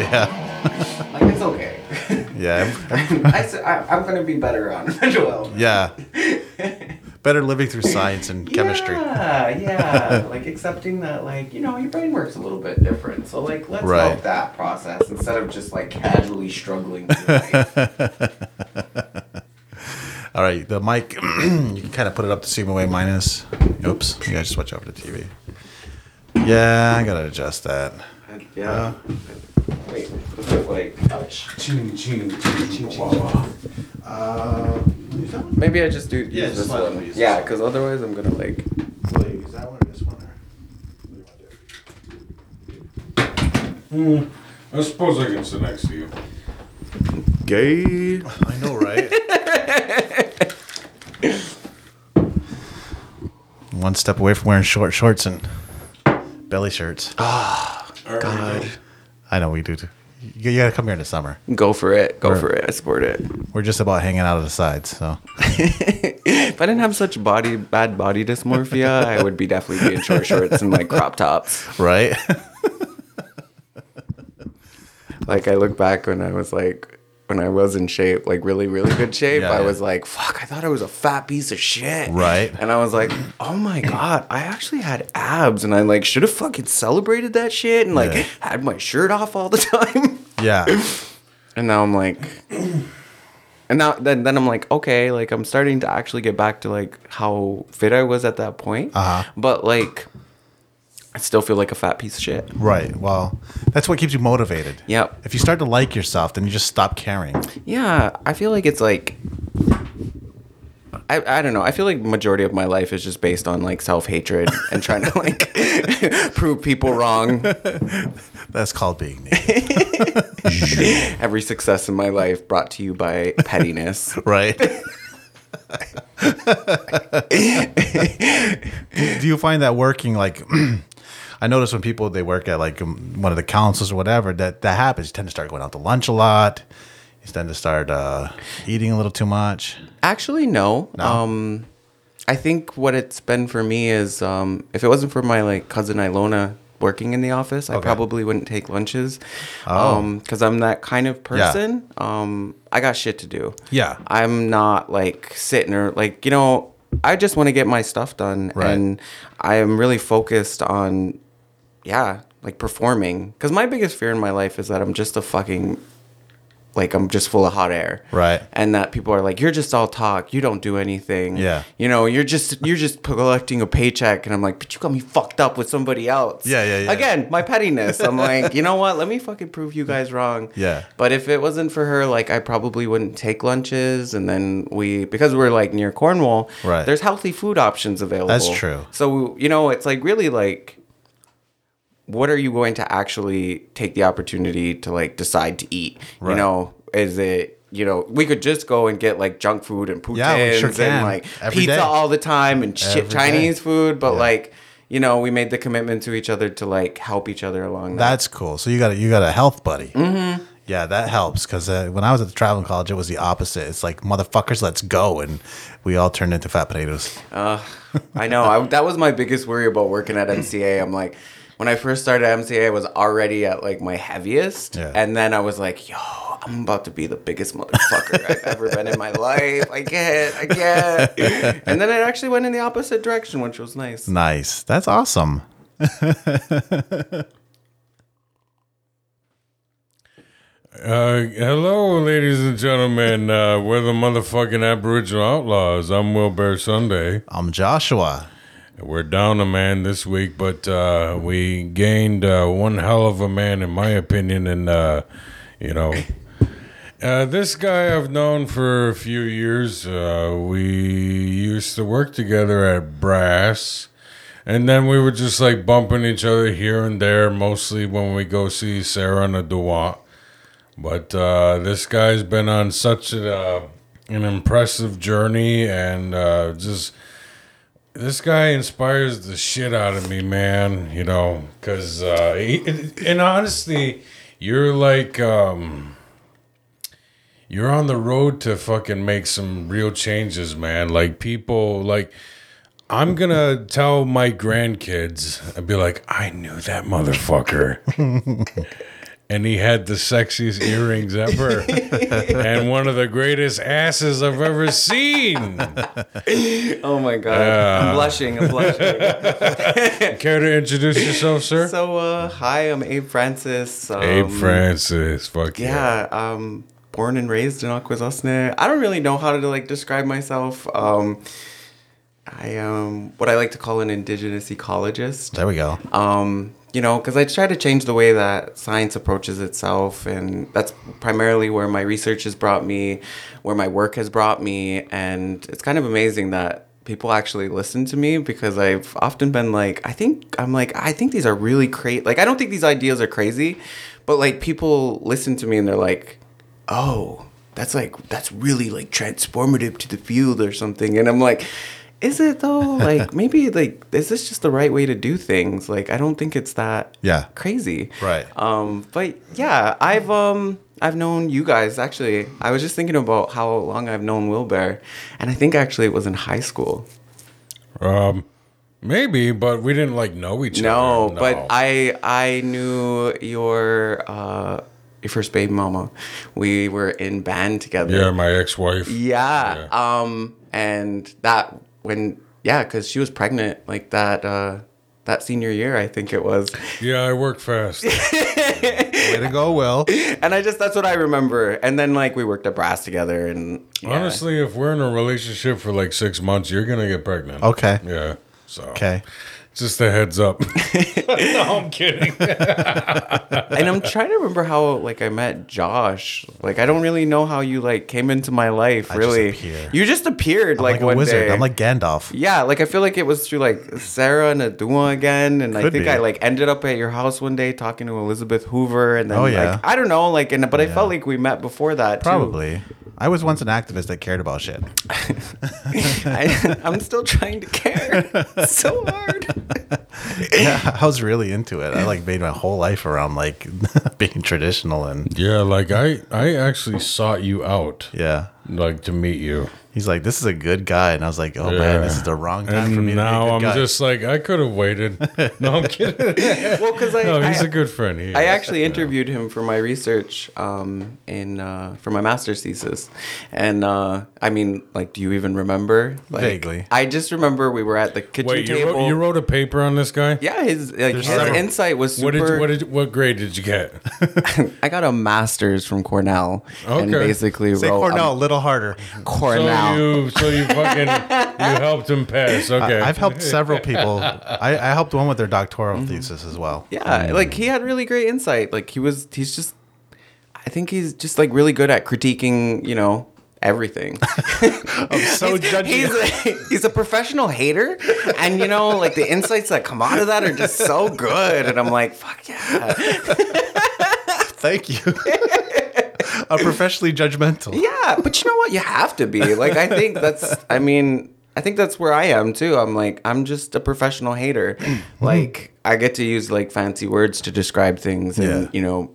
yeah, Like it's okay. yeah, I, am gonna be better on mental health. yeah. Better living through science and chemistry. Yeah, yeah. like accepting that, like you know, your brain works a little bit different. So like, let's Right. help that process instead of just like casually struggling. All right, the mic. you can kind of put it up to see the way minus. Oops, you gotta switch over to TV. Yeah, I gotta adjust that. yeah. Wait, was it like ching, ching, ching, ching, ching. Uh, Maybe I just do use Yeah, just this let one. them use yeah, this because otherwise I'm gonna like. Is that one or this one? Or? I suppose I can sit next to you. Gay. I know, right? One step away from wearing short shorts and belly shirts. Ah! God. I know we do. Too. You, gotta come here in the summer. Go for it. Go Right. for it. I support it. We're just about hanging out of the sides, so if I didn't have such body bad body dysmorphia, I would be definitely be in short shorts and like crop tops. right. Like I look back when I was like when I was in shape, like really, really good shape, Yeah, I yeah. was like, fuck, I thought I was a fat piece of shit. Right. And I was like, oh my God, I actually had abs and I like should have fucking celebrated that shit and like Yeah. had my shirt off all the time. yeah. And now I'm like, and now then then I'm like, okay, like I'm starting to actually get back to like how fit I was at that point. Uh-huh. But like, I still feel like a fat piece of shit. Right. Well, that's what keeps you motivated. Yep. If you start to like yourself, then you just stop caring. Yeah, I feel like it's like. I, I don't know. I feel like majority of my life is just based on like self hatred and trying to like prove people wrong. That's called being me. Every success in my life brought to you by pettiness. right? Do you find that working like I notice when people they work at like um, one of the councils or whatever that that happens. You tend to start going out to lunch a lot. You tend to start uh, eating a little too much. Actually, no. No? Um, I think what it's been for me is um, if it wasn't for my like cousin Ilona working in the office, I probably wouldn't take lunches. Oh. Um, because I'm that kind of person. Yeah. Um, I got shit to do. Yeah. I'm not like sitting or like you know. I just want to get my stuff done, Right. and I am really focused on, yeah, like performing. Because my biggest fear in my life is that I'm just a fucking, like I'm just full of hot air Right. and that people are like you're just all talk you don't do anything Yeah. you know you're just you're just collecting a paycheck and i'm like but you got me fucked up with somebody else Yeah, yeah, yeah. again my pettiness i'm like you know what let me fucking prove you guys wrong Yeah. but if it wasn't for her like i probably wouldn't take lunches and then we because we're like near cornwall Right. there's healthy food options available That's true. so you know it's like really like what are you going to actually take the opportunity to like decide to eat? Right. You know, is it you know we could just go and get like junk food and poutines Yeah, sure and like Every pizza day. all the time and shit Every Chinese day. food, but Yeah. like you know we made the commitment to each other to like help each other along. That. That's cool. So you got a, you got a health buddy. Mm-hmm. Yeah, that helps because uh, when I was at the traveling college, it was the opposite. It's like motherfuckers, let's go, and we all turned into fat potatoes. Uh, I know. I, that was my biggest worry about working at MCA. I'm like, when I first started MCA, I was already at like my heaviest, Yeah. and then I was like, yo, I'm about to be the biggest motherfucker I've ever been in my life. I can't, I can't. And then it actually went in the opposite direction, which was nice. Nice. That's awesome. Uh, hello, ladies and gentlemen. Uh, we're the motherfucking Aboriginal Outlaws. I'm Wilbur Sunday. I'm Joshua. We're down a man this week, but uh, we gained uh, one hell of a man, in my opinion. And, uh, you know, uh, this guy I've known for a few years. Uh, we used to work together at Brass. And then we were just like bumping each other here and there, mostly when we go see Sarah and the. But uh, this guy's been on such a, an impressive journey, and just this guy inspires the shit out of me, man. You know, because uh, and honestly, you're like um, you're on the road to fucking make some real changes, man. Like people, like I'm gonna tell my grandkids, I'd be like, I knew that motherfucker. and he had the sexiest earrings ever, and one of the greatest asses I've ever seen. Oh my god, Yeah. I'm blushing. I'm blushing. Care to introduce yourself, sir? so, uh, hi, I'm Abe Francis. Um, Abe Francis. Fuck yeah. Yeah, um, born and raised in Akwesasne. I don't really know how to like describe myself. Um, I am what I like to call an indigenous ecologist. There we go. Um, you know, because I try to change the way that science approaches itself, and that's primarily where my research has brought me, where my work has brought me, and it's kind of amazing that people actually listen to me because I've often been like, I think I'm like, I think these are really crazy. Like, I don't think these ideas are crazy, but like people listen to me and they're like, oh, that's like that's really like transformative to the field or something, and I'm like. Is it though? Like maybe like is this just the right way to do things? Like I don't think it's that Yeah. crazy. Right. Um, but yeah, I've um I've known you guys actually. I was just thinking about how long I've known Wilbur, and I think actually it was in high school. Um, maybe, but we didn't like know each No, other. No, but I I knew your uh your first baby mama. We were in band together. yeah, my ex-wife. Yeah. Um, and that when yeah, because she was pregnant like that uh that senior year, I think it was. Yeah, I worked fast. Way to go, Will. And I just that's what I remember. And then like we worked at Brass together and yeah. Honestly, if we're in a relationship for like six months, you're gonna get pregnant. Okay. Yeah. So Okay. Just a heads up. no, I'm kidding. and I'm trying to remember how like I met Josh. Like I don't really know how you like came into my life. I just really, appear. you just appeared I'm like, like a one wizard. day. I'm like Gandalf. yeah, like I feel like it was through like Sarah and Adua again, and I think be. I like ended up at your house one day talking to Elizabeth Hoover, and then Oh, yeah. like I don't know, like and but I Yeah. felt like we met before that too. Probably. I was once an activist that cared about shit. I, I'm still trying to care so hard. Yeah, I was really into it. I like made my whole life around like being traditional and yeah, like I, I actually sought you out, yeah. like to meet you. He's like, this is a good guy, and I was like, oh man, this is the wrong time for And me. now to be a I'm guy. just like, I could have waited. No, I'm kidding. Well, because I, no, he's I- a good friend. He I is. actually interviewed him for my research um, in uh, for my master's thesis, and uh, I mean, like, do you even remember? Like, Vaguely. I just remember we were at the kitchen Wait, you table. wrote, you wrote a paper on this guy? yeah, his like his several- insight was super. What did you, what did what grade did you get? I got a master's from Cornell, and basically Say wrote Cornell a little harder. Cornell. So you so you fucking you helped him pass. Okay. I, have helped several people. I, I helped one with their doctoral Mm-hmm. thesis as well. Yeah, like he had really great insight. Like he was, he's just, I think he's just like really good at critiquing, you know, everything. I'm so judgy. he's a, he's a professional hater, and you know, like the insights that come out of that are just so good. And I'm like, fuck yeah, Thank you. I'm professionally judgmental. yeah. But you know what? You have to be. Like I think that's. I mean. I think that's where I am too. I'm like, I'm just a professional hater. Mm-hmm. Like, I get to use like fancy words to describe things and, Yeah. you know,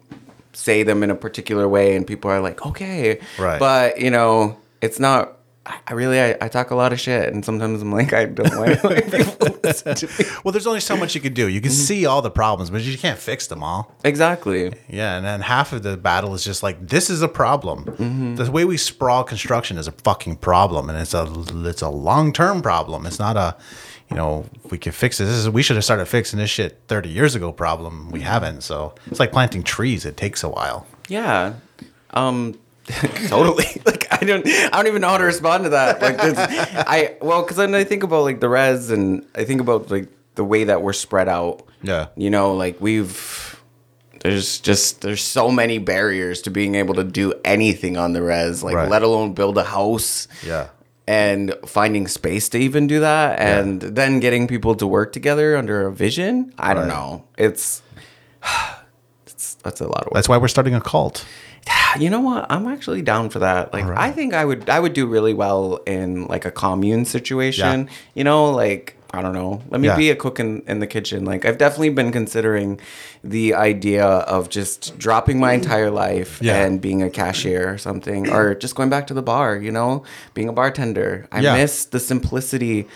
say them in a particular way. And people are like, okay. Right. But, you know, it's not, I really, I, I talk a lot of shit. And sometimes I'm like, I don't want to like, people to listen to me. Well, there's only so much you can do. You can Mm-hmm. see all the problems, but you can't fix them all. Exactly. Yeah, and then half of the battle is just like this is a problem. Mm-hmm. The way we sprawl construction is a fucking problem, and it's a it's a long term problem. It's not a, you know, we can fix it. This is we should have started fixing this shit thirty years ago. Problem we haven't. So it's like planting trees. It takes a while. Yeah. Um totally. Like I don't I don't even know how to respond to that. Like this, I well cuz then I think about like the res and I think about like the way that we're spread out. Yeah. You know, like we've there's just there's so many barriers to being able to do anything on the res, like Right. let alone build a house Yeah. and finding space to even do that and then getting people to work together under a vision. I don't know. It's it's that's a lot of work. That's why we're starting a cult. You know what? I'm actually down for that. Like, I think I would, I would do really well in like a commune situation. Yeah. You know, like I don't know. Let me Yeah. be a cook in, in the kitchen. Like, I've definitely been considering the idea of just dropping my entire life Yeah. and being a cashier or something, or just going back to the bar. You know, being a bartender. I miss the simplicity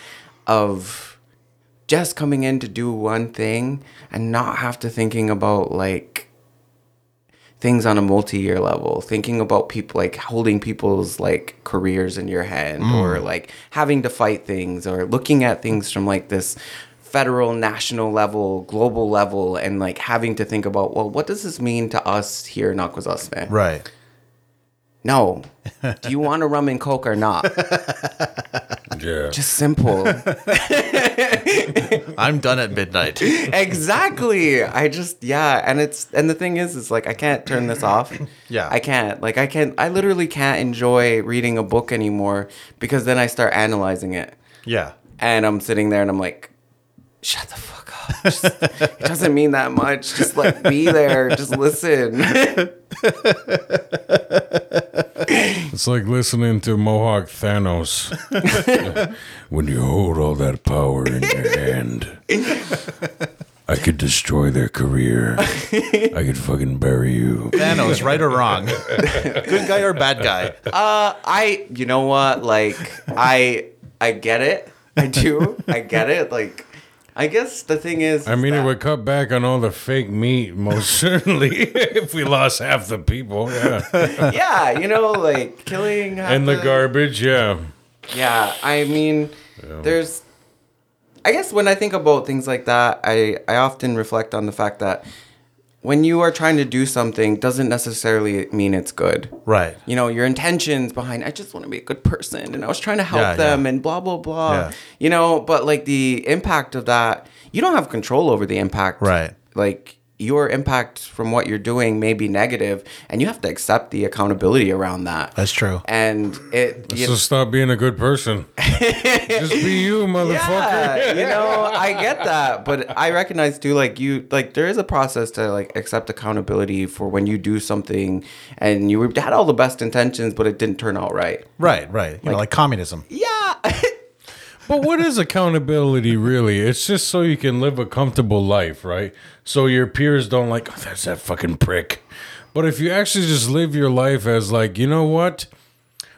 of just coming in to do one thing and not have to thinking about like things on a multi-year level thinking about people like holding people's like careers in your hand mm. or like having to fight things or looking at things from like this federal national level global level and like having to think about well what does this mean to us here in Akwesasne? Right. no do you want a rum and coke or not Yeah. just simple I'm done at midnight. exactly i just yeah and it's and the thing is is like i can't turn this off Yeah. i can't like i can't i literally can't enjoy reading a book anymore because then i start analyzing it Yeah. and i'm sitting there and i'm like shut the fuck up Just- it doesn't mean that much just like be there just listen It's like listening to Mohawk Thanos. when you hold all that power in your hand, I could destroy their career. I could fucking bury you. Thanos, right or wrong? Good guy or bad guy? uh i you know what like i i get it i do i get it like i guess the thing is I mean, it would cut back on all the fake meat, most certainly, if we lost half the people. Yeah. yeah, you know, like killing half And the garbage, yeah. Yeah, I mean, there's. I guess when I think about things like that, I I often reflect on the fact that when you are trying to do something, doesn't necessarily mean it's good. Right. You know, your intentions behind. I just want to be a good person, and I was trying to help Yeah, them, yeah. and blah blah blah. Yeah. You know, but like the impact of that, you don't have control over the impact. Right. Like your impact from what you're doing may be negative, and you have to accept the accountability around that. That's true. and it. you So stop being a good person. Just be you, motherfucker. yeah, you know, I get that, but I recognize too, like you, like there is a process to like accept accountability for when you do something and you had all the best intentions, but it didn't turn out right. Right, right. You know, like communism. Yeah, But what is accountability really? It's just so you can live a comfortable life, right? So your peers don't like, oh, that's that fucking prick. But if you actually just live your life as like, you know what?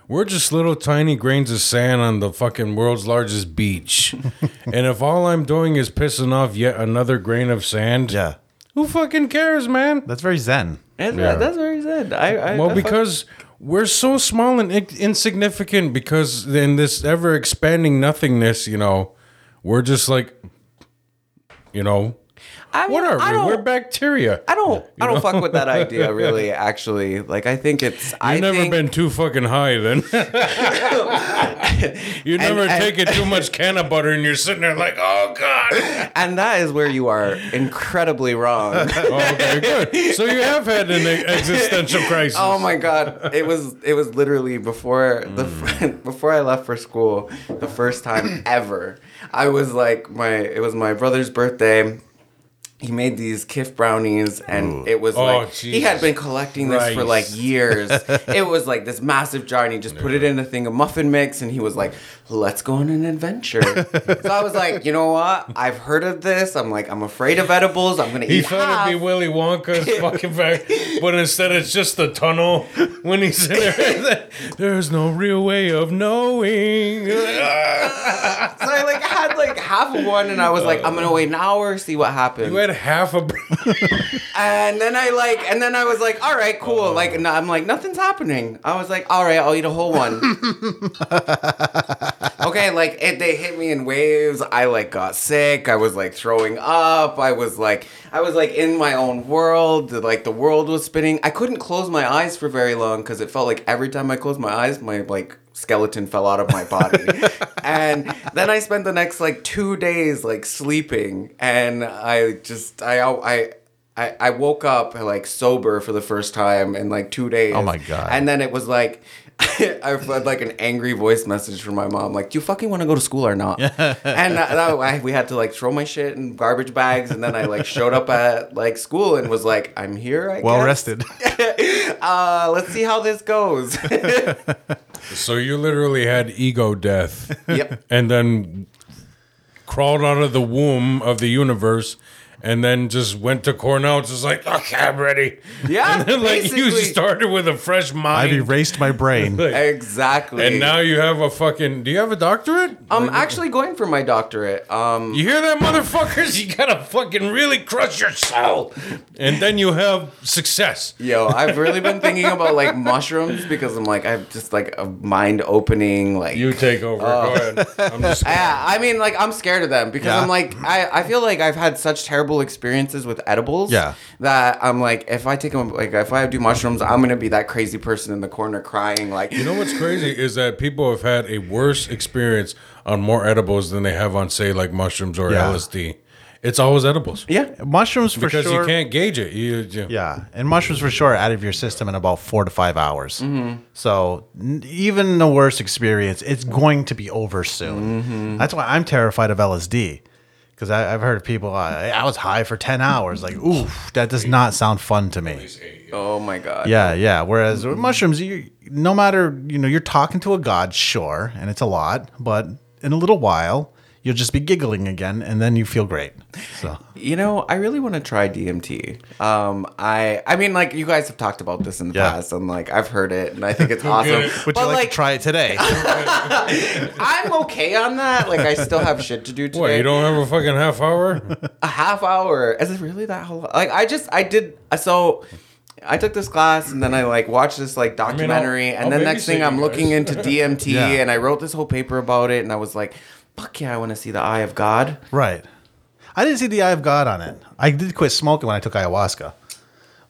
We're just little tiny grains of sand on the fucking world's largest beach. and if all I'm doing is pissing off yet another grain of sand, Yeah. who fucking cares, man? That's very zen. that's, Yeah. Uh, that's very sad. I, I Well, I fuck- because we're so small and in- insignificant because in this ever expanding nothingness, you know, we're just like, you know, I mean, what are I we? We're bacteria. I don't, I don't fuck with that idea really. Actually, like I think it's. You've I never think, been too fucking high, then. you never and- taken too much cannabutter, and you're sitting there like, oh god. and that is where you are incredibly wrong. Oh, okay, good. So you have had an existential crisis. Oh my god! It was it was literally before hmm. the before I left for school the first time ever. I was like my it was my brother's birthday. He made these Kif brownies, and it was Oh, like he had been collecting this for like years. it was like this massive jar, and he just put it in a thing of muffin mix, and he was like, "Let's go on an adventure." so I was like, "You know what? I've heard of this. I'm like, I'm afraid of edibles. I'm gonna He eat thought half." it'd be Willy Wonka's fucking back, but instead it's just the tunnel when he's in there. There's no real way of knowing. So I like had like half of one, and I was like, I'm gonna uh, wait an hour, see what happens. Half a. And then I like, and then I was like, all right, cool. Uh-huh. Like, no, I'm like, nothing's happening. I was like, all right, I'll eat a whole one. okay, like it, they hit me in waves. I like got sick. I was like throwing up. I was like, I was like in my own world. Like the world was spinning. I couldn't close my eyes for very long because it felt like every time I closed my eyes, my like skeleton fell out of my body. and then I spent the next like two days like sleeping, and I just I I. I, I woke up like sober for the first time in like two days. Oh my God. And then it was like I had like an angry voice message from my mom, like, "Do you fucking want to go to school or not?" and that, that- I, we had to like throw my shit in garbage bags, and then I like showed up at like school and was like, "I'm here." I Well guess. rested. Uh, let's see how this goes. So you literally had ego death, yep. and then crawled out of the womb of the universe, and then just went to Cornell, just like, okay, I'm ready. Yeah, And then, like you basically. started with a fresh mind. I've erased my brain. Like, exactly. and now you have a fucking. Do you have a doctorate? I'm actually going for my doctorate. Um, You hear that, motherfuckers? You gotta fucking really crush your soul, and then you have success. Yo, I've really been thinking about like mushrooms because I'm like I've just like a mind opening like You take over. Go ahead. I'm just. Yeah, I mean, like I'm scared of them because Yeah. I'm like I, I feel like I've had such terrible experiences with edibles. Yeah. That I'm like if I take them like if I do mushrooms, I'm gonna be that crazy person in the corner crying like You know what's crazy is that people have had a worse experience on more edibles than they have on, say, like mushrooms or Yeah. LSD. It's always edibles yeah. Mushrooms for because sure. you can't gauge it. You, you- Yeah, and mushrooms for sure are out of your system in about four to five hours. Mm-hmm. So n- even the worst experience, it's going to be over soon. Mm-hmm. That's why I'm terrified of LSD because I've heard people. Uh, I was high for ten hours. Like, oof, that does not sound fun to me. Oh my god. Yeah, yeah. Whereas with mushrooms, you no matter you know you're talking to a god, sure, and it's a lot, but in a little while you'll just be giggling again, and then you feel great. So You know, I really want to try DMT. Um, I I mean, like you guys have talked about this in the Yeah. past, and like I've heard it, and I think it's awesome. would but you like, like, to try it today? I'm okay on that. Like I still have shit to do today. What, you don't have a fucking half hour? a half hour. Is it really that whole? Like I just I did so. I took this class and then I like watched this like I'll- documentary I'll and then next thing I'm guys. looking into DMT Yeah. and I wrote this whole paper about it and I was like, fuck yeah, I want to see the eye of God. Right. I didn't see the eye of God on it. I did quit smoking when I took ayahuasca,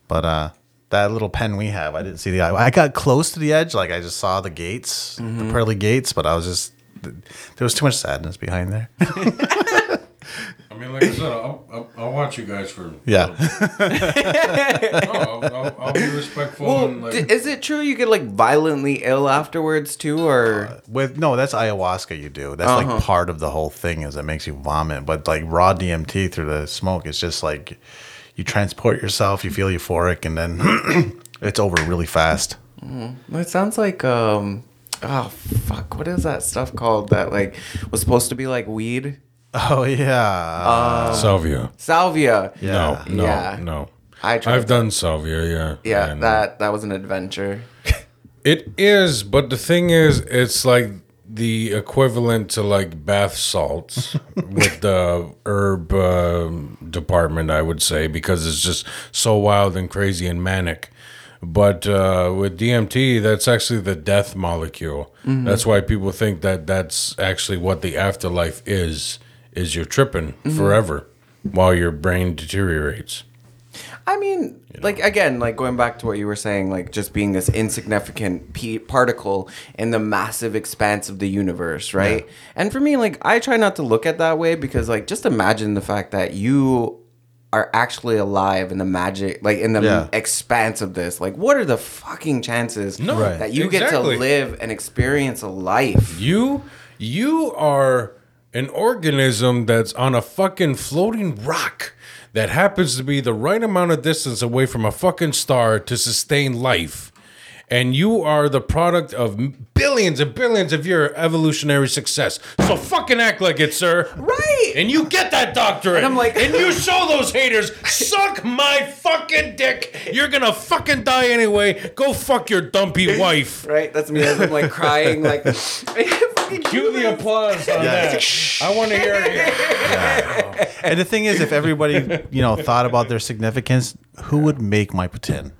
but uh, that little pen we have, I didn't see the eye. I got close to the edge, like I just saw the gates, the pearly gates, but I was just there was too much sadness behind there. I mean, like I said, I'll, I'll, I'll watch you guys for. Yeah, No, I'll, I'll, I'll be respectful. Well, and, like, d- is it true you get like violently ill afterwards too, or with no, that's ayahuasca. You do that's Uh-huh. like part of the whole thing is it makes you vomit, but like raw DMT through the smoke, it's just like you transport yourself, you feel euphoric, and then it's over really fast. it sounds like um, oh fuck, what is that stuff called that like was supposed to be like weed? Oh yeah, salvia. Salvia. Yeah. No, no, Yeah. no. I tried I've done salvia, yeah. Yeah, And that that was an adventure. It is, but the thing is, it's like the equivalent to like bath salts with the herb um department, I would say, because it's just so wild and crazy and manic. But uh, with DMT, that's actually the death molecule. That's why people think that that's actually what the afterlife is. Is you're tripping mm-hmm. forever while your brain deteriorates. I mean, like again, like going back to what you were saying, like just being this insignificant p- particle in the massive expanse of the universe, right? And for me, like I try not to look at that way because, like, just imagine the fact that you are actually alive in the magic, like in the Yeah. expanse of this. Like, what are the fucking chances No, that you get to live and experience a life? You you are an organism that's on a fucking floating rock that happens to be the right amount of distance away from a fucking star to sustain life. And you are the product of billions and billions of your evolutionary success. So fucking act like it, sir. Right. And you get that doctorate. And I'm like- and you show those haters, suck my fucking dick. You're gonna fucking die anyway. Go fuck your dumpy wife. Right? That's me I'm like crying, like, fucking Cue the applause on that. I want to hear it. and the thing is, if everybody you know thought about their significance, who would make my poutine?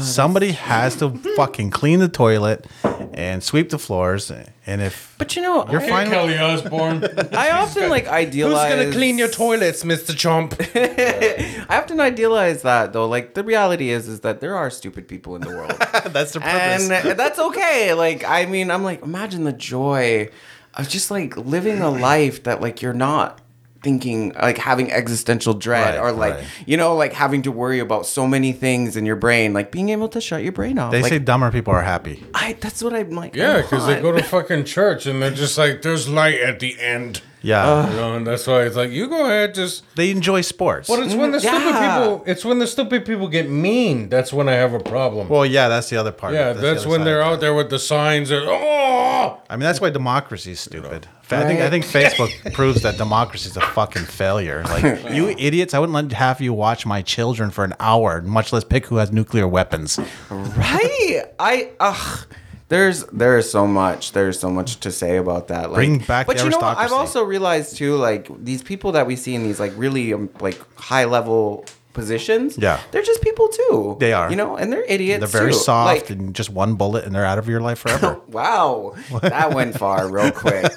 Somebody has to fucking clean the toilet and sweep the floors, and if But you know, You're I, fine. Kelly Osbourne. I often like idealize. Who's gonna clean your toilets, Mr. Chomp? I often idealize that though. Like the reality is, is that there are stupid people in the world, that's the purpose. and that's okay. Like I mean, I'm like, imagine the joy of just like living a life that like you're not thinking like having existential dread Right, or like right. you know like having to worry about so many things in your brain like being able to shut your brain off they like say dumber people are happy. I that's what I'm like Yeah, because they go to fucking church and they're just like, there's light at the end. Yeah, You know, and that's why it's like, you go ahead, just. they enjoy sports. But it's when the mm, stupid Yeah. people. It's when the stupid people get mean. That's when I have a problem. well, yeah, that's the other part. yeah, the that's other when side they're of it. out there with the signs. That, oh. I mean, that's why democracy is stupid. I think I think Facebook proves that democracy is a fucking failure. Like you idiots, I wouldn't let half of you watch my children for an hour, much less pick who has nuclear weapons. right? I ugh. There's there's so much there's so much to say about that. Like, Bring back but the you know what? I've also realized too, like these people that we see in these like really um, like high level positions. Yeah. they're just people too. They are. you know, and they're idiots. They're very too. soft Like, and just one bullet and they're out of your life forever. wow, that went far real quick.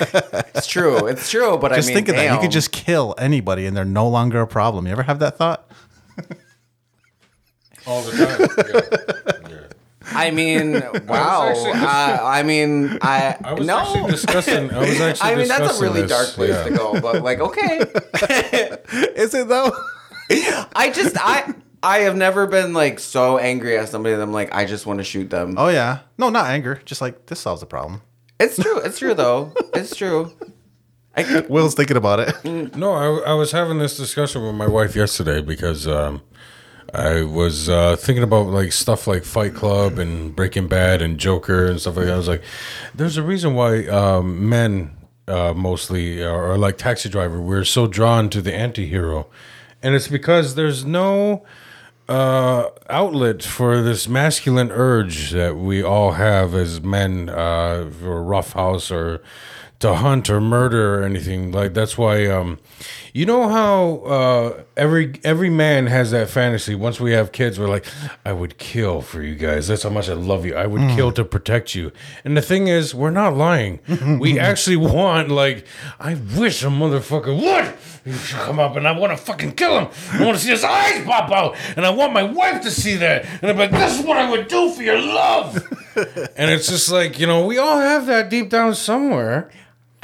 It's true. It's true. But just I mean, think of that. You could just kill anybody and they're no longer a problem. You ever have that thought? All the time. Yeah. Yeah. I mean, wow. actually- uh, I mean, I, I was no. actually discussing. I was actually. I mean, that's a really this, dark place yeah. to go. But like, okay. Is it though? I just I I have never been like so angry at somebody that I'm like I just want to shoot them. Oh yeah. No, not anger. Just like this solves the problem. It's true. It's true though. It's true. I, Will's thinking about it. No, I, I was having this discussion with my wife yesterday because um, I was uh, thinking about like stuff like Fight Club and Breaking Bad and Joker and stuff like that. I was like, there's a reason why um, men uh, mostly are, are like Taxi Driver. We're so drawn to the anti-hero, and it's because there's no uh, outlet for this masculine urge that we all have as men uh, for roughhouse or to hunt or murder or anything like that's why um you know how uh every every man has that fantasy. Once we have kids we're like i would kill for you guys. That's how much i love you. I would kill to protect you. And the thing is we're not lying. We actually want like i wish a motherfucker would come up and i want to fucking kill him. I want to see his eyes pop out and i want my wife to see that. And i'm like this is what i would do for your love. And it's just like you know we all have that deep down somewhere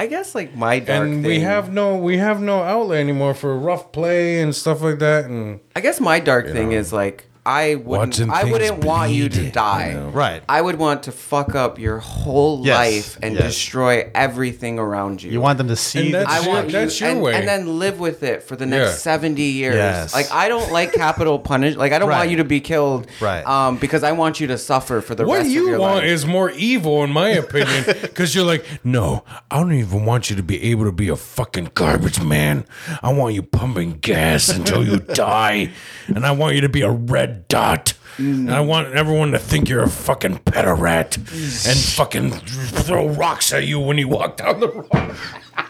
I guess like my dark thing. and thing. we have no we have no outlet anymore for rough play and stuff like that and I guess my dark thing is like I wouldn't Watching I things wouldn't want you to die. you know? Right. I would want to fuck up your whole Yes, life and yes. destroy everything around you. You want them to see And the that's I your- want you, that's your and, way. and then live with it for the next Yeah. 70 years. Yes. Like I don't like capital punish. Like I don't want you to be killed. Right. Um, because I want you to suffer for the what rest of the world. What you your want life. is more evil in my opinion because you're like no i don't even want you to be able to be a fucking garbage man i want you pumping gas until you die and i want you to be a red dot and I want everyone to think you're a fucking pederat and fucking throw rocks at you when you walk down the road.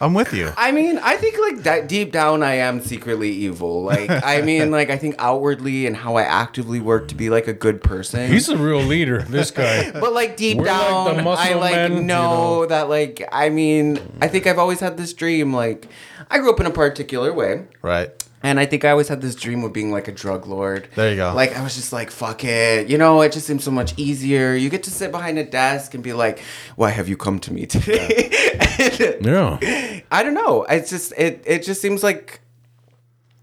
I'm with you. I mean, I think like that deep down, I am secretly evil. Like, I mean, like I think outwardly and how I actively work to be like a good person. He's a real leader, this guy. but like deep We're like down, the I like men, you know, know. that like I mean, I think I've always had this dream. Like, I grew up in a particular way. Right. And I think I always had this dream of being like a drug lord. There you go. Like I was just like, fuck it. You know, it just seems so much easier. You get to sit behind a desk and be like, why have you come to me today? And Yeah. I don't know. It's just it it just seems like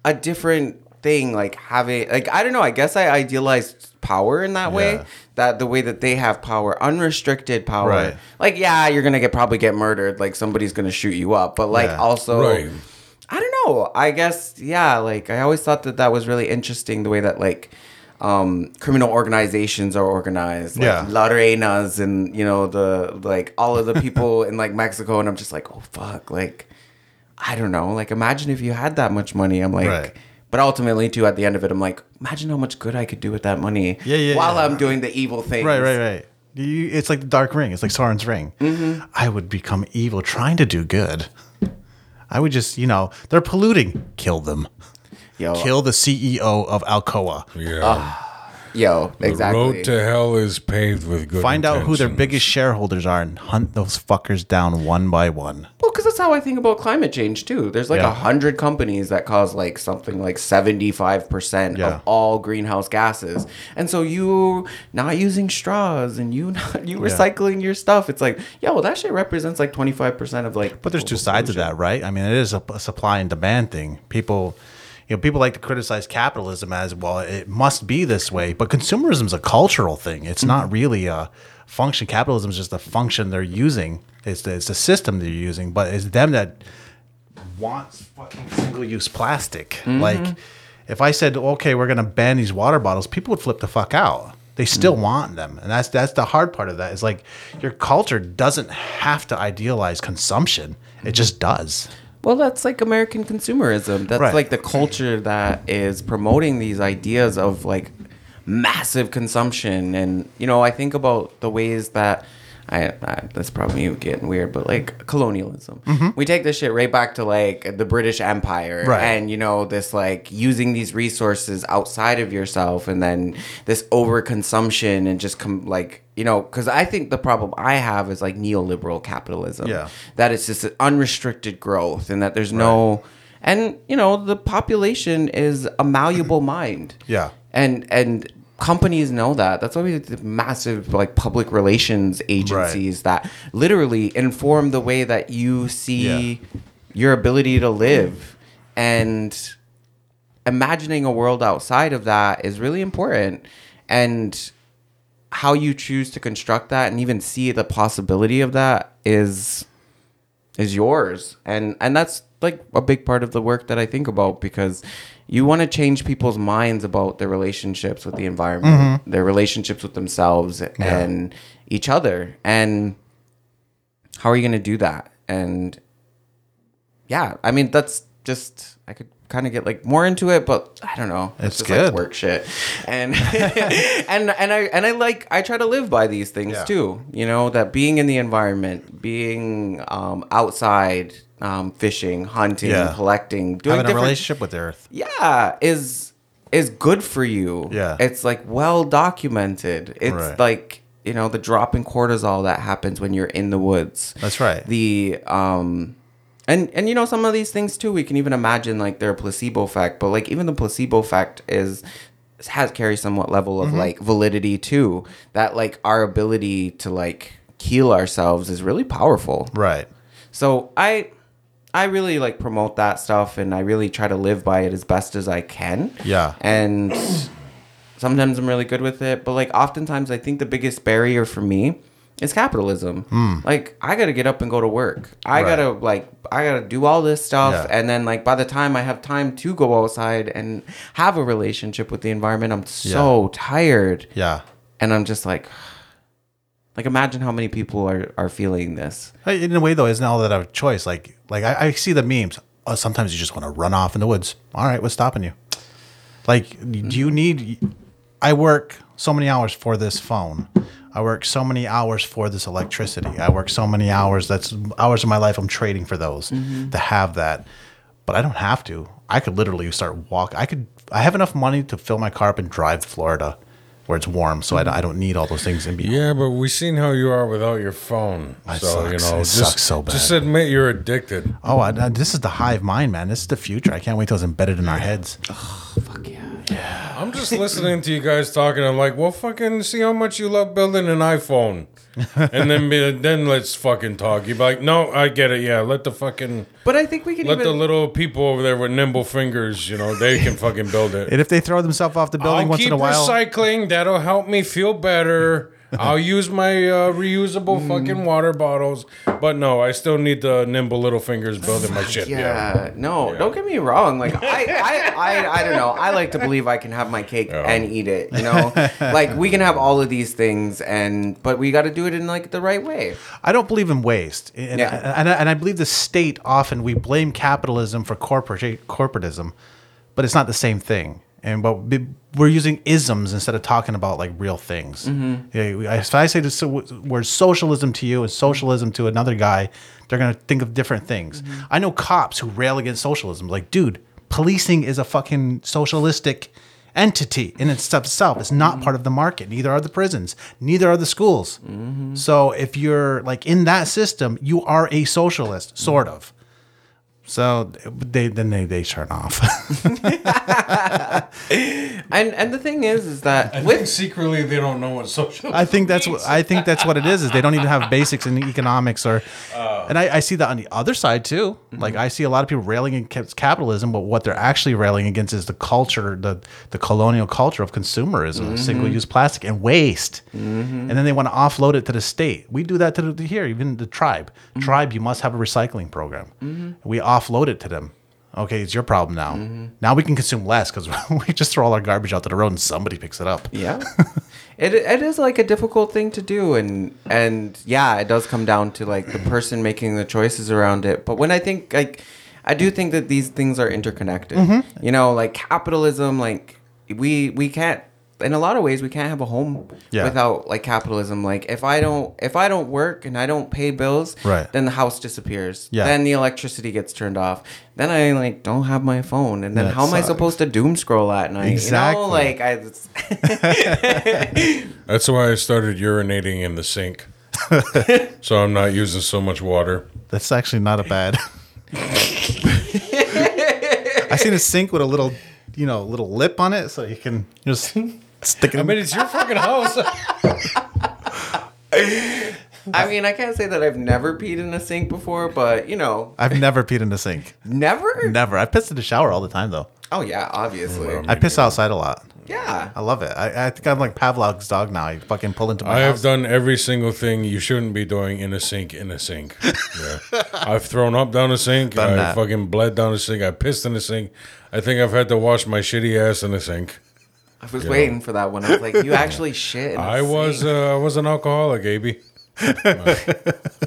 a different thing like having like I don't know. I guess I idealized power in that way. That the way that they have power, unrestricted power. Right. Like yeah, you're going to get probably get murdered, like somebody's going to shoot you up, but like Yeah. also Right. I don't know. I guess yeah. Like I always thought that that was really interesting the way that like um, criminal organizations are organized. Like Yeah. La Reina's and you know the like all of the people in like Mexico, and I'm just like, oh fuck, like I don't know. Like imagine if you had that much money. I'm like. Right. But ultimately, too, at the end of it, I'm like, imagine how much good I could do with that money. Yeah, yeah, While yeah. I'm doing the evil thing. Right, right, right. You, it's like the Dark Ring. It's like Sauron's ring. Mm-hmm. I would become evil trying to do good. I would just, you know, they're polluting. Kill them. Yo, Kill the CEO of Alcoa. Yeah. Ah. Yo, exactly. the road to hell is paved with good Find out who their biggest shareholders are and hunt those fuckers down one by one. Well, because that's how I think about climate change too. There's like a Yeah. hundred companies that cause like something like seventy five percent Yeah. of all greenhouse gases, and so you not using straws and you not you recycling your stuff. It's like, yo, that shit represents like twenty five percent of like. But there's two sides of that, right? I mean, it is a, a supply and demand thing. People, you know, people like to criticize capitalism as well. It must be this way, but consumerism is a cultural thing. It's not mm-hmm. really a function. Capitalism is just a function they're using. It's the, it's the system they're using, but it's them that wants fucking single use plastic. Mm-hmm. Like, if I said, okay, we're gonna ban these water bottles, people would flip the fuck out. They still mm. want them, and that's that's the hard part of that. Is like your culture doesn't have to idealize consumption; it mm-hmm. just does. Well, that's like American consumerism. That's Right. like the culture that is promoting these ideas of like massive consumption. And, you know, I think about the ways that I, I that's probably getting weird, but like colonialism. Mm-hmm. We take this shit right back to like the British Empire Right. and, you know, this like using these resources outside of yourself and then this overconsumption and just come like, you know, because I think the problem I have is like neoliberal capitalism Yeah. that it's just unrestricted growth and that there's no and you know the population is a malleable mind Yeah. and and companies know that. That's why we have the massive like public relations agencies that literally inform the way that you see your ability to live. And imagining a world outside of that is really important. And how you choose to construct that and even see the possibility of that is is yours. And and that's like a big part of the work that i think about because you want to change people's minds about their relationships with the environment their relationships with themselves and each other. And how are you going to do that? And yeah i mean that's just i could kind of get like more into it but i don't know. It's just good. like work shit. And and and i and i like i try to live by these things Yeah. too you know that being in the environment being um, outside um, fishing hunting Yeah. collecting doing Having a relationship with the earth. yeah is is good for you Yeah. it's like well documented it's Right. like you know the drop in cortisol that happens when you're in the woods That's right. the um and and you know some of these things too we can even imagine like their placebo effect but like even the placebo effect is has carry somewhat level of Mm-hmm. like validity too that like our ability to like heal ourselves is really powerful Right. so I I really like promote that stuff and I really try to live by it as best as I can. Yeah. And sometimes I'm really good with it, but like oftentimes I think the biggest barrier for me is capitalism. Hmm. Like I got to get up and go to work. I. Right. got to like I got to do all this stuff Yeah. and then like by the time I have time to go outside and have a relationship with the environment, I'm so tired Yeah. and I'm just like like imagine how many people are are feeling this. In a way, though, isn't all that a choice? Like, like I, I see the memes. Oh, sometimes you just want to run off in the woods. All right, what's stopping you? Like, do you need? I work so many hours for this phone. I work so many hours for this electricity. I work so many hours. That's hours of my life I'm trading for those mm-hmm. to have that. But I don't have to. I could literally start walk. I could. I have enough money to fill my car up and drive to Florida, where it's warm. So I, don't, I don't need all those things in me. Yeah, but we've seen how you are without your phone. It so you know, It just, sucks so just admit you're addicted. Oh, I, I- this is the hive mind, man. This is the future. I can't wait till it's embedded in our heads. Fuck yeah. I'm just listening to you guys talking. I'm like, well, fucking see how much you love building an iPhone, and then be, then let's fucking talk. You'd be like, no, I get it. Yeah, let the fucking But I think we can let even the little people over there with nimble fingers, you know, they can fucking build it. And if they throw themselves off the building I'll once keep in a while, recycling. That'll help me feel better. I'll use my uh, reusable Mm. fucking water bottles, but no, I still need the nimble little fingers building my shit. yeah, Yeah. no, don't get me wrong. Like I, I, I, I don't know. I like to believe I can have my cake and eat it. You know, like we can have all of these things, and but we got to do it in like the right way. I don't believe in waste. And, Yeah. and, I, and I believe the state often we blame capitalism for corporate corporatism, but it's not the same thing. And but we- we're using isms instead of talking about like real things. Mm-hmm. Yeah, we- if I say the word socialism to you and socialism to another guy, they're gonna think of different things. Mm-hmm. I know cops who rail against socialism. Like, dude, policing is a fucking socialistic entity in itself. It's not mm-hmm. part of the market. Neither are the prisons. Neither are the schools. So if you're like in that system, you are a socialist, sort of. So they then they, they turn off. And and the thing is, is that I think with secretly they don't know what social. I think that's what I think that's what it is. Is they don't even have basics in economics or, oh. and I, I see that on the other side too. Mm-hmm. Like I see a lot of people railing against capitalism, but what they're actually railing against is the culture, the the colonial culture of consumerism, mm-hmm. single use plastic and waste, mm-hmm. and then they want to offload it to the state. We do that to the, here, even the tribe. Tribe, you must have a recycling program. We offload it to them. Okay, it's your problem now. Mm-hmm. Now we can consume less because we just throw all our garbage out to the road and somebody picks it up. Yeah. it it is like a difficult thing to do and and yeah, it does come down to like the person making the choices around it. But when I think like I do think that these things are interconnected. Mm-hmm. You know, like capitalism like we we can't in a lot of ways we can't have a home Yeah. without like capitalism like if i don't if i don't work and i don't pay bills Right. then the house disappears Yeah. then the electricity gets turned off then i like don't have my phone and then That how am i supposed to doom scroll at night Exactly. you know like i That's why I started urinating in the sink. so I'm not using so much water. That's actually not a bad. I seen a sink with a little, you know, little lip on it, so you can just stick it. I mean, it's your fucking house. I mean, I can't say that I've never peed in a sink before, but you know, I've never peed in a sink. never. Never. I pissed in the shower all the time though. Oh yeah, obviously. I piss outside a lot. Yeah. I love it. I, I think I'm like Pavlov's dog now. I fucking pull into my I have done every single thing you shouldn't be doing in a sink in a sink. Yeah. I've thrown up down a sink. Done I that. fucking bled down a sink. I pissed in a sink. I think I've had to wash my shitty ass in a sink. I was waiting for that one. I was like, you actually shit. In a I was uh, I was an alcoholic, AB.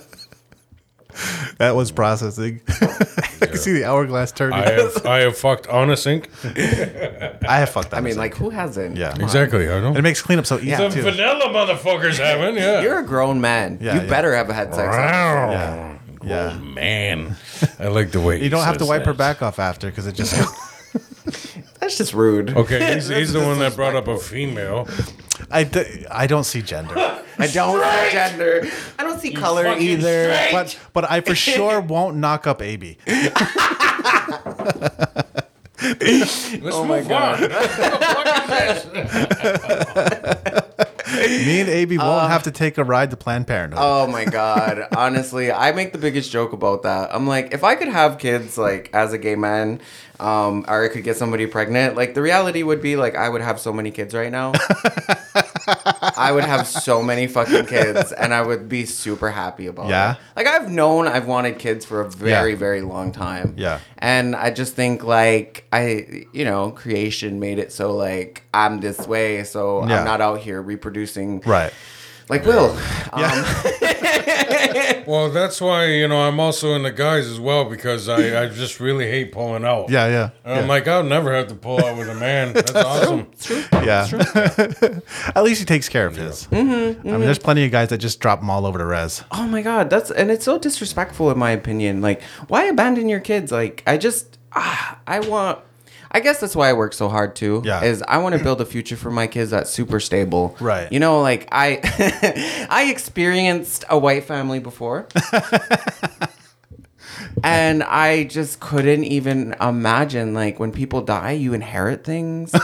That was processing. I can see the hourglass turning. I have I have fucked on a sink. I have fucked that. I mean, like, who hasn't? Yeah. Come on. Exactly. I and know. it makes cleanup so easy Some too. vanilla motherfuckers haven't. Yeah. You're a grown man. Yeah, you yeah. better have a had sex. Wow. Yeah. Yeah. Man, I like the way You don't have to wipe her back. back off after because it just. That's just rude. Okay, he's, he's the one that brought up a female. I, d- I don't see gender, I don't see gender. I don't see color fucking either. straight. but but I for sure won't knock up AB. Let's Oh my move God. on. What the fuck is this? Me and AB won't um, have to take a ride to Planned Parenthood. Oh my god. Honestly, I make the biggest joke about that. I'm like, if I could have kids like as a gay man, um, or I could get somebody pregnant, like the reality would be like I would have so many kids right now. I would have so many fucking kids and I would be super happy about it. Yeah? it. Like I've known I've wanted kids for a very, Yeah. very long time. Yeah. And I just think like I you know, creation made it so like I'm this way, so Yeah. I'm not out here reproducing Right. Like Will. Um, Well, that's why you know I'm also in the guys as well because I, I just really hate pulling out. Yeah, yeah. And I'm like, I'll never have to pull out with a man. That's awesome. True. yeah. At least he takes care of his. Mm-hmm, I mean, there's plenty of guys that just drop them all over the res. Oh my god, that's and it's so disrespectful in my opinion. Like, why abandon your kids? Like, I just, ah, I want. I guess that's why I work so hard too. Yeah. Is I want to build a future for my kids that's super stable. Right. You know, like I, I experienced a white family before. and I just couldn't even imagine like when people die, you inherit things.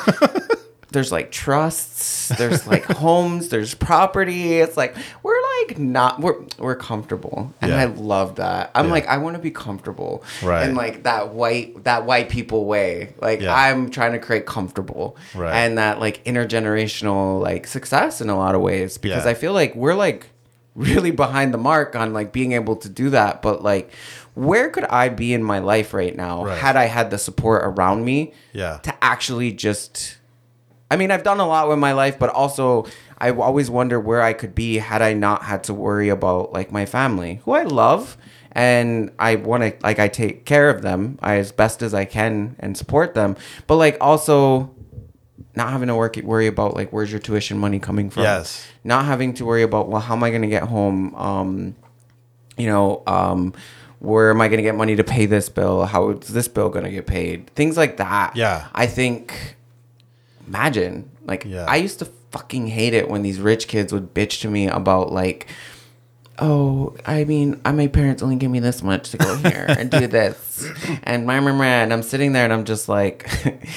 there's like trusts, there's like homes, there's property. It's like we're like not we're we're comfortable, and Yeah. I love that. I'm Yeah. like I want to be comfortable, Right. And like that white that white people way. Like Yeah. I'm trying to create comfortable, Right. And that like intergenerational like success in a lot of ways because. I feel like we're like really behind the mark on like being able to do that, but like. Where could I be in my life right now Right. had I had the support around me Yeah. to actually just I mean, I've done a lot with my life, but also I always wonder where I could be had I not had to worry about like my family, who I love, and I want to like I take care of them as best as I can and support them, but like also not having to work worry about like where's your tuition money coming from. Yes. Not having to worry about well, how am I going to get home? Um, you know, um, where am I going to get money to pay this bill? How is this bill going to get paid? Things like that. Yeah. I think, imagine, like, Yeah. I used to fucking hate it when these rich kids would bitch to me about, like, oh, I mean, I, my parents only give me this much to go here and do this. And my, my, and I'm sitting there and I'm just like,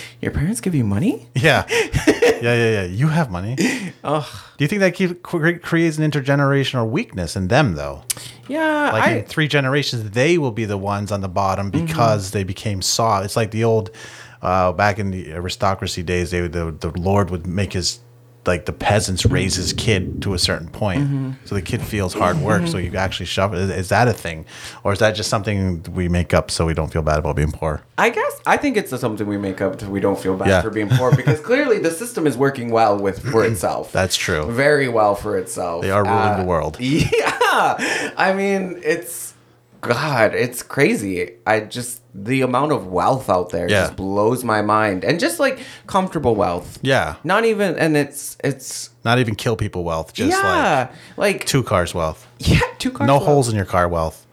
your parents give you money? Yeah. yeah, yeah, yeah. You have money. Ugh. Do you think that keep, creates an intergenerational weakness in them, though? Yeah. Like I, in three generations, they will be the ones on the bottom because they became soft. It's like the old, uh, back in the aristocracy days, they the, the Lord would make his like the peasants raise his kid to a certain point, Mm-hmm. so the kid feels hard work. So you actually shove it. Is, is that a thing, or is that just something we make up so we don't feel bad about being poor? I guess I think it's something we make up so we don't feel bad Yeah. for being poor because clearly the system is working well with for itself. That's true. Very well for itself. They are ruling the world. Yeah. I mean, it's God, it's crazy. I just the amount of wealth out there Yeah. just blows my mind. And just like comfortable wealth. Yeah, Not even and it's it's not even kill people wealth, just yeah, like, like two cars wealth, yeah, two cars. no wealth. holes in your car wealth,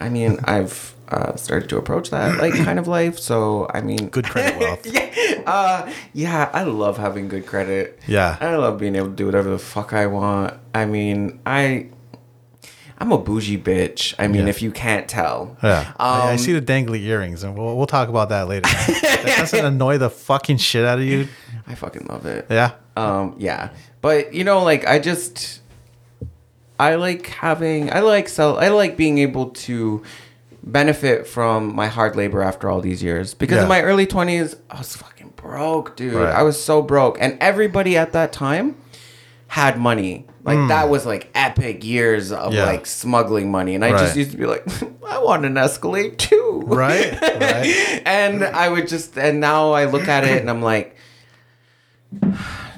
I mean, I've uh, started to approach that like kind of life. So I mean, good credit wealth. yeah, uh, yeah, I love having good credit. Yeah. I love being able to do whatever the fuck I want. I mean, I, I'm a bougie bitch. I mean, Yeah. if you can't tell. Yeah, I, I Um, see the dangly earrings, and we'll, we'll talk about that later. that doesn't annoy the fucking shit out of you. I fucking love it. Yeah, Um, yeah, but you know, like I just, I like having, I like sell, I like being able to benefit from my hard labor after all these years. Because Yeah. in my early twenties, I was fucking broke, dude. Right. I was so broke, and everybody at that time had money. Like hmm. that was like epic years of. Yeah. like smuggling money, and I Right. just used to be like, I want an Escalade too, right, right. and I would just, and now I look at it and I'm like,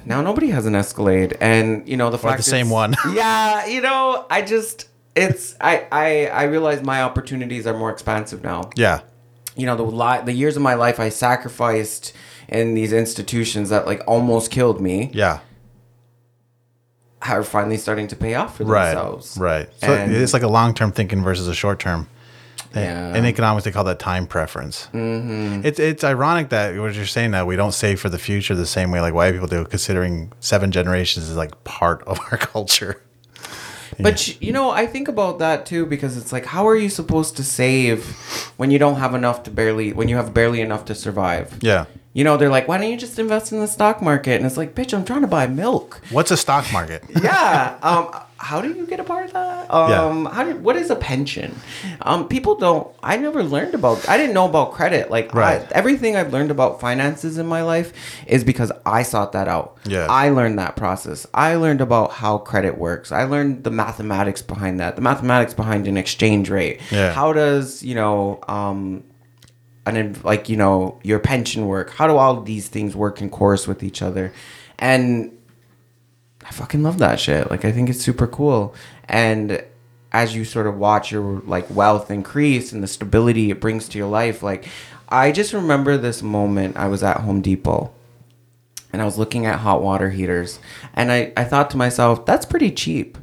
now nobody has an Escalade, and you know the fact the same one. yeah, you know, I just, it's, I, I, I realize my opportunities are more expansive now. Yeah, You know, the li- the years of my life I sacrificed in these institutions that like almost killed me yeah. Are finally starting to pay off for Right, themselves. right. So And- it's like a long term thinking versus a short term. Yeah. In economics, they call that time preference. Mm-hmm. It's it's ironic that what you're saying that we don't save for the future the same way like white people do, considering seven generations is like part of our culture. But you- you know, I think about that too because it's like, how are you supposed to save when you don't have enough to barely, when you have barely enough to survive? Yeah. You know, they're like, why don't you just invest in the stock market? And it's like, bitch, I'm trying to buy milk. What's a stock market? yeah. Um, how do you get a part of that? Um, how do, what is a pension? Um, people don't. I never learned about. I didn't know about credit. Like Right. I, everything I've learned about finances in my life is because I sought that out. Yeah. I learned that process. I learned about how credit works. I learned the mathematics behind that. The mathematics behind an exchange rate. Yeah. How does you know um, an like you know your pension work? How do all these things work in chorus with each other? And I fucking love that shit. Like I think it's super cool. And as you sort of watch your like wealth increase and the stability it brings to your life, like I just remember this moment I was at Home Depot and I was looking at hot water heaters and I, I thought to myself, that's pretty cheap.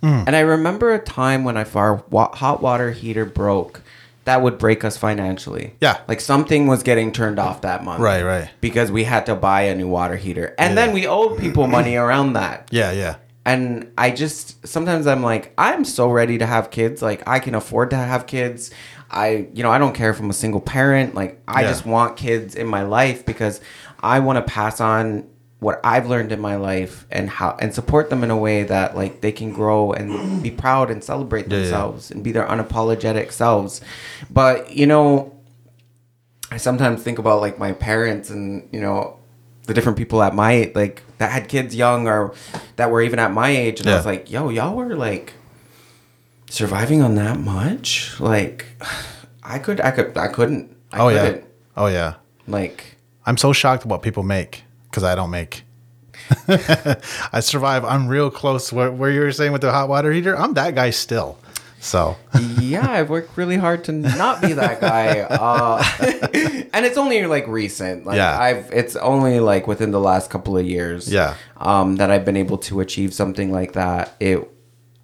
Hmm. And I remember a time when I our wa- hot water heater broke that would break us financially. Yeah. Like something was getting turned off that month. Right, right. Because we had to buy a new water heater. And then we owed people money around that. Yeah, yeah. And I just sometimes I'm like, I'm so ready to have kids. Like I can afford to have kids. I you know, I don't care if I'm a single parent. Like I Yeah. just want kids in my life because I want to pass on what I've learned in my life and how and support them in a way that like they can grow and be proud and celebrate Yeah, yeah. themselves and be their unapologetic selves. But you know, I sometimes think about like my parents and you know the different people at my like that had kids young or that were even at my age, and I was like, yo, y'all were like surviving on that much. Like, I could, I could, I couldn't. I Oh yeah. couldn't. Oh yeah. Like, I'm so shocked at what people make because I don't make. I survive. I'm real close. Where, where you were saying with the hot water heater, I'm that guy still. So yeah, I've worked really hard to not be that guy. Uh, and it's only like recent. Like Yeah. I've it's only like within the last couple of years. Yeah. Um, that I've been able to achieve something like that. It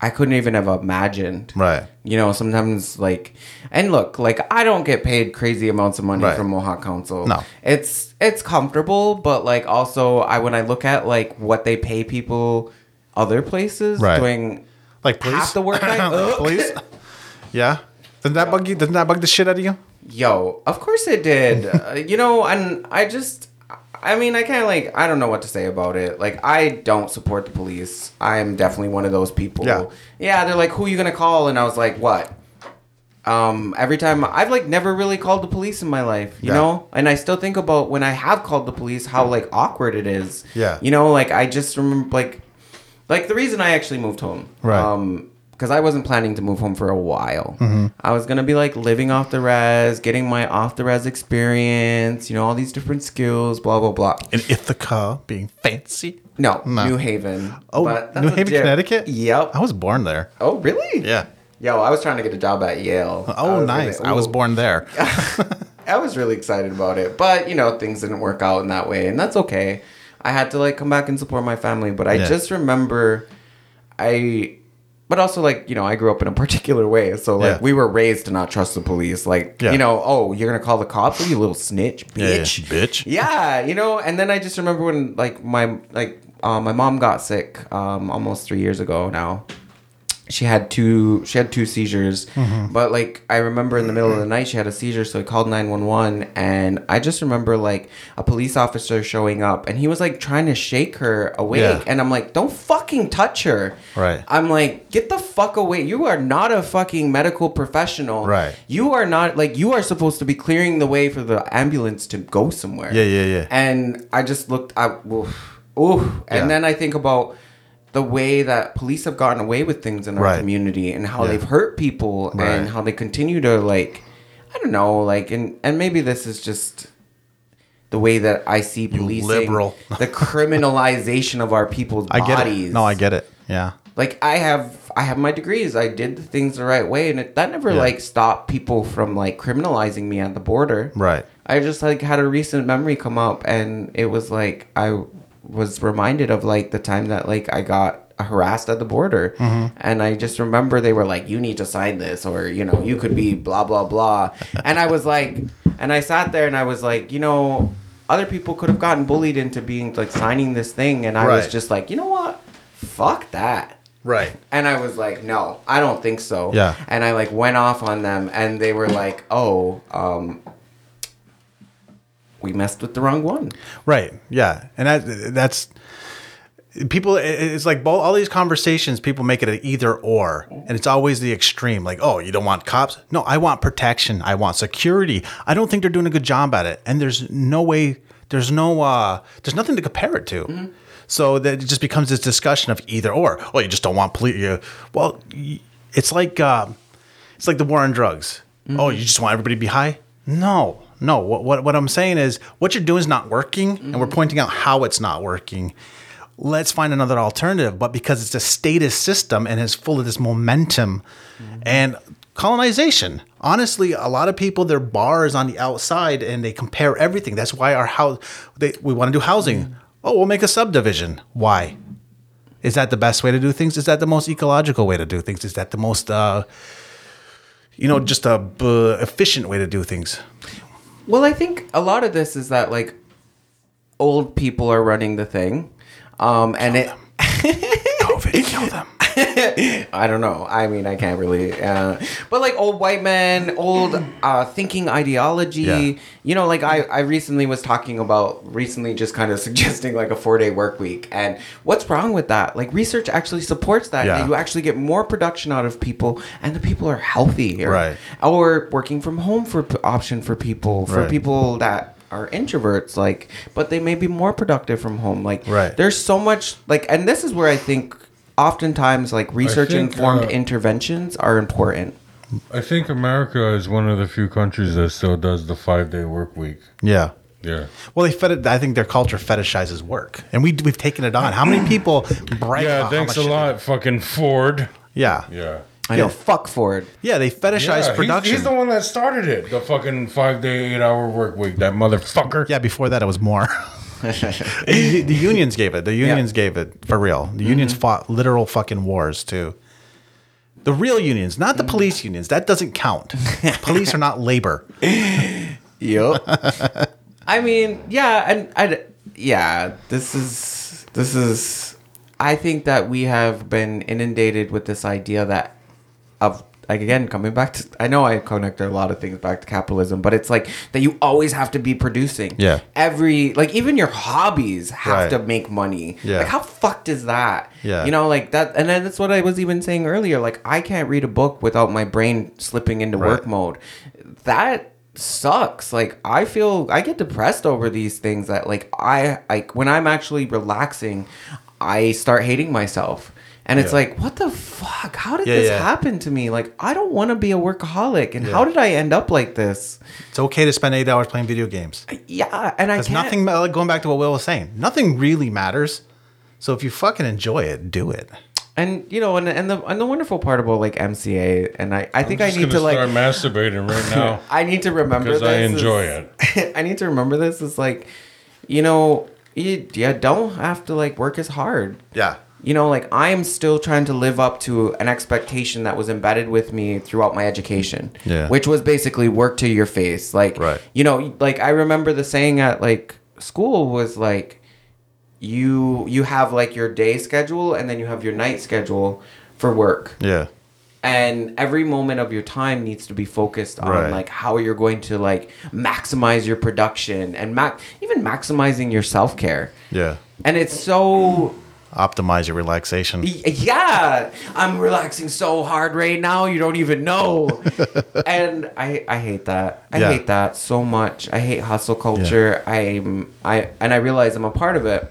I couldn't even have imagined. right. You know, sometimes like and look, like I don't get paid crazy amounts of money Right. from Mohawk Council. No. It's it's comfortable, but like also I when I look at like what they pay people other places Right. doing Like police. half the work I police. Yeah. Doesn't that bug you? Doesn't that bug the shit out of you? Yo, of course it did. uh, you know, and I just, I mean, I kind of like, I don't know what to say about it. Like, I don't support the police. I am definitely one of those people. Yeah. Yeah, they're like, who are you gonna call? And I was like, what? um, every time I've like never really called the police in my life, you Yeah. know, and I still think about when I have called the police how like awkward it is. Yeah. you know, like I just remember like, like the reason I actually moved home, Right. Um, because I wasn't planning to move home for a while. Mm-hmm. I was gonna be like living off the res, getting my off the res experience, you know, all these different skills, blah blah blah. In Ithaca, being fancy. No, No. New Haven. Oh, New Haven, Connecticut. Yep. I was born there. Oh, really? Yeah. Yo, I was trying to get a job at Yale. Oh, was nice. really- I was born there. I was really excited about it, but you know things didn't work out in that way, and that's okay. I had to like come back and support my family, but I Yeah. just remember, I, but also like you know I grew up in a particular way, so like Yeah. we were raised to not trust the police. Like Yeah. you know, oh you're gonna call the cops, oh, you little snitch, Yeah, yeah. bitch, Bitch. Yeah, you know, and then I just remember when like my like uh, my mom got sick um, almost three years ago now. She had two she had two seizures, Mm-hmm. but like I remember in the middle of the night she had a seizure, so I called nine one one, and I just remember like a police officer showing up, and he was like trying to shake her awake, Yeah. and I'm like, don't fucking touch her, Right. I'm like, get the fuck away! You are not a fucking medical professional, Right. You are not like you are supposed to be clearing the way for the ambulance to go somewhere, Yeah, yeah, yeah. and I just looked, I, oof, oof. and Yeah. then I think about the way that police have gotten away with things in our Right. community and how Yeah. they've hurt people Right. and how they continue to like, I don't know, like, and and maybe this is just the way that I see policing, liberal. the criminalization of our people's I get bodies. it. No, I get it. Yeah. Like I have, I have my degrees. I did the things the right way, and it, that never Yeah. like stopped people from like criminalizing me at the border. Right. I just like had a recent memory come up and it was like I was reminded of like the time that like I got harassed at the border. And I just remember they were like you need to sign this or you know you could be blah blah blah. And I was like and I sat there and I was like you know other people could have gotten bullied into being like signing this thing. And I was just like you know what? Fuck that. Right. and I was like, no, I don't think so. Yeah. And I like went off on them and they were like, oh, um, we messed with the wrong one. Right. Yeah. And that that's people. It's like all these conversations. People make it an either or, and it's always the extreme. Like, oh, you don't want cops? No, I want protection. I want security. I don't think they're doing a good job at it, and there's no way. There's no. uh There's nothing to compare it to. So that it just becomes this discussion of either or. Well, you just don't want police. You, well, it's like uh, it's like the war on drugs. Oh, you just want everybody to be high? No, no. What, what what I'm saying is what you're doing is not working, and we're mm-hmm. pointing out how it's not working. Let's find another alternative. But because it's a status system and is full of this momentum mm-hmm. and colonization, honestly, a lot of people their bar is on the outside and they compare everything. That's why our house they, we want to do housing. Mm-hmm. Oh, we'll make a subdivision. Why? Is that the best way to do things? Is that the most ecological way to do things? Is that the most, uh, you know, just a b- efficient way to do things? Well, I think a lot of this is that like old people are running the thing. Um, and it, kill them. I don't know. I mean, I can't really. Uh, but like old white men, old uh, thinking ideology. Yeah. You know, like I, I recently was talking about recently just kind of suggesting like a four day work week. And what's wrong with that? Like research actually supports that. Yeah. You actually get more production out of people, and the people are healthier. Right. Or working from home for p- option for people for Right. people that are introverts like but they may be more productive from home like Right. there's so much like and this is where i think oftentimes like research think, informed uh, interventions are important I think America is one of the few countries that still does the five day work week. Yeah. Yeah. Well, they fed I think their culture fetishizes work, and we we've taken it on. How many people brag? Yeah, about how thanks a much- lot, fucking Ford. Yeah. Yeah. i know fuck ford Yeah, they fetishize Yeah, he's- production. He's, the one that started it. The fucking five day, eight hour work week. That motherfucker. yeah, before that it was more. the, the unions gave it. The unions gave it for real. The unions Mm-hmm. fought literal fucking wars too. The real unions, not the Mm. police unions. That doesn't count. police are not labor. Yep. I mean, yeah, and I, yeah, this is this is. I think that we have been inundated with this idea that of like again coming back to I know I connect a lot of things back to capitalism, but it's like that you always have to be producing. Yeah. Every like even your hobbies have Right. to make money. Yeah. Like how fucked is that? Yeah. You know, like that and then that's what I was even saying earlier. Like I can't read a book without my brain slipping into work mode. That sucks. Like I feel I get depressed over these things that like I like when I'm actually relaxing, I start hating myself. And it's Yeah. like, what the fuck? How did Yeah, this yeah. happen to me? Like, I don't want to be a workaholic. And Yeah. how did I end up like this? It's okay to spend eight hours playing video games. Yeah, and I There's can't. nothing like going back to what Will was saying. Nothing really matters. So if you fucking enjoy it, do it. And you know, and and the and the wonderful part about like MCA, and I I think I need to gonna like start masturbating right now I need to remember because this. I enjoy is- it. I need to remember this. Is like, you know, you, you don't have to like work as hard. Yeah. You know, like I am still trying to live up to an expectation that was embedded with me throughout my education. Yeah. Which was basically work to your face. Like, Right. you know, like I remember the saying at like school was like, you you have like your day schedule and then you have your night schedule for work Yeah. and every moment of your time needs to be focused on Right. like how you're going to like maximize your production and mac even maximizing your self-care Yeah. and it's so Optimize your relaxation. yeah i'm relaxing so hard right now you don't even know and i i hate that i Yeah. hate that so much i hate hustle culture i'm i and i realize i'm a part of it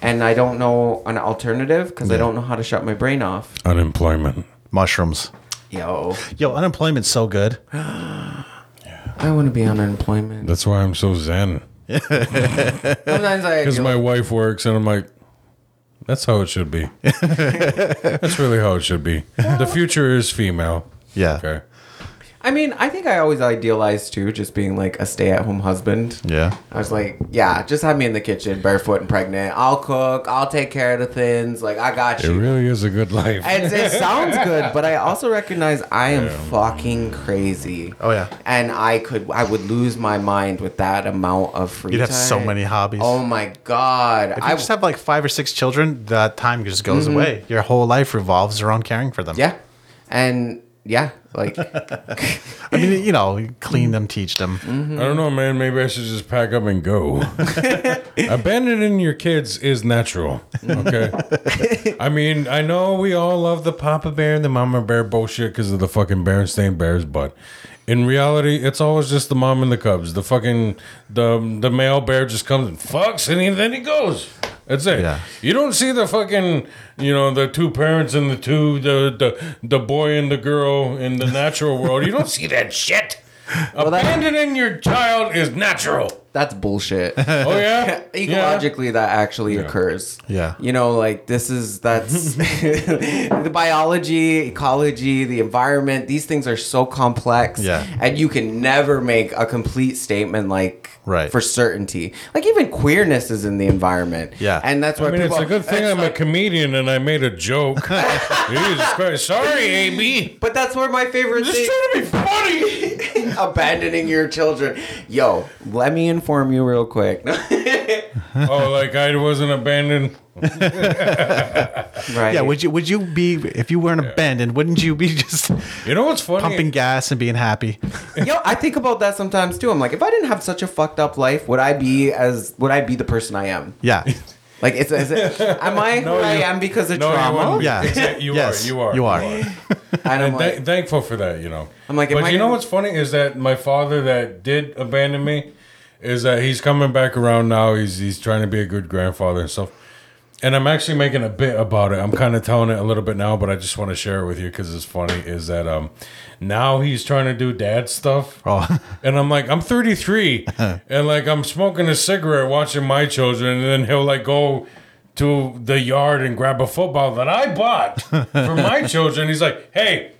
and i don't know an alternative because i don't know how to shut my brain off Unemployment. Mushrooms. yo Yo, unemployment's so good. i want to be on unemployment That's why I'm so zen. Sometimes I Because my wife works, and I'm like, that's how it should be. that's really how it should be. The future is female. Yeah. Okay. I mean, I think I always idealized too, just being like a stay-at-home husband. Yeah. I was like, yeah, just have me in the kitchen, barefoot and pregnant. I'll cook. I'll take care of the things. Like I got you. It really is a good life. And it sounds good, but I also recognize I am fucking crazy. Oh, yeah. And I could, I would lose my mind with that amount of free You'd have time. so many hobbies. Oh my god! If you I just have like five or six children, that time just goes mm-hmm. away. Your whole life revolves around caring for them. yeah, and yeah, like I mean, you know, clean them, teach them. Mm-hmm. I don't know, man. Maybe I should just pack up and go. Abandoning your kids is natural. Okay. I mean, I know we all love the Papa Bear and the Mama Bear bullshit because of the fucking Berenstain Bears, but in reality, it's always just the mom and the cubs. The fucking the the male bear just comes and fucks, and he, then he goes. That's it. Yeah. You don't see the fucking, you know, the two parents and the two, the the the boy and the girl in the natural world. You don't see that shit. that- Abandoning your child is natural. That's bullshit. Oh yeah, ecologically that actually occurs Yeah. you know like this is that's the biology ecology the environment these things are so complex Yeah. and you can never make a complete statement like Right. for certainty like even queerness is in the environment Yeah. and that's why I mean, it's a good thing I'm like- a comedian and I made a joke. Jesus Christ! Sorry, AB. but that's where my favorite Just thing trying to be funny. abandoning your children yo let me inform you real quick oh, like I wasn't abandoned. right Yeah, would you would you be if you weren't abandoned? Wouldn't you be just You know what's funny? pumping gas and being happy? Yo, I think about that sometimes too. I'm like, if I didn't have such a fucked up life, would I be as would I be the person I am? Yeah, Like, it's, is it, am I who No, I you- am because of No, you trauma? wouldn't be. yeah. Exa- You yes, are. You are. You are. And I'm And like, th- thankful for that, you know. I'm like, am but I you know gonna- what's funny is that my father that did abandon me is that he's coming back around now. He's he's trying to be a good grandfather and stuff. And I'm actually making a bit about it. I'm kind of telling it a little bit now, but I just want to share it with you because it's funny. Is that um now he's trying to do dad stuff, Oh, and I'm like I'm 33, and like I'm smoking a cigarette, watching my children, and then he'll like go to the yard and grab a football that I bought for my children. He's like, hey.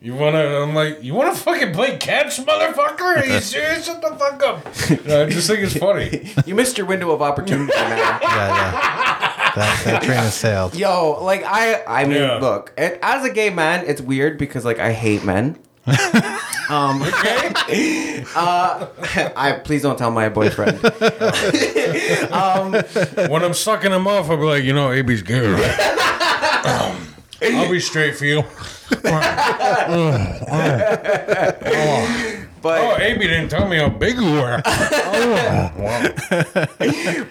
You wanna? I'm like, you wanna fucking play catch, motherfucker? Are you serious? Shut the fuck up! You know, I just think it's funny. you missed your window of opportunity, man. yeah, yeah. That, that train has sailed. Yo, like I, I mean, Yeah. look, it, as a gay man, it's weird because like I hate men. um, Okay. uh, I please don't tell my boyfriend. when I'm sucking him off, I'll be like, you know, AB's gay. right? Um, I'll I'll be straight for you. But Oh, AB didn't tell me how big you were. Oh, wow.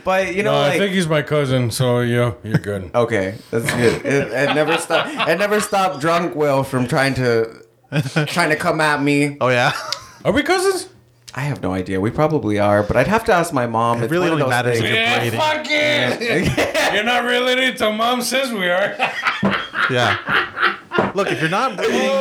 but you know, No, I think he's my cousin, so yeah, you're good. okay, that's good. It, it never stopped. It never stopped drunk Will from trying to trying to come at me. Oh yeah. Are we cousins? I have no idea. We probably are, but I'd have to ask my mom. It really only those matters things- if Yeah, Brady. fuck it. You're not related till mom says we are. Yeah. Look, if you're not breeding,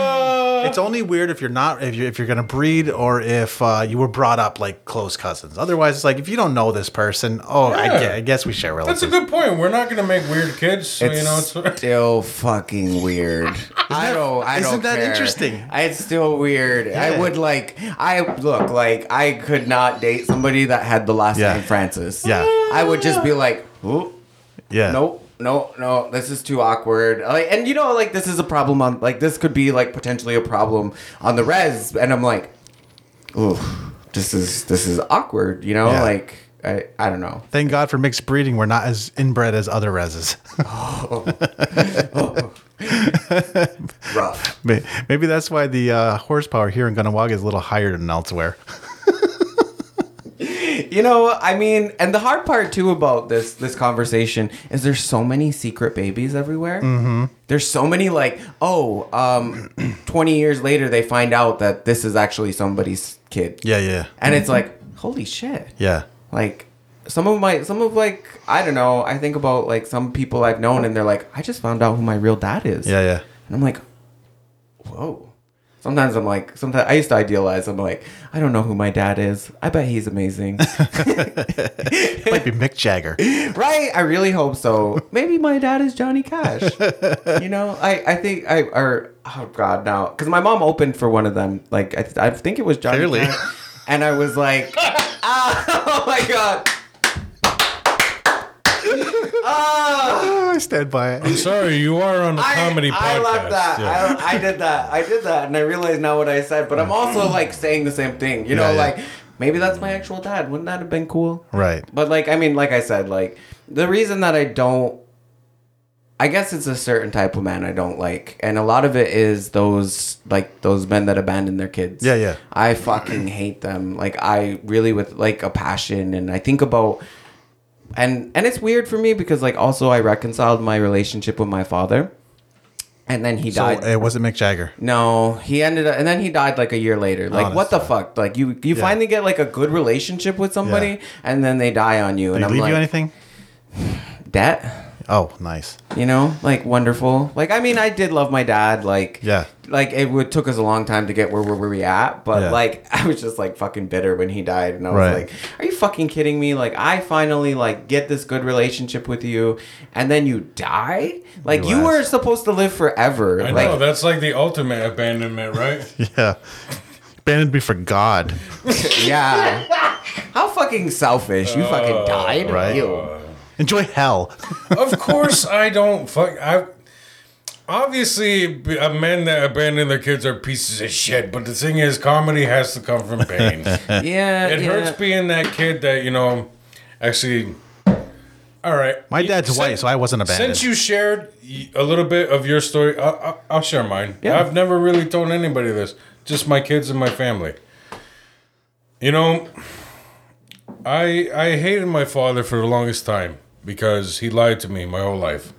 it's only weird if you're not if you if you're gonna breed or if uh, you were brought up like close cousins. Otherwise, it's like if you don't know this person, oh, I, Yeah. guess, I guess we share That's a good point. We're not gonna make weird kids, so It's you know. It's, still fucking weird. I don't. I isn't don't that care. interesting? It's still weird. I Yeah. would like. I look like I could not date somebody that had the last Yeah. name Francis. Yeah. I would just be like, Ooh, yeah. nope. No, no, this is too awkward. Like, and you know, like this is a problem on, like this could be like potentially a problem on the res, and I'm like, ooh, this is this is awkward. You know, Yeah. like I I don't know. Thank God for mixed breeding. We're not as inbred as other reses. Rough. May- Maybe that's why the uh, horsepower here in Gunawaga is a little higher than elsewhere. You know, I mean, and the hard part too about this this conversation is there's so many secret babies everywhere. Mm-hmm. There's so many like, oh, um, 20 years later they find out that this is actually somebody's kid. Yeah, yeah, And it's like, holy shit. yeah. Like some of my some of like I don't know, I think about like some people I've known and they're like, I just found out who my real dad is. Yeah, yeah. And I'm like, whoa. Sometimes I'm like, sometimes I used to idealize. I'm like, I don't know who my dad is. I bet he's amazing. Might be Mick Jagger. right? I really hope so. Maybe my dad is Johnny Cash. you know, I, I think I or oh god now because my mom opened for one of them. Like I, I think it was Johnny Clearly. Cash, and I was like, ah, oh my god. Oh, I stand by it. I'm sorry, you are on a comedy podcast. I love that. Yeah. I, I did that. I did that, and I realized now what I said. But I'm also like saying the same thing. You know, Yeah, yeah. like maybe that's my actual dad. Wouldn't that have been cool? Right. But like, I mean, like I said, like the reason that I don't, I guess it's a certain type of man I don't like, and a lot of it is those like those men that abandon their kids. Yeah, yeah. I fucking hate them. Like I really with like a passion, and I think about. And and it's weird for me because like also I reconciled my relationship with my father, and then he So died. Eh, it wasn't Mick Jagger. No, he ended up, and then he died like a year later. Like, Oh, what the fuck? Like, you you Yeah. finally get like a good relationship with somebody, Yeah. and then they die on you, Did and I'm leave like, you anything? debt. Oh, nice. You know, like wonderful. Like, I mean, I did love my dad. Like, Yeah. like it would took us a long time to get where where we at, but Yeah. like I was just like fucking bitter when he died, and I was Right. like, "Are you fucking kidding me? Like, I finally like get this good relationship with you, and then you die? Like, you Relax. were supposed to live forever. I like, know that's like the ultimate abandonment, right? Yeah. Abandoned me for God. Yeah. How fucking selfish. You fucking oh, died. right. Ew. Enjoy hell. of course, I don't fuck. I obviously uh, men that abandon their kids are pieces of shit. But the thing is, comedy has to come from pain. Yeah. It yeah. hurts being that kid that you know. Actually, all right. My dad's Since- white, so I wasn't abandoned. Since you shared y- a little bit of your story, I'll, I'll- I'll share mine. Yeah. I've never really told anybody this, just my kids and my family. You know, I I hated my father for the longest time because he lied to me my whole life.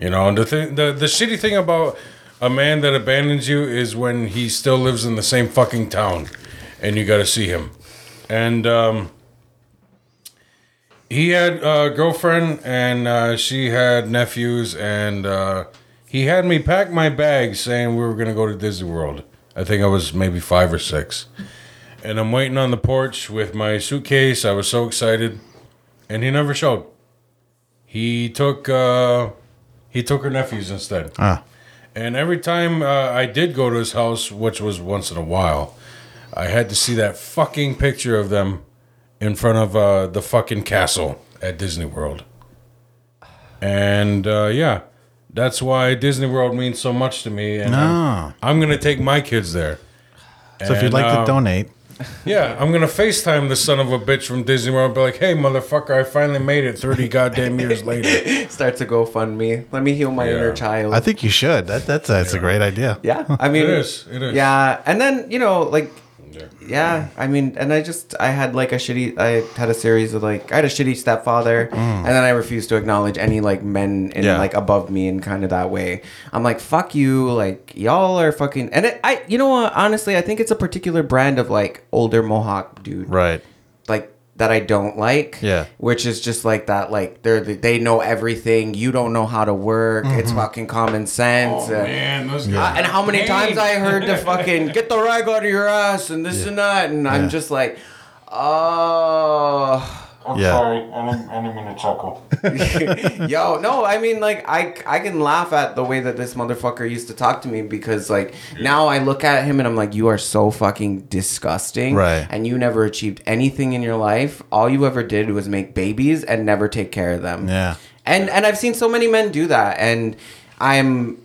You know, and the thing, the the shitty thing about a man that abandons you is when he still lives in the same fucking town, and you got to see him, and um, he had a girlfriend and uh, she had nephews and uh, he had me pack my bags saying we were to go to disney world. I think i was maybe five or six. And i'm waiting on the porch with my suitcase. I was so excited and he never showed he took uh, he took her nephews instead Ah. and every time uh, I did go to his house, which was once in a while, I had to see that fucking picture of them in front of uh, the fucking castle at Disney World. And uh, yeah, that's why Disney World means so much to me. And I'm, I'm gonna take my kids there. So if you'd And, like uh, to donate, Yeah, I'm gonna FaceTime the son of a bitch from Disney World and be like, "Hey, motherfucker, I finally made it 30 goddamn years later." Start to GoFundMe. Let me heal my Yeah. inner child. I think you should. That that's that's a great idea. yeah, I mean, It is, it is. Yeah, and then you know, like, Yeah. yeah, I mean, and I just I had like a shitty. I had a series of like I had a shitty stepfather, mm. and then I refused to acknowledge any like men in Yeah. like above me in kind of that way. I'm like, fuck you, like y'all are fucking. And it, I, you know what? Honestly, I think it's a particular brand of like older Mohawk dude, Right. like that I don't like. Yeah. Which is just like that, like they're they know everything. You don't know how to work. It's Mm-hmm. fucking common sense. Oh Uh, man, those uh, and how many times I heard the fucking get the rag out of your ass and this and that, and I'm just like, oh, I'm Yeah. sorry, I didn't, I didn't mean to chuckle. yo, no, I mean like I I can laugh at the way that this motherfucker used to talk to me because like now I look at him and I'm like, you are so fucking disgusting, Right. And you never achieved anything in your life. All you ever did was make babies and never take care of them. Yeah. And and I've seen so many men do that, and I'm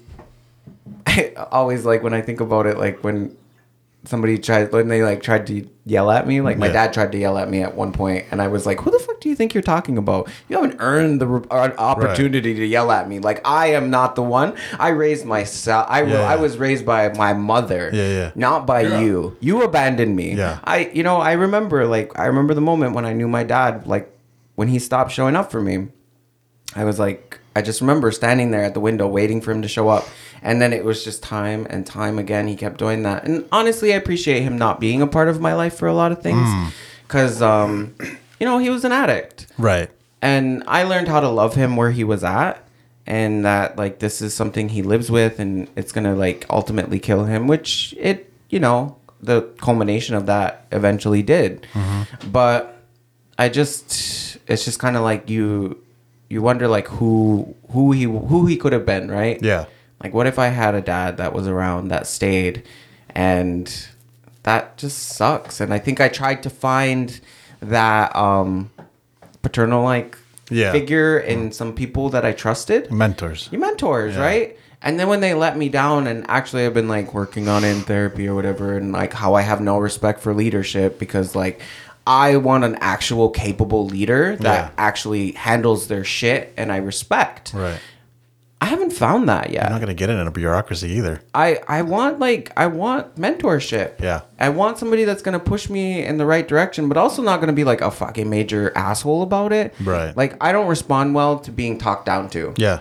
I always like when I think about it, like when somebody tried when they like tried to yell at me, like my Yeah. dad tried to yell at me at one point, and I was like, "Who the fuck do you think you're talking about? You haven't earned the re- uh, opportunity to yell at me. Like I am not the one. I raised myself. I Yeah, I was raised by my mother. Yeah, yeah. Not by Yeah. you. You abandoned me. Yeah. I you know I remember like I remember the moment when I knew my dad like when he stopped showing up for me. I was like, I just remember standing there at the window waiting for him to show up. And then it was just time and time again. He kept doing that. And honestly, I appreciate him not being a part of my life for a lot of things. Because, um, you know, he was an addict. Right. And I learned how to love him where he was at. And that, like, this is something he lives with and it's going to, like, ultimately kill him, which it, you know, the culmination of that eventually did. But I just, it's just kind of like you, you wonder, like, who, who he, who he could have been, right? Yeah. Like, what if I had a dad that was around that stayed, and that just sucks. And I think I tried to find that um, paternal like Yeah. figure in some people that I trusted, Mentors. your mentors, right? And then when they let me down, and actually I've been like working on it in therapy or whatever, and like how I have no respect for leadership because like I want an actual capable leader that Yeah. actually handles their shit and I respect. Right. I haven't found that yet. I'm not gonna get it in a bureaucracy either. I I want like I want mentorship. Yeah. I want somebody that's gonna push me in the right direction, but also not gonna be like a fucking major asshole about it. Right. Like I don't respond well to being talked down to. Yeah.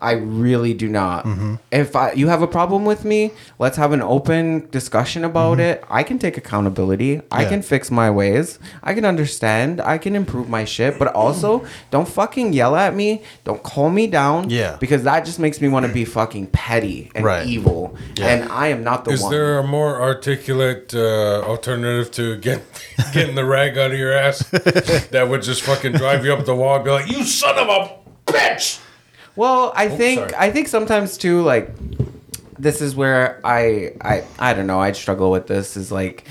I really do not. Mm-hmm. If I, you have a problem with me, let's have an open discussion about Mm-hmm. it. I can take accountability. I can fix my ways. I can understand. I can improve my shit. But also, don't fucking yell at me. Don't call me down. Yeah. Because that just makes me want to be fucking petty and Right. evil. Yeah. And I am not the Is one. Is there a more articulate uh, alternative to get getting the rag out of your ass that would just fucking drive you up the wall and be like, "You son of a bitch"? Well, I oh, think sorry. I think sometimes too like this is where I I I don't know, I struggle with this is like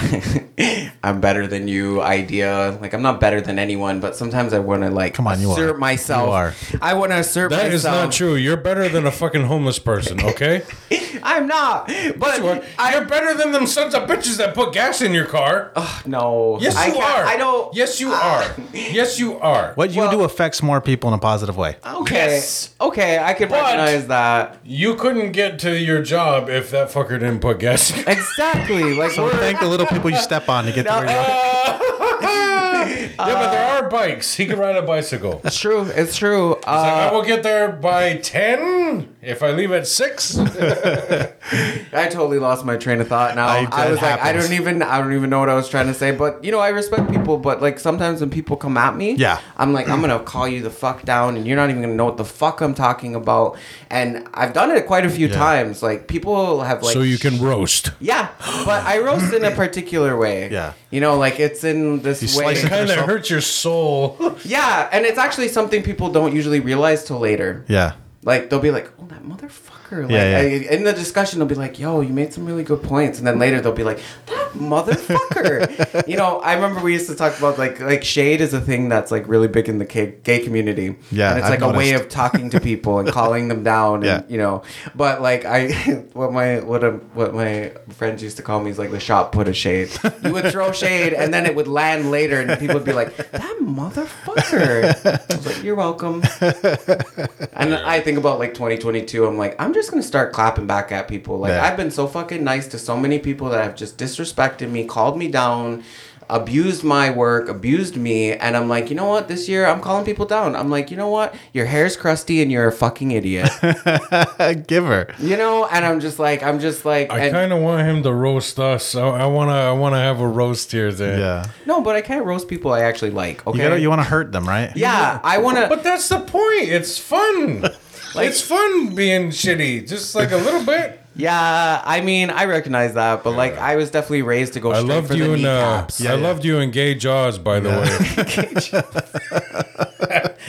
I'm better than you idea. Like I'm not better than anyone, but sometimes I want to like Come on, you assert are. myself. You are. I want to assert myself. That is myself. not true. You're better than a fucking homeless person, okay? I'm not. But You're I better than them sons of bitches that put gas in your car. no. Yes, I you can't- are. I don't. Yes, you uh, are. Yes, you are. What you Well- do affects more people in a positive way. Okay. Yes. Okay, I can But- recognize that. You couldn't get to your job if that fucker didn't put gas. in your Exactly. Like So we're thank the little people you step on to get to where you are. Yeah, but there are bikes. He can ride a bicycle. It's true. It's true. Like, I Uh, will get there by 10 if I leave at 6. I totally lost my train of thought now. I- I, that was like, I don't even, I don't even know what I was trying to say. But you know, I respect people. But like sometimes when people come at me, Yeah. I'm like, I'm gonna call you the fuck down, and you're not even gonna know what the fuck I'm talking about. And I've done it quite a few Yeah. times. Like people have like, so you can roast. yeah, but I roast in a particular way. Yeah. You know, like it's in this You way. slice it Kind of hurts your soul. Yeah, and it's actually something people don't usually realize till later. Yeah. Like they'll be like, "Oh, that motherfucker!" Like Yeah, yeah. I- in the discussion, they'll be like, "Yo, you made some really good points," and then later they'll be like, "That motherfucker. you know, I remember we used to talk about like like shade is a thing that's like really big in the gay, gay community. Yeah, and it's I've like a way of talking to people and calling them down. Yeah. you know. But like I, what my what a, what my friends used to call me is like the shop put a shade. You would throw shade and then it would land later, and people would be like, "That motherfucker." I was like, "You're welcome." And I think about like 2022. I'm like, I'm just gonna start clapping back at people. Like Yeah. I've been so fucking nice to so many people that have just disrespected me, called me down, abused my work, abused me, and I'm like, you know what? This year I'm calling people down. I'm like, you know what? Your hair's crusty and you're a fucking idiot. Give her. you know? And I'm just like, I'm just like, I and- kind of want him to roast us. I, I wanna, I wanna have a roast here. Then. Yeah. no, but I can't roast people I actually like. Okay. You gotta, you want to hurt them, right? yeah, I want to. But that's the point. It's fun. it's fun being shitty, just like a little bit. Yeah, I mean, I recognize that, but like, I was definitely raised to go I straight loved for the you in uh, kneecaps. I loved you in Gay Jaws, by the way.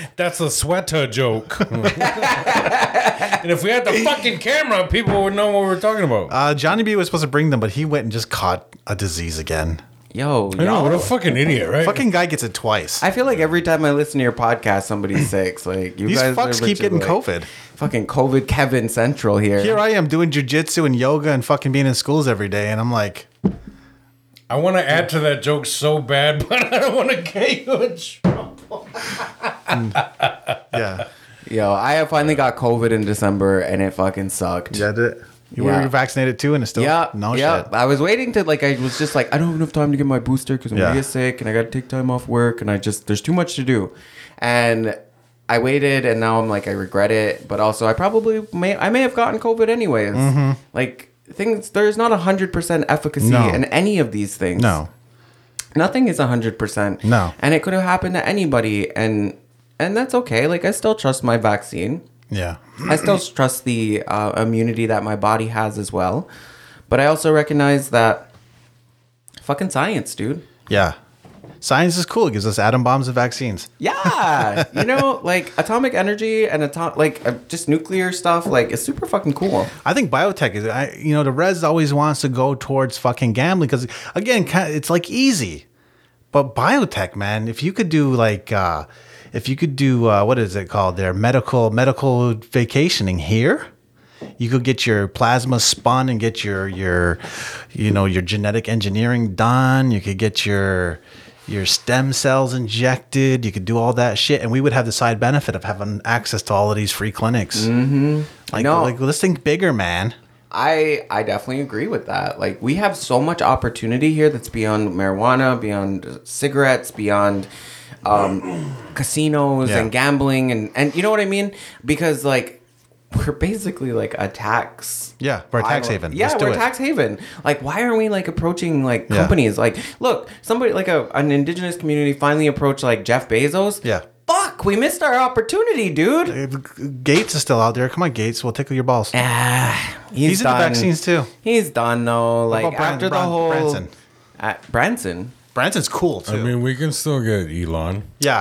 That's a sweater joke. and if we had the fucking camera, people would know what we're talking about. Uh, Johnny B was supposed to bring them, but he went and just caught a disease again. Yo, I know, what a fucking idiot, right? Fucking guy gets it twice. I feel like every time I listen to your podcast, somebody's sick. Like you These guys fucks are keep getting like, COVID. Fucking COVID Kevin Central here. Here I am doing jujitsu and yoga and fucking being in schools every day, and I'm like, I want to add to that joke so bad, but I don't want to get you in trouble. Mm. yeah, Yo, I finally got COVID in December and it fucking sucked. yeah, did you Yeah. were vaccinated too, and it's still Yeah, no yeah. shit. I was waiting to like. I was just like, I don't have enough time to get my booster because I'm Yeah. gonna get sick and I got to take time off work and I just there's too much to do, and I waited and now I'm like I regret it, but also I probably may I may have gotten COVID anyways. Like things, there's not a hundred percent efficacy Mm-hmm. No. in any of these things. No, nothing is a hundred percent. No. and it could have happened to anybody, and and that's okay. Like I still trust my vaccine. Yeah, I still trust the uh, immunity that my body has as well. But I also recognize that fucking science, dude. yeah. Science is cool. It gives us atom bombs and vaccines. Yeah, you know, like atomic energy and atom- like uh, just nuclear stuff, like it's super fucking cool. I think biotech is, I, you know, the res always wants to go towards fucking gambling because, again, it's like easy. But biotech, man, if you could do like, uh, if you could do, uh, what is it called there? Medical, medical vacationing here. You could get your plasma spun and get your, your, you know, your genetic engineering done. You could get your, your stem cells injected. You could do all that shit. And we would have the side benefit of having access to all of these free clinics. Mm-hmm. Like, know. like, let's think bigger, man. I I definitely agree with that. Like we have so much opportunity here that's beyond marijuana, beyond cigarettes, beyond um, casinos Yeah. and gambling and and you know what I mean? Because like we're basically like a tax. Yeah, we're a tax haven. Yeah, we're a tax haven. Like, why aren't we like approaching like Yeah. companies? Like, look, somebody like a an indigenous community finally approached like Jeff Bezos. Yeah. Fuck, we missed our opportunity, dude. Gates is still out there. Come on, Gates. We'll tickle your balls. Ah, he's, He's in the vaccines too. He's done though. Like about Bran- after the whole Branson? Uh, Branson. Branson's cool too. I mean, we can still get Elon. yeah,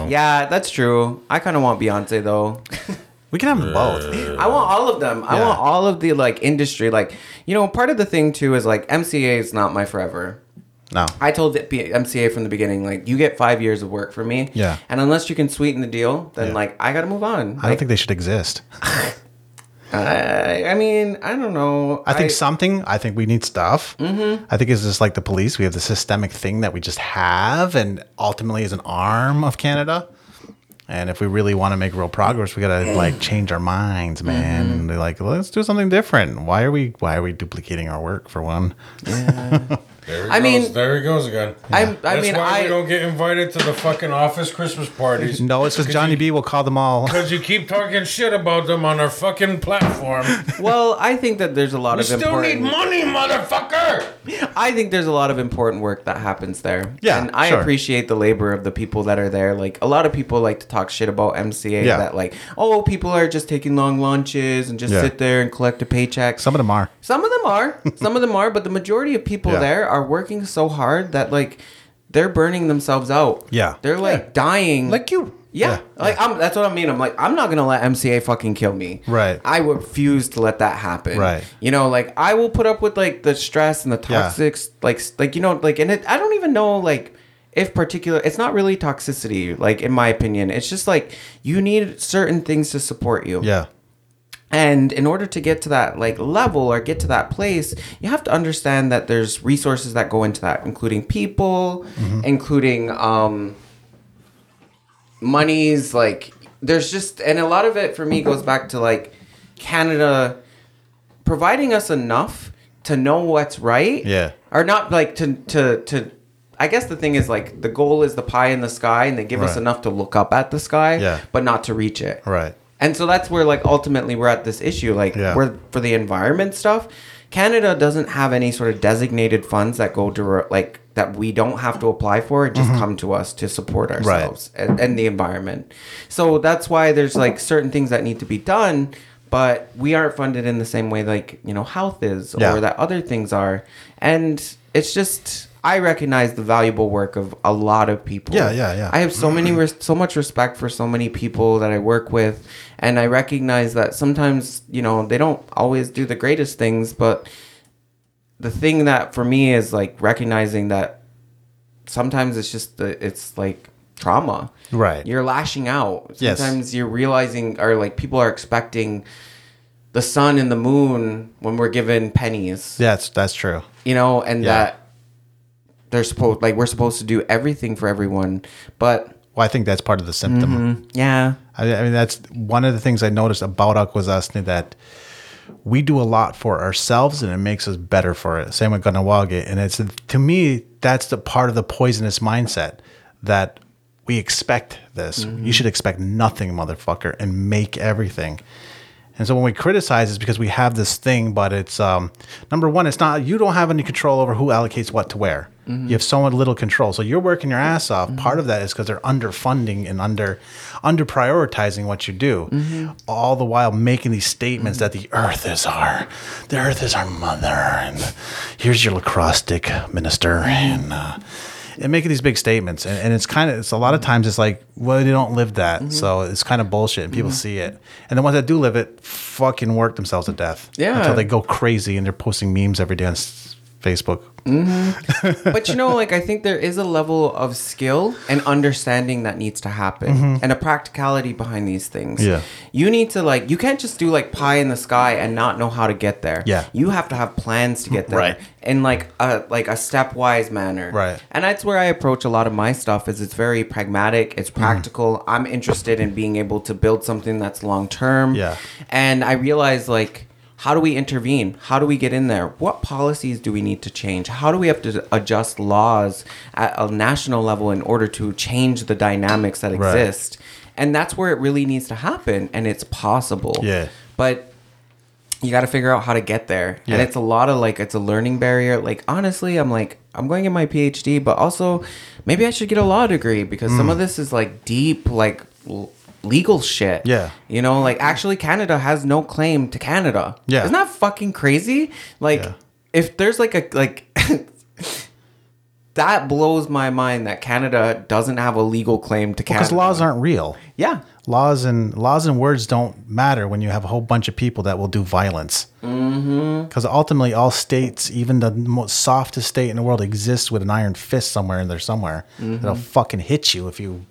Uh, yeah, that's true. I kind of want Beyonce though. we can have them both. I want all of them. I Yeah. want all of the like industry. Like you know, part of the thing too is like MCA is not my forever. No, I told the P- MCA from the beginning, like you get five years of work from me. Yeah. And unless you can sweeten the deal, then Yeah. like I gotta move on. I don't think they should exist. I, I mean, I don't know. I think something. I think we need stuff. Mm-hmm. I think it's just like the police. We have the systemic thing that we just have, and ultimately is an arm of Canada. And if we really want to make real progress, we gotta like change our minds, man. Mm-hmm. And they're like, let's do something different. Why are we? Why are we duplicating our work for one? There I goes. mean- there he goes again. I'm- I That's mean, why I- we don't get invited to the fucking office Christmas parties. No, it's because Johnny B will call them all. Because you keep talking shit about them on our fucking platform. Well, I think that there's a lot We of still important. need money, motherfucker. I think there's a lot of important work that happens there. Yeah, and I sure. appreciate the labor of the people that are there. Like a lot of people like to talk shit about MCA. Yeah. That like, oh, people are just taking long lunches and just Yeah. sit there and collect a paycheck. Some of them are. Some of them are. Some of them are, but the majority of people Yeah. there are working so hard that like they're burning themselves out. Yeah. They're like dying. Like you. Yeah, Yeah, like I'm. That's what I mean. I'm like, I'm not gonna let MCA fucking kill me. Right. I refuse to let that happen. Right. You know, like I will put up with like the stress and the Yeah. toxic, like, like you know, like, and it, I don't even know like if particular. It's not really toxicity, like in my opinion. It's just like you need certain things to support you. Yeah. And in order to get to that like level or get to that place, you have to understand that there's resources that go into that, including people, including um monies like there's just and a lot of it for me goes back to like Canada providing us enough to know what's right. Yeah. Or not like to to to I guess the thing is like the goal is the pie in the sky and they give us enough to look up at the sky, Yeah. but not to reach it. Right. And so that's where like ultimately we're at this issue. Like Yeah. we're for the environment stuff, Canada doesn't have any sort of designated funds that go to like that we don't have to apply for. It just mm-hmm. come to us to support ourselves and, and the environment. So that's why there's like certain things that need to be done, but we aren't funded in the same way like, you know, health is Yeah. or that other things are. And it's just I recognize the valuable work of a lot of people. Yeah, yeah, yeah. I have so many mm-hmm. res- so much respect for so many people that I work with and I recognize that sometimes, you know, they don't always do the greatest things, but the thing that for me is like recognizing that sometimes it's just the it's like trauma. Right. You're lashing out. Yes. Sometimes you're realizing or like people are expecting the sun and the moon when we're given pennies Yes, that's that's true. you know, and Yeah. that they're supposed like we're supposed to do everything for everyone, but Well, I think that's part of the symptom. yeah, I, I mean, that's one of the things I noticed about Akwesasne that we do a lot for ourselves and it makes us better for it. Same with Kahnawake. And it's to me, that's the part of the poisonous mindset that we expect this. You should expect nothing, motherfucker, and make everything. And so when we criticize, it's because we have this thing, but it's um, number one, it's not you don't have any control over who allocates what to where. You have so little control. So you're working your ass off. Part of that is because they're underfunding and under under prioritizing what you do, all the while making these statements that the earth is our the earth is our mother, and here's your lacrosse stick, minister, and. Uh, and making these big statements and, and it's kind of it's a lot of times it's like well they don't live that so it's kind of bullshit and people see it and the ones that do live it fucking work themselves to death Yeah. until they go crazy and they're posting memes every day on facebook but you know, like I think there is a level of skill and understanding that needs to happen, and a practicality behind these things. Mm-hmm. Yeah. you need to like you can't just do like pie in the sky and not know how to get there. Yeah. you have to have plans to get there, Right. In like a like a stepwise manner, Right. And that's where I approach a lot of my stuff. Is it's very pragmatic, it's Mm-hmm. practical. I'm interested in being able to build something that's long term. Yeah. and I realize like how do we intervene? How do we get in there? What policies do we need to change? How do we have to adjust laws at a national level in order to change the dynamics that Right. exist? And that's where it really needs to happen, and it's possible. Yeah. But you got to figure out how to get there. And it's a lot of like, it's a learning barrier. Like, honestly, I'm like, I'm going to get my PhD, but also maybe I should get a law degree because some Mm. of this is like deep, like l- legal shit. Yeah. You know, like actually Canada has no claim to Canada. Yeah. Isn't that fucking crazy? Like, Yeah. if there's like a, like, that blows my mind that Canada doesn't have a legal claim to Canada. because laws aren't real Yeah. laws and laws and words don't matter when you have a whole bunch of people that will do violence mm-hmm. because ultimately all states even the most softest state in the world exists with an iron fist somewhere in there somewhere mm-hmm. that'll fucking hit you if you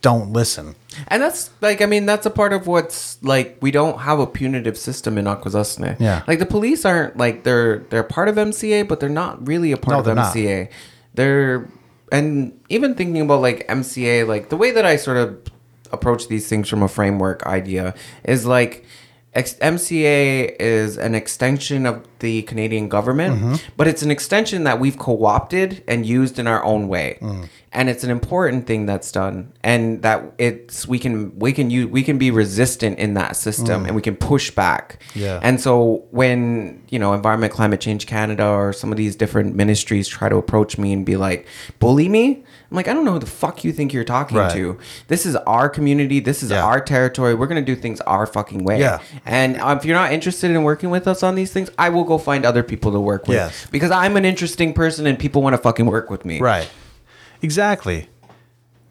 don't listen And that's like, I mean, that's a part of what's like. We don't have a punitive system in Akwesasne. Yeah. like the police aren't like they're they're part of MCA, but they're not really a part No, of they're not. MCA. They're and even thinking about like MCA, like the way that I sort of approach these things from a framework idea is like. Ex- MCA is an extension of the Canadian government, Mm-hmm. but it's an extension that we've co-opted and used in our own way, Mm. and it's an important thing that's done, and that it's we can we can use we can be resistant in that system, and we can push back. Mm. Yeah. And so when you know Environment Climate Change Canada or some of these different ministries try to approach me and be like bully me, I'm like I don't know who the fuck you think you're talking Right. to. This is our community. This is Yeah. our territory. We're gonna do things our fucking way. Yeah. And uh, if you're not interested in working with us on these things, I will go find other people to work with. Yes. Because I'm an interesting person and people want to fucking work with me. right exactly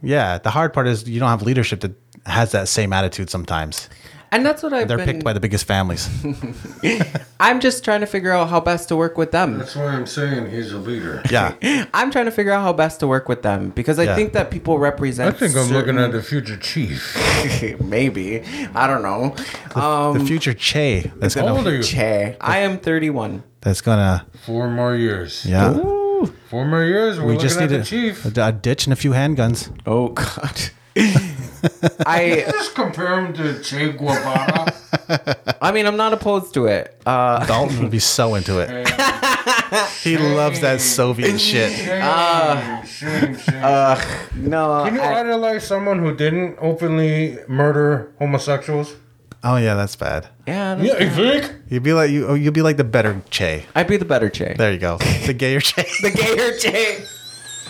Yeah, the hard part is you don't have leadership that has that same attitude sometimes. And that's what I've They're been. picked by the biggest families. I'm just trying to figure out how best to work with them. That's why I'm saying he's a leader. Yeah. I'm trying to figure out how best to work with them because I Yeah. think that people represent. I represent. think I'm looking at the future chief. maybe I don't know. Um, the future Che that's How old gonna are you? Che, I am 31. that's gonna Four more years. yeah. Ooh. Four more years. We're We looking just at need the a, chief. a, a ditch and a few handguns. Oh God. I Just compare him to Che Guevara. I mean I'm not opposed to it. Uh, Dalton would be so into it. He loves that Soviet shit. Shame, shame, shame. no. Can you I- idolize someone who didn't openly murder homosexuals? Oh yeah, that's bad. yeah. that's- Yeah, you think? You'd be like you. Oh, you'd be like the better Che. I'd be the better Che. There you go. The gayer Che. The gayer Che.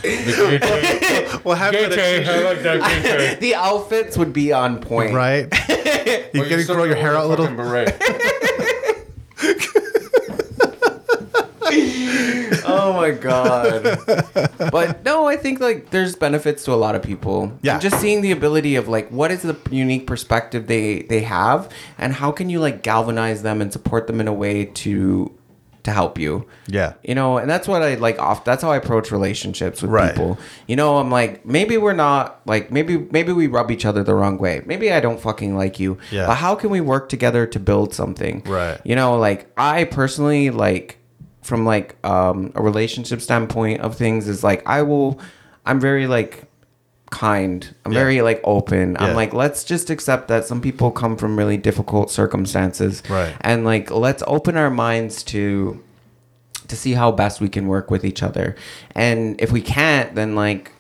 The gay Che. What Gay Che, I like that gay Che. The outfits would be on point. Right. You But can still grow your hair out a little. fucking beret. Oh my god. but no, I think like there's benefits to a lot of people. Yeah. And just seeing the ability of like what is the unique perspective they they have and how can you like galvanize them and support them in a way to to help you. Yeah. You know, and that's what I like off that's how I approach relationships with Right. people. You know, I'm like maybe we're not like maybe maybe we rub each other the wrong way. Maybe I don't fucking like you. Yeah. But how can we work together to build something? Right. You know, like I personally like from like um a relationship standpoint of things is like I will I'm very like kind. I'm Yeah. very like open. Yeah. I'm like let's just accept that some people come from really difficult circumstances. Right. And like let's open our minds to to see how best we can work with each other. And if we can't, then like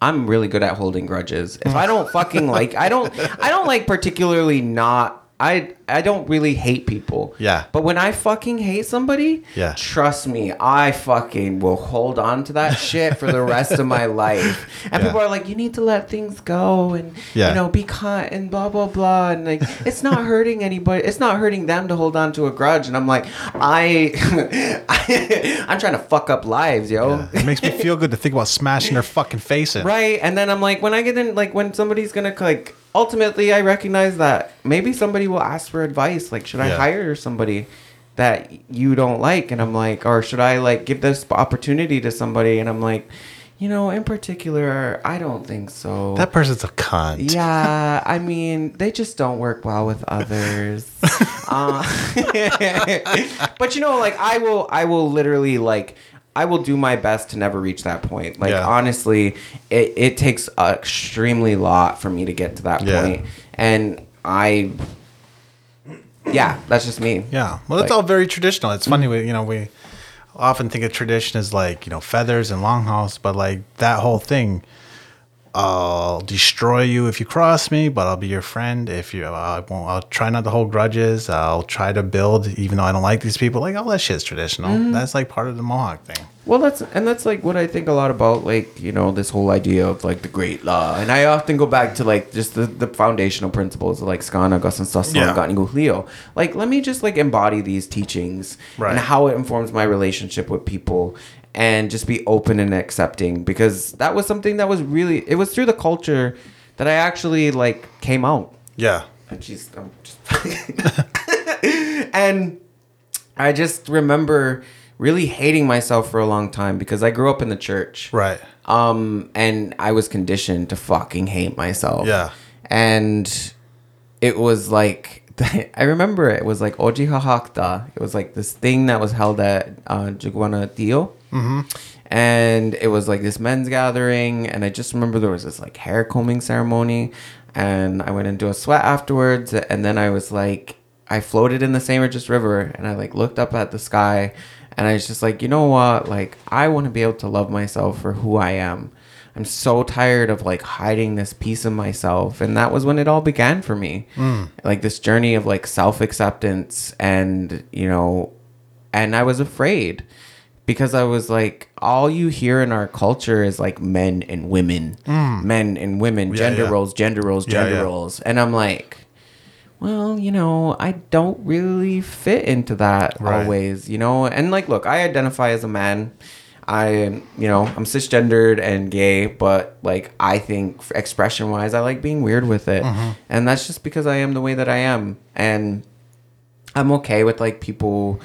I'm really good at holding grudges. If I don't fucking like I don't I don't like particularly not I I don't really hate people. Yeah. But when I fucking hate somebody, Yeah. trust me, I fucking will hold on to that shit for the rest of my life. And Yeah. people are like, you need to let things go and Yeah. you know, be kind and blah blah blah and like it's not hurting anybody. It's not hurting them to hold on to a grudge. And I'm like, I, I I'm trying to fuck up lives, yo. It makes me feel good to think about smashing their fucking face in. Right. And then I'm like, when I get in, like, when somebody's gonna like, ultimately, I recognize that maybe somebody will ask for advice. Like, should I Yeah. hire somebody that you don't like? And I'm like, or should I like give this opportunity to somebody? And I'm like, you know, in particular, I don't think so. That person's a cunt. yeah, I mean, they just don't work well with others. uh, but you know, like I will, I will literally like, I will do my best to never reach that point. Like Yeah. honestly, it it takes a extremely lot for me to get to that Yeah. point, and I, yeah, that's just me. Yeah. Well, that's Like- all very traditional. It's funny, we, you know, we often think of tradition as like, you know, feathers and longhouse, but like that whole thing, I'll destroy you if you cross me, but I'll be your friend if you. I won't. I'll try not to hold grudges. I'll try to build, even though I don't like these people. Like all that shit's traditional. Mm-hmm. That's like part of the Mohawk thing. Well, that's and that's like what I think a lot about, like you know, this whole idea of like the great law, and I often go back to like just the, the foundational principles of like skana, gus, and sasson, Yeah. yeah. Like, let me just like embody these teachings Right. and how it informs my relationship with people, and just be open and accepting because that was something that was really it was through the culture that I actually like came out. Yeah. And she's I'm just and I just remember really hating myself for a long time because I grew up in the church. Right. Um and I was conditioned to fucking hate myself. Yeah. And it was like I remember it was like Oji Hahakta. It was like this thing that was held at uh, Jiguana Dio. Mm-hmm. And it was like this men's gathering. And I just remember there was this like hair combing ceremony. And I went into a sweat afterwards. And then I was like, I floated in the St. Regis River. And I like looked up at the sky. And I was just like, you know what? Like, I want to be able to love myself for who I am. I'm so tired of like hiding this piece of myself. And that was when it all began for me. Like this journey of like self acceptance and, you know, and I was afraid because I was like, all you hear in our culture is like men and women, men and women, Yeah, gender yeah. roles, gender roles, Yeah, gender roles. And I'm like, well, you know, I don't really fit into that Right. always, you know? And like, look, I identify as a man. I, you know, I'm cisgendered and gay, but like I think expression wise, I like being weird with it, Mm-hmm. and that's just because I am the way that I am, and I'm okay with like people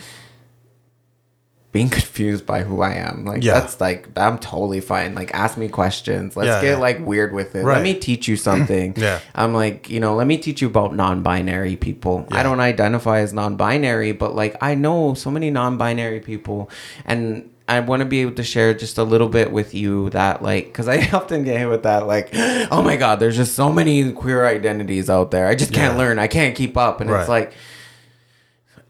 being confused by who I am. Like Yeah. that's like I'm totally fine. Like ask me questions. Let's Yeah, get yeah. like weird with it. Right. Let me teach you something. Yeah. I'm like, you know, let me teach you about non-binary people. I don't identify as non-binary, but like I know so many non-binary people and I want to be able to share just a little bit with you that like cuz I often get hit with that like oh my god, there's just so many queer identities out there. I just can't learn. I can't keep up and Right. it's like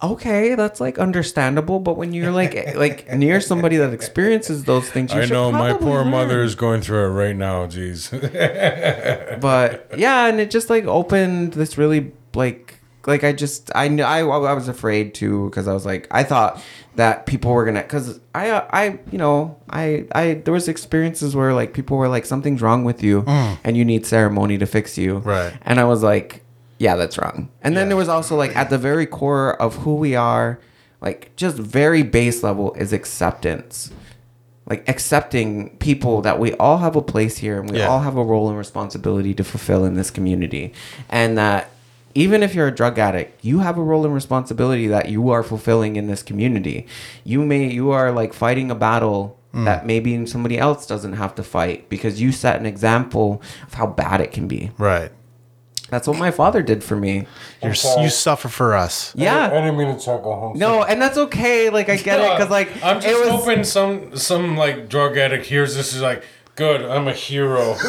okay, that's like understandable, but when you're like like near somebody that experiences those things, you I know my poor learn. mother is going through it right now. Jeez. but yeah, and it just like opened this really like like I just I kn- I I was afraid too because I was like I thought that people were gonna because I uh, I you know I I there was experiences where like people were like something's wrong with you and you need ceremony to fix you Mm. Right. and I was like yeah that's wrong and then Yeah. there was also like at the very core of who we are like just very base level is acceptance like accepting people that we all have a place here and we Yeah. all have a role and responsibility to fulfill in this community and that even if you're a drug addict you have a role and responsibility that you are fulfilling in this community you may you are like fighting a battle Mm. that maybe somebody else doesn't have to fight because you set an example of how bad it can be Right. That's what my father did for me You're, sorry. you suffer for us. yeah I didn't mean to talk home. no and that's okay like i get it because like I'm just it was hoping some some like drug addict hears this is like, good, I'm a hero.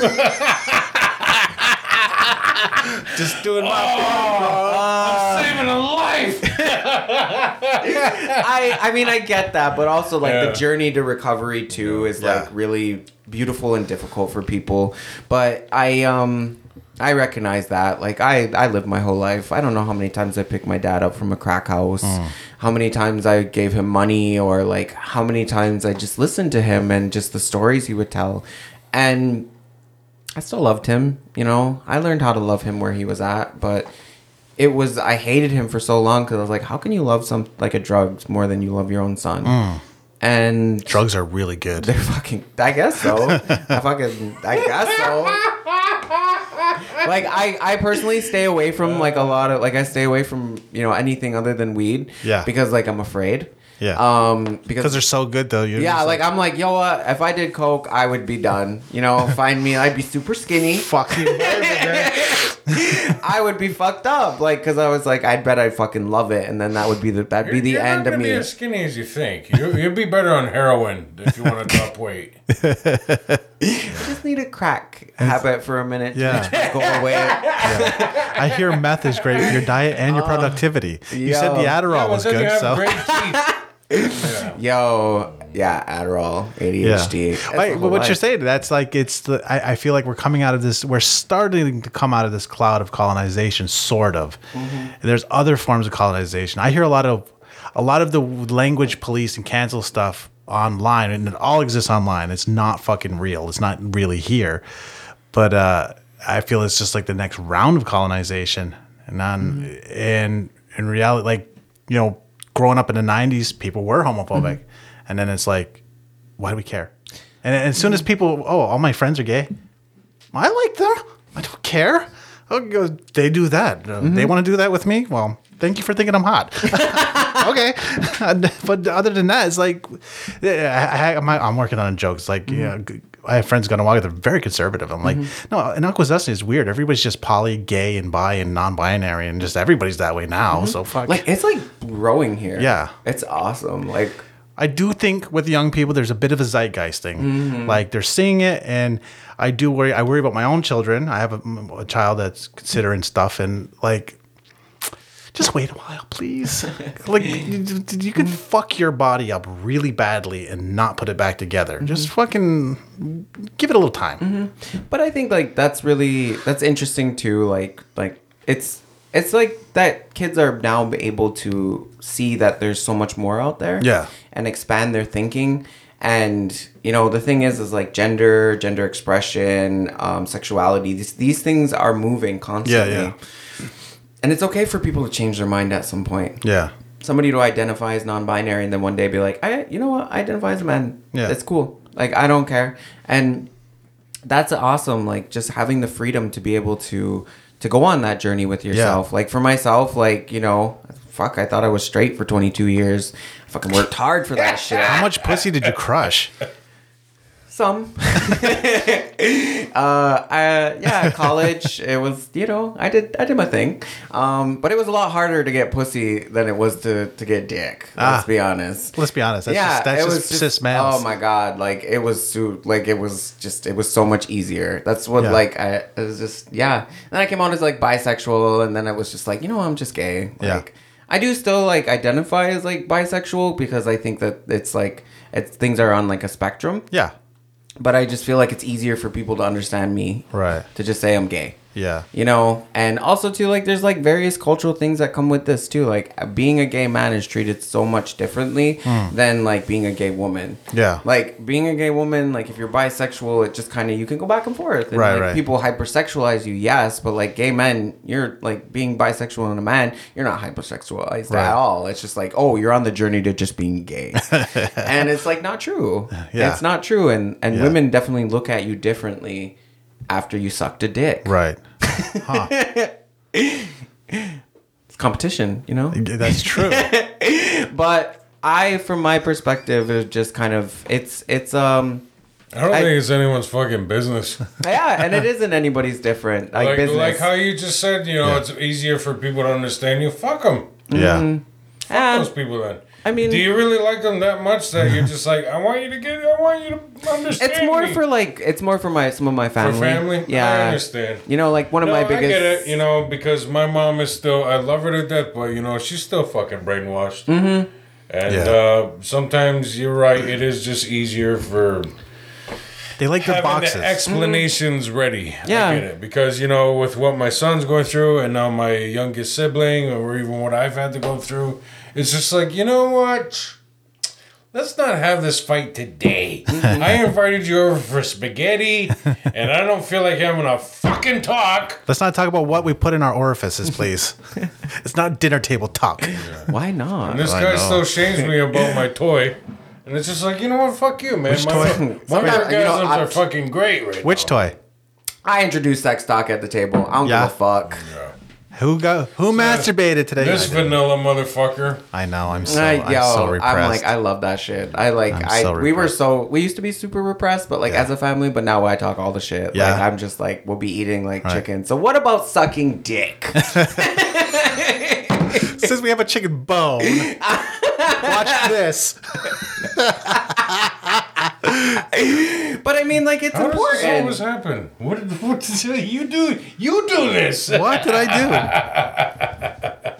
Just doing my I'm saving a life. I I mean I get that, but also like Yeah. the journey to recovery too is Yeah. like really beautiful and difficult for people. But I um I recognize that. Like I I lived my whole life. I don't know how many times I picked my dad up from a crack house. Mm. How many times I gave him money or like how many times I just listened to him and just the stories he would tell. And I still loved him, you know. I learned how to love him where he was at, but it was I hated him for so long because I was like, how can you love some like a drug more than you love your own son? Mm. And Drugs are really good. they're fucking. I guess so. I fucking. I guess so. Like I, I personally stay away from like a lot of like I stay away from you know anything other than weed. Yeah. Because like I'm afraid. Yeah. Um. Because they're so good, though. You're yeah, just like I'm like, yo, what? If I did coke, I would be done. You know, find me, I'd be super skinny. fucking. I would be fucked up, like, because I was like, I'd bet I'd fucking love it, and then that would be the that'd be the You're end not of gonna me. Be as skinny as you think. You, you'd be better on heroin if you want to drop weight. just need a crack habit for a minute. Yeah. just go away. I hear meth is great for your diet and your oh. productivity. you said the. Adderall Yeah, well, was then you good, have so great teeth. Yeah. Yo, yeah, Adderall, ADHD. Right, but what you're life. saying, that's like it's the. I, I feel like we're coming out of this. We're starting to come out of this cloud of colonization, sort of. Mm-hmm. And there's other forms of colonization. I hear a lot of, a lot of the language police and cancel stuff online, and it all exists online. It's not fucking real. It's not really here. But uh, I feel it's just like the next round of colonization, and on, Mm-hmm. and in reality, like you know, growing up in the '90s, people were homophobic, Mm-hmm. and then it's like why do we care? And as soon as people, oh, all my friends are gay, I like them. I don't care. Oh, they do that. Uh, They want to do that with me. Well, thank you for thinking I'm hot. okay, but other than that, it's like I, I'm working on jokes. Like, yeah, g- I have friends going to walk. They're very conservative. I'm like, no, in Akwesasne is weird. Everybody's just poly, gay, and bi, and non-binary, and just everybody's that way now. So fuck. Like it's like growing here. Yeah. it's awesome. Like I do think with young people, there's a bit of a zeitgeist thing. Mm-hmm. Like they're seeing it, and I do worry. I worry about my own children. I have a, a child that's considering stuff, and like, just wait a while, please. like you, you could fuck your body up really badly and not put it back together. Mm-hmm. Just fucking give it a little time. But I think like that's really that's interesting too. Like like it's it's like that kids are now able to see that there's so much more out there. Yeah. And expand their thinking. And you know the thing is, is like gender, gender expression, um, sexuality. These these things are moving constantly. Yeah, yeah. And it's okay for people to change their mind at some point. Yeah. somebody to identify as non-binary and then one day be like, I, you know what, I identify as a man. Yeah. it's cool. Like I don't care, and that's awesome. Like just having the freedom to be able to to go on that journey with yourself. Like for myself, like you know, fuck, I thought I was straight for 22 years. I fucking worked hard for that shit. How much pussy did you crush? Some. uh, I, yeah, college. It was, you know, I did, I did my thing. Um, but it was a lot harder to get pussy than it was to to get dick. Let's Ah. be honest. Let's be honest. That's yeah, just, that's it just, was cis males. Oh my god, like it was so, like it was just it was so much easier. That's what Yeah. like I it was just yeah. Then I came out as like bisexual, and then I was just like, you know, I'm just gay. Yeah. I do still like identify as like bisexual because I think that it's like it's things are on like a spectrum Yeah. But I just feel like it's easier for people to understand me Right. to just say I'm gay. Yeah. You know, and also too like there's like various cultural things that come with this too. Like being a gay man is treated so much differently hmm. than like being a gay woman. Yeah. Like being a gay woman, like if you're bisexual, it just kind of you can go back and forth. And, Right, like, right. People hypersexualize you, yes, but like gay men, you're like being bisexual and a man, you're not hypersexualized Right. at all. It's just like oh, you're on the journey to just being gay, and it's like not true. Yeah. It's not true, and and Yeah. women definitely look at you differently after you sucked a dick. Right. Huh. It's competition, you know. That's true. But I, from my perspective, is just kind of it's it's um I don't I- think it's anyone's fucking business. yeah, and it isn't anybody's different like, Like, business. like how you just said, you know, Yeah. it's easier for people to understand you. Fuck them. Yeah. Fuck Ah, those people then. I mean- do you really like them that much that you're just like, I want you to get, I want you to understand. it's more me. for like it's more for my some of my family. For family. family. I understand. You know, like one of No, my I biggest. get it, you know, because my mom is still, I love her to death, but, you know, she's still fucking brainwashed. Mm-hmm. And Yeah. uh, sometimes you're right, it is just easier for They like the having boxes. the explanations ready. Yeah. I get it. Because, you know, with what my son's going through and now my youngest sibling, or even what I've had to go through, it's just like, you know what? Let's not have this fight today. I invited you over for spaghetti, and I don't feel like having a fucking talk. Let's not talk about what we put in our orifices, please. it's not dinner table talk. Why not? This I guy know. still shames me about my toy. And it's just like, you know what? Fuck you, man. Which my toy? my Sometimes, you know, orgasms I- are fucking great right Which now. toy? I introduced sex talk at the table. I don't Yeah. give a fuck. Who got who masturbated today? This vanilla motherfucker. I know. I'm so I, I'm so repressed. I'm like, I love that shit. I like, I'm I so we were so we used to be super repressed, but like Yeah. as a family. But now I talk all the shit. Yeah. Like I'm just like, we'll be eating like Right. chicken. So what about sucking dick? Since we have a chicken bone, watch this. but I mean, like it's How does this always happen? What, what did you do? You do this. What did I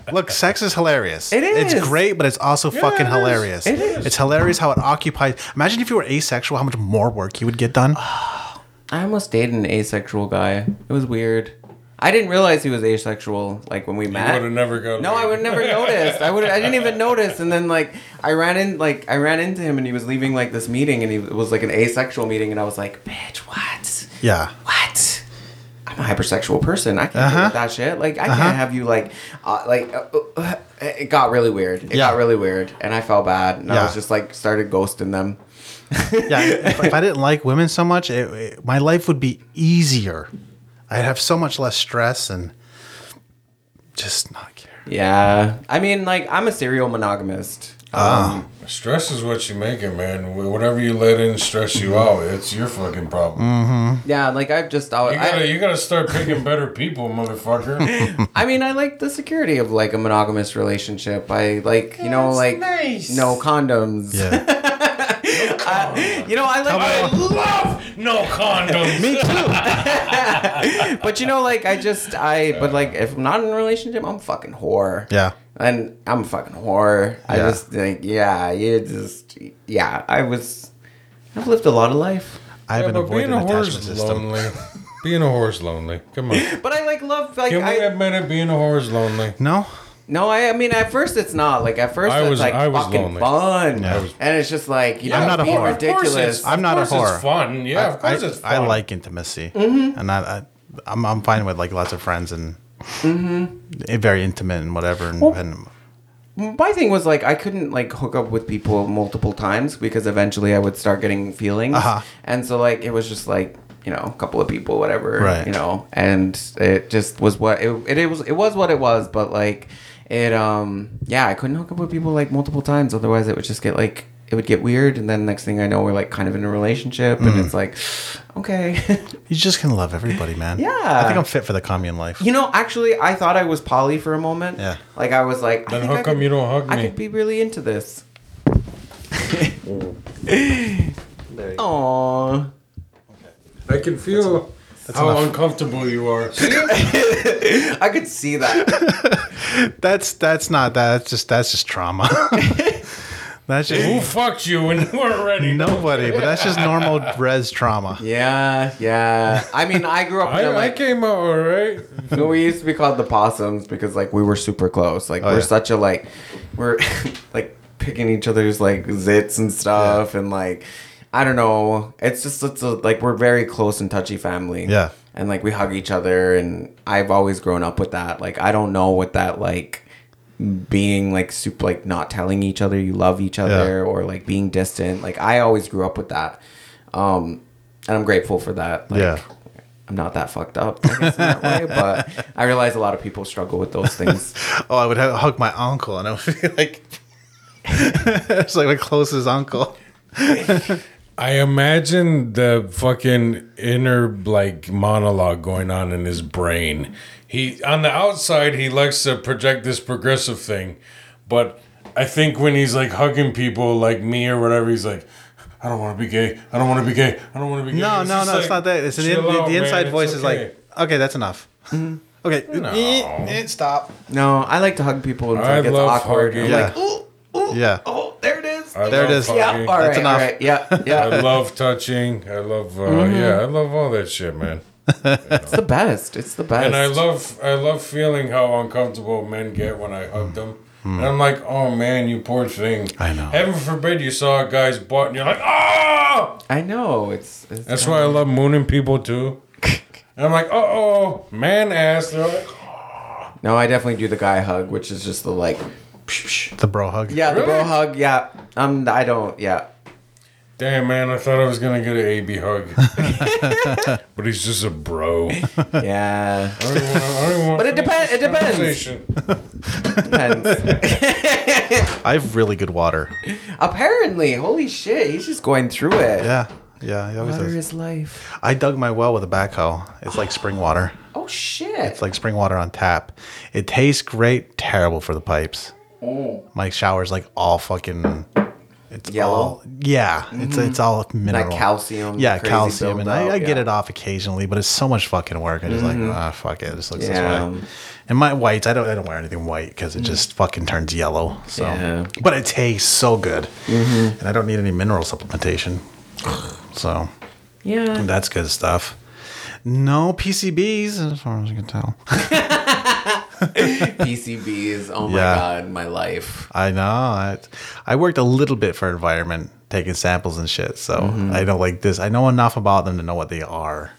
do? Look, sex is hilarious. It is. It's great, but it's also fucking it is. hilarious. It is. It's hilarious how it occupies. Imagine if you were asexual, how much more work you would get done. I almost dated an asexual guy. It was weird. I didn't realize he was asexual. Like when we You met. would have never got. No, I would never noticed. I would. I didn't even notice. And then like I ran in, like I ran into him, and he was leaving like this meeting, and he it was like an asexual meeting, and I was like, "Bitch, what? Yeah. What? I'm a hypersexual person. I can't Uh-huh. do with that shit. Like I can't have you like, uh, like." Uh, uh, it got really weird. It Yeah. got really weird, and I felt bad, and I was just like started ghosting them. Yeah. if, if I didn't like women so much, it, it- my life would be easier. I'd have so much less stress and just not care. Yeah, I mean, like I'm a serial monogamist. Um, Stress is what you make it, man. Whatever you let in stress you out, it's your fucking problem. yeah, like I've just. I, You gotta, I, you gotta start picking better people, motherfucker. I mean, I like the security of like a monogamous relationship. I like, you know, like nice. no condoms. Yeah. You know, I like, I love no condoms. Me too. but you know, like I just, I, but like if I'm not in a relationship, I'm a fucking whore. Yeah. And I'm a fucking whore. I just think, yeah, you just, yeah, I was, I've lived a lot of life. I have Yeah, an but being a attachment whore's system. lonely. being a whore's lonely. Come on. But I like love, like, Can we I, admit it? Being a whore's lonely. No? No, I, I mean, at first it's not. Like, at first I it's was- like I was fucking lonely. fun. Yeah. I was- and it's just like, you know, I'm not a being whore. Of course ridiculous. it's- I'm not a of course whore. It's fun. Yeah, of course I, it's fun. I like intimacy, Mm-hmm. and I, I I'm I'm fine with like lots of friends and Mm-hmm. eh, very intimate and whatever. And, and my thing was like I couldn't like hook up with people multiple times because eventually I would start getting feelings, Uh-huh. and so like it was just like you know a couple of people, whatever, Right. You know, and it just was what it, it, it was. It was what it was, but like it um yeah I couldn't hook up with people like multiple times, otherwise it would just get like it would get weird, and then next thing I know we're like kind of in a relationship, Mm. and it's like okay. You just can love everybody, man. Yeah. I think I'm fit for the commune life. You know, actually, I thought I was poly for a moment. Yeah. Like I was like, I Then think how I come could- you don't hug I me? could be really into this. There you go. Aww. I can feel how enough. uncomfortable you are. I could see that. That's that's not that. That's just that's just trauma. that's Who fucked you when you weren't ready? nobody, but that's just normal res trauma. yeah, yeah. I mean, I grew up in I, a, I like came out all right. so we used to be called the possums because like we were super close. Like Oh, we're yeah. such a like we're like picking each other's like zits and stuff and like I don't know. It's just it's a, like we're very close and touchy family. Yeah. And like we hug each other and I've always grown up with that. Like I don't know what that like being like super like not telling each other you love each other Yeah. or like being distant. Like I always grew up with that. Um and I'm grateful for that. Like, Yeah. I'm not that fucked up, I guess, in that way, but I realize a lot of people struggle with those things. Oh, I would hug my uncle, and I would be like, it's like my closest uncle. I imagine the fucking inner like monologue going on in his brain. He on the outside he likes to project this progressive thing, but I think when he's like hugging people like me or whatever, he's like, I don't want to be gay. I don't want to be gay. I don't want to be gay. No, It's no, no, like, it's not that. It's an in, the, out, the inside man, it's voice is like, okay, that's enough. Okay, eh, eh, stop. No, I like to hug people until I it gets love awkward. hugging. I'm like, Yeah. ooh, ooh, Yeah. oh, there it is. I There it is. love yeah, hugging. all right, That's enough. all right, yeah, yeah. I love touching. I love, uh, Mm-hmm. yeah, I love all that shit, man. It's the best. It's the best. And I love, I love feeling how uncomfortable men get when I hug them. And I'm like, oh man, you poor thing. I know. Heaven forbid you saw a guy's butt and you're like, oh! I know. It's, it's That's why I love mooning people too. And I'm like, uh oh, man ass. They're like, No, I definitely do the guy hug, which is just the like, The bro hug. yeah, the bro Really? hug. Yeah, um, I don't. Yeah, damn man, I thought I was gonna get an AB hug, but he's just a bro. I yeah, don't wanna- I don't wanna But it finish depen- this it depends. conversation. depends. I have really good water. Apparently, holy shit, he's just going through it. Yeah, yeah. He always Water does. is life. I dug my well with a backhoe. It's like spring water. Oh shit. It's like spring water on tap. It tastes great. Terrible for the pipes. My shower's like all fucking. It's Yellow? all- yeah, it's it's all mineral. calcium, Yeah, crazy calcium, and I, I get yeah. Mm-hmm. it off occasionally, but it's so much fucking work. I just like ah fuck it. It just looks Yeah. this way. And my whites, I don't I don't wear anything white because it just fucking turns yellow. So, Yeah. but it tastes so good, and I don't need any mineral supplementation. So yeah. that's good stuff. No PCBs, as far as I can tell. PCBs. Oh my Yeah. god, my life. I know. I, I worked a little bit for environment, taking samples and shit. So Mm-hmm. I know like this. I know enough about them to know what they are.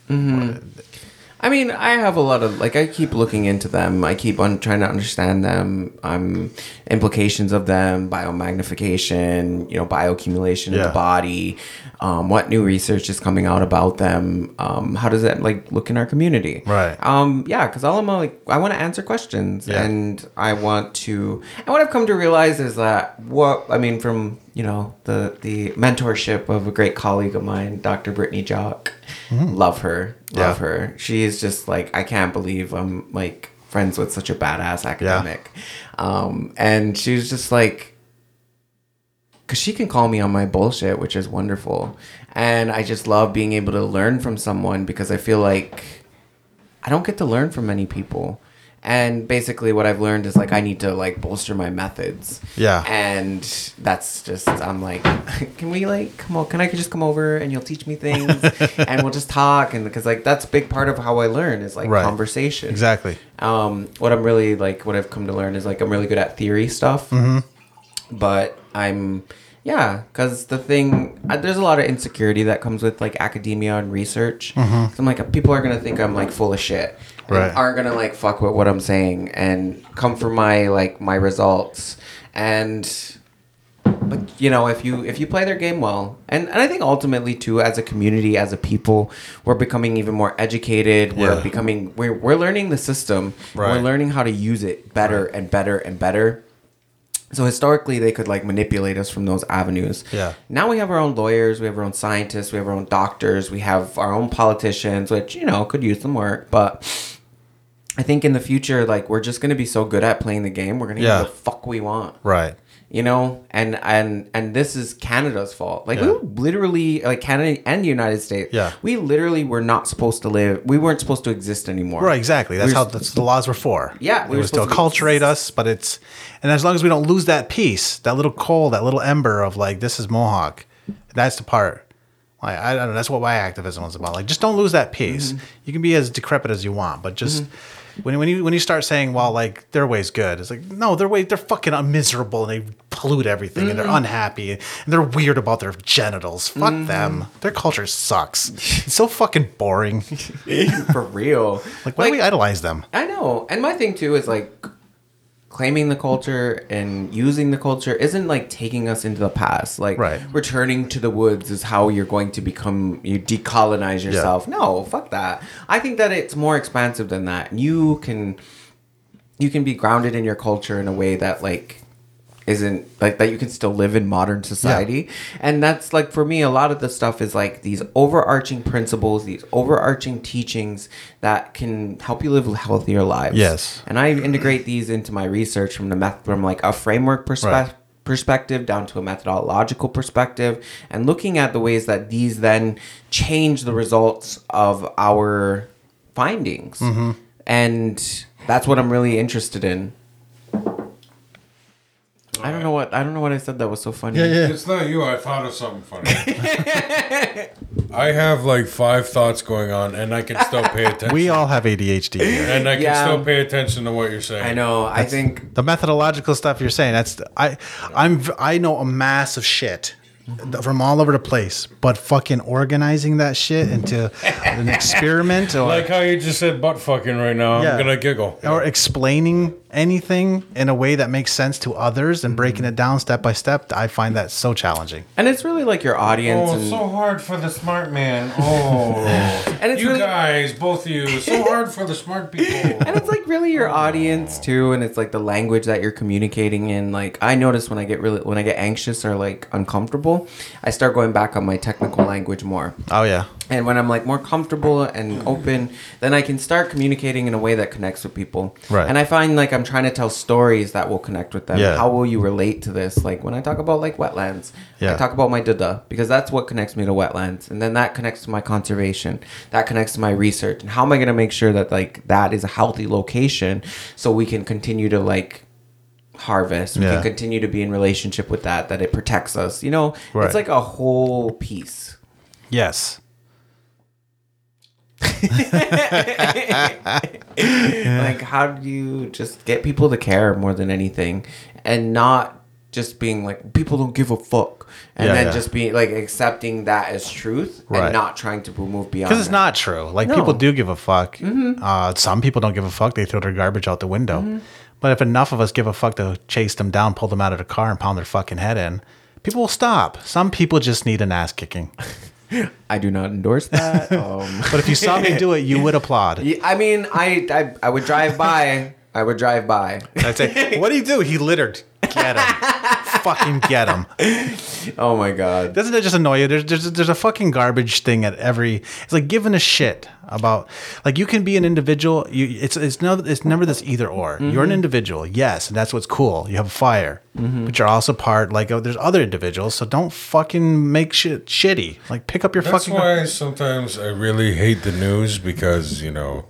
I mean, I have a lot of like I keep looking into them. I keep on trying to understand them. Um, implications of them, biomagnification, you know, bioaccumulation in the body. Um, what new research is coming out about them? Um, how does that like look in our community? Right. Um, yeah, because all I'm like, I want to answer questions, Yeah. and I want to. And what I've come to realize is that what I mean from you know the the mentorship of a great colleague of mine, Dr. Brittany Jock. Love her, love Yeah. her. She is just like I can't believe I'm like friends with such a badass academic. yeah. Um, and she was just like because she can call me on my bullshit, which is wonderful. And I just love being able to learn from someone because I feel like I don't get to learn from many people. And basically, what I've learned is like I need to like bolster my methods. Yeah. And that's just I'm like, can we like come on? Can I just come over and you'll teach me things and we'll just talk and because like that's a big part of how I learn is like Right. conversation. Exactly. Um, what I'm really like, what I've come to learn is like I'm really good at theory stuff, Mm-hmm. but I'm Yeah, because the thing, uh, there's a lot of insecurity that comes with like academia and research. 'Cause I'm like, people are gonna think I'm like full of shit, and Right. aren't gonna like fuck with what I'm saying and come for my like my results. And but you know, if you if you play their game well, and and I think ultimately too, as a community, as a people, we're becoming even more educated. We're becoming we're we're learning the system. Right. We're learning how to use it better and better and better. So historically, they could like manipulate us from those avenues. Yeah. Now we have our own lawyers, we have our own scientists, we have our own doctors, we have our own politicians, which you know could use some work, but. I think in the future, like we're just gonna be so good at playing the game, we're gonna Yeah. get the fuck we want Right. You know and and and this is canada's fault like Yeah. we literally like canada and the united states Yeah. we literally were not supposed to live we weren't supposed to exist anymore Right, exactly. That's We how that's the laws were for. Yeah, it we were was to supposed to be- acculturate us, but it's and as long as we don't lose that piece, that little coal, that little ember of like this is Mohawk, that's the part. Like I don't know, that's what my activism was about. Like just don't lose that piece. Mm-hmm. You can be as decrepit as you want, but just when when you when you start saying, well, like their way's good, it's like no, their way they're fucking miserable and they pollute everything and Mm-hmm. they're unhappy and they're weird about their genitals. Fuck Mm-hmm. them. Their culture sucks. It's so fucking boring. for real Like why do we idolize them? i know and my thing too is like claiming the culture and using the culture isn't like taking us into the past. Like Right. returning to the woods is how you're going to become you decolonize yourself. No fuck that. I think that it's more expansive than that. You can you can be grounded in your culture in a way that like isn't like that you can still live in modern society and that's like for me a lot of the stuff is like these overarching principles these overarching teachings that can help you live healthier lives Yes. and i integrate these into my research from the meth from like a framework perspective Right. perspective down to a methodological perspective and looking at the ways that these then change the results of our findings Mm-hmm. and that's what i'm really interested in I don't know what I don't know what I said that was so funny. Yeah, yeah. It's not you. I thought of something funny. I have like five thoughts going on, and I can still pay attention. We all have ADHD here. and I can Yeah. still pay attention to what you're saying. I know. I think the methodological stuff you're saying that's i i'm i know a mass of shit from all over the place but fucking organizing that shit into an experiment or Like how you just said butt fucking right now. I'm gonna giggle. or explaining anything in a way that makes sense to others and breaking it mm-hmm. down step by step i find that so challenging. And it's really like your audience Oh, and so hard for the smart man. Oh, and it's you really guys, both of you, so hard for the smart people. and it's like really your oh. audience too and it's like the language that you're communicating in. Like i notice when i get really when i get anxious or like uncomfortable i start going back on my technical language more. Oh yeah and when i'm like more comfortable and open then i can start communicating in a way that connects with people Right. and i find like i'm trying to tell stories that will connect with them Yeah. how will you relate to this like when i talk about like wetlands Yeah. i talk about my dada because that's what connects me to wetlands and then that connects to my conservation that connects to my research and how am i going to make sure that like that is a healthy location so we can continue to like harvest we Yeah. can continue to be in relationship with that that it protects us you know Right. it's like a whole piece yes like how do you just get people to care more than anything? And not just being like people don't give a fuck. And Yeah, then yeah. just be like accepting that as truth Right. and not trying to move beyond because it's that. not true. Like No. people do give a fuck. Uh, some people don't give a fuck. They throw their garbage out the window. But if enough of us give a fuck to chase them down pull them out of the car and pound their fucking head in people will stop. Some people just need an ass kicking i do not endorse that um but if you saw me do it you would applaud yeah, i mean I, I i would drive by i would drive by I'd say, what do you do? He littered. Get him. fucking get him. oh my god Doesn't it just annoy you? There's, there's there's a fucking garbage thing at every. It's like giving a shit about like you can be an individual. You it's it's no it's never this either or. Mm-hmm. You're an individual, yes, and that's what's cool. You have a fire, mm-hmm. but you're also part like oh, there's other individuals. So don't fucking make shit shitty. Like pick up your That's fucking. why sometimes I really hate the news because, you know,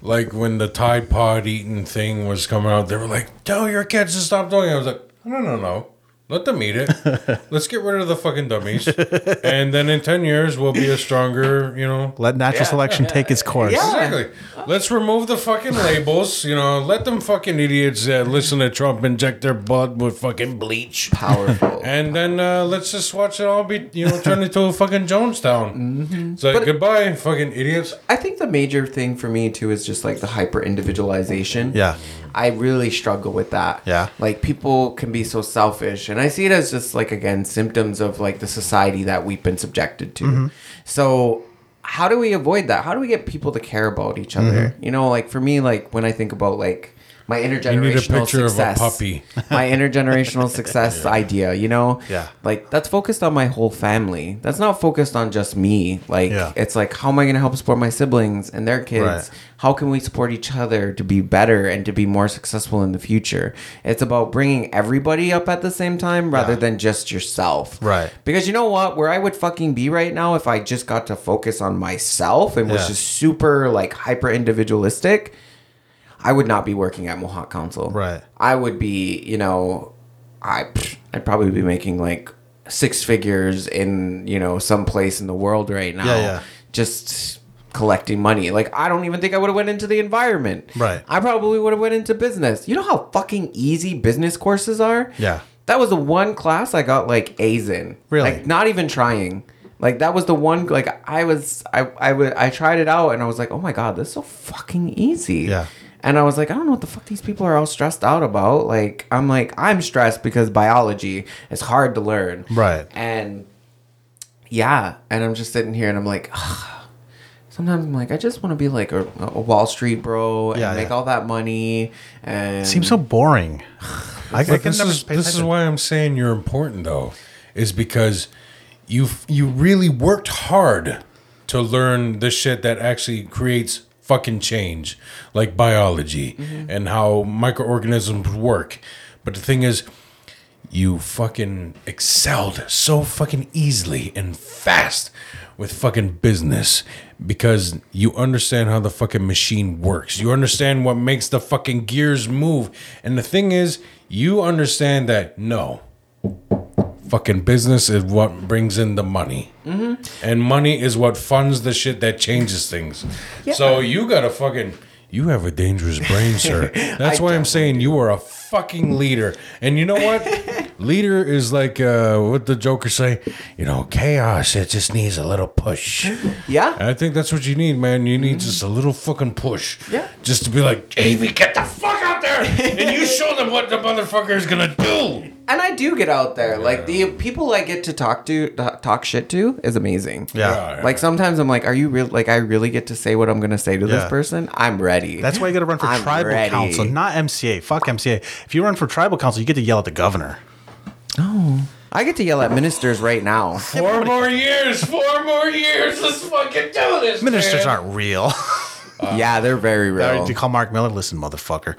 like when the Tide Pod eating thing was coming out, they were like, tell your kids to stop doing it. I was like, no, no, no. Let them eat it. Let's get rid of the fucking dummies, and then in ten years we'll be a stronger, you know. Let natural selection take its course. Yeah. Exactly. Let's remove the fucking labels. You know, let them fucking idiots uh, listen to Trump inject their blood with fucking bleach. Powerful. And then uh, let's just watch it all be, you know, turn into a fucking Jonestown. Mm-hmm. It's like, goodbye, fucking idiots. I think the major thing for me too is just like the hyper individualization. Yeah. I really struggle with that. Yeah. Like people can be so selfish and I see it as just like again symptoms of like the society that we've been subjected to. Mm-hmm. So how do we avoid that? How do we get people to care about each other? Mm-hmm. You know, like for me like when I think about like my intergenerational need a picture of a success, puppy. my intergenerational success idea, you know? Yeah. Like that's focused on my whole family. That's not focused on just me. Like Yeah. it's like how am I going to help support my siblings and their kids? Right. How can we support each other to be better and to be more successful in the future? It's about bringing everybody up at the same time rather Yeah. than just yourself. Right. Because you know what? Where I would fucking be right now if I just got to focus on myself and was just super like hyper individualistic, I would not be working at Mohawk Council. Right. I would be, you know, I I'd probably be making like six figures in, you know, some place in the world right now. Yeah, yeah. Just collecting money. Like I don't even think I would have went into the environment. Right. I probably would have went into business. You know how fucking easy business courses are? Yeah. That was the one class I got like A's in. Really? Like not even trying. Like that was the one like I was I I would I tried it out and I was like, "Oh my god, this is so fucking easy." Yeah. And I was like, I don't know what the fuck these people are all stressed out about. Like, I'm like, I'm stressed because biology is hard to learn. Right. And yeah, and I'm just sitting here and I'm like, sometimes I'm like, I just want to be like a, a Wall Street bro and Yeah, make yeah. all that money. And it Seems so boring. I, I can this is this is why I'm saying you're important though, is because you you really worked hard to learn the shit that actually creates fucking change, like biology mm-hmm. and how microorganisms work. But the thing is, you fucking excelled so fucking easily and fast with fucking business because you understand how the fucking machine works. You understand what makes the fucking gears move. And the thing is, you understand that no, fucking business is what brings in the money. And money is what funds the shit that changes things. Yeah. So you gotta fucking. You have a dangerous brain, sir. That's why I'm saying you are a fucking leader. And you know what? leader is like uh, what the Joker say. You know, chaos. It just needs a little push. yeah. I think that's what you need, man. You need just a little fucking push. Yeah. Just to be like, Davey, get the fuck out there, and you show them what the motherfucker is gonna do. And I do get out there. Like, the people I get to talk to, to talk shit to is amazing. Yeah. Like sometimes I'm like, are you real? Like I really get to say what I'm gonna say to Yeah. this person? I'm ready. That's why you got to run for I'm tribal ready. council, not MCA. Fuck MCA. If you run for tribal council, you get to yell at the governor. Oh. I get to yell at ministers right now. Four more years. Four more years. Let's fucking do this. Ministers man. aren't real. Uh, yeah, they're very real. You call Marc Miller? Listen, motherfucker.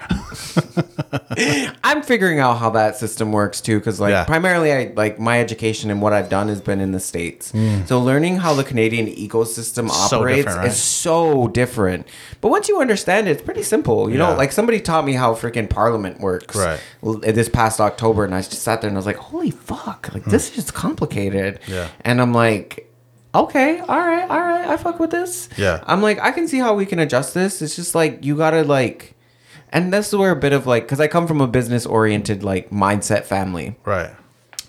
I'm figuring out how that system works too, because like Yeah. primarily, I like my education and what I've done has been in the states. Mm. So learning how the Canadian ecosystem. So operates right? is so different. But once you understand it, it's pretty simple. You know, like somebody taught me how freaking Parliament works. Right. This past October, and I just sat there and I was like, "Holy fuck! Like hmm. this is complicated." Yeah. And I'm like. Okay, all right, all right. I fuck with this. Yeah. I'm like, I can see how we can adjust this. It's just like you gotta like, and this is where a bit of like, because I come from a business oriented like mindset family, right.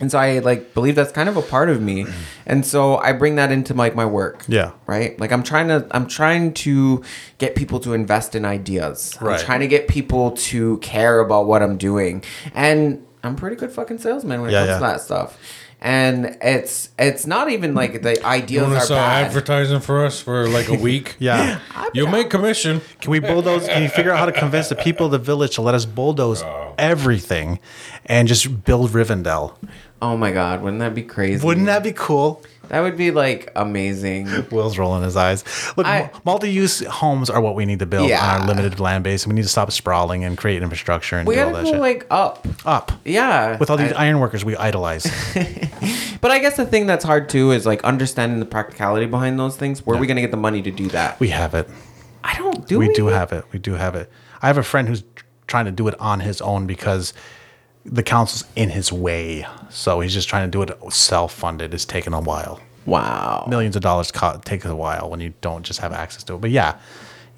and so I like believe that's kind of a part of me, and so I bring that into like my work. Yeah. Right. Like I'm trying to, I'm trying to get people to invest in ideas. Right. I'm trying to get people to care about what I'm doing, and I'm pretty good fucking salesman when it Yeah, comes yeah. to that stuff. And it's it's not even like the You ideas want to are sell bad. advertising for us for like a week? Yeah. You'll make commission. Can we bulldoze? Can you figure out how to convince the people of the village to let us bulldoze oh. everything and just build Rivendell? Oh my god, wouldn't that be crazy? Wouldn't that be cool? That would be like amazing. Will's rolling his eyes. Look, I- multi-use homes are what we need to build Yeah. on our limited land base, we need to stop sprawling and create infrastructure and We do all that go shit. like up. Up Yeah. with all these I- iron workers we idolize. but I guess the thing that's hard too is like understanding the practicality behind those things. Where are we gonna get the money to do that? we have it. I don't do we we do have it. We do have it. I have a friend who's trying to do it on his own because the council's in his way. So he's just trying to do it self-funded. It's taken a while. Wow. Millions of dollars co- takes a while when you don't just have access to it. But yeah,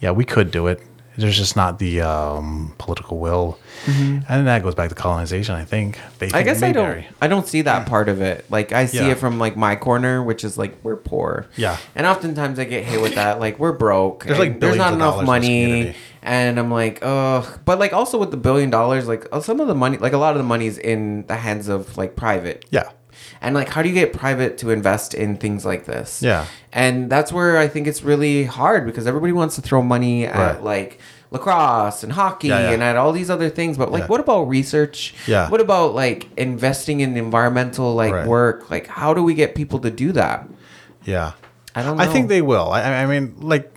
yeah, we could do it. There's just not the um, political will, and that goes back to colonization. I think. Mm-hmm. I think guess I don't. I don't see that part of it. Like I see Yeah. it from like my corner, which is like we're poor. Yeah. And oftentimes I get hit with that. Like we're broke. There's, like, there's not enough dollars in this money. And I'm like, ugh. But like also with the billion dollars, like uh, some of the money, like a lot of the money's in the hands of like private. Yeah. And like, how do you get private to invest in things like this? Yeah. And that's where I think it's really hard because everybody wants to throw money at Right. like lacrosse and hockey Yeah, yeah. and at all these other things. But like, Yeah. what about research? Yeah. What about like investing in environmental like Right. work? Like, how do we get people to do that? Yeah. I don't know. I think they will. I, I mean, like,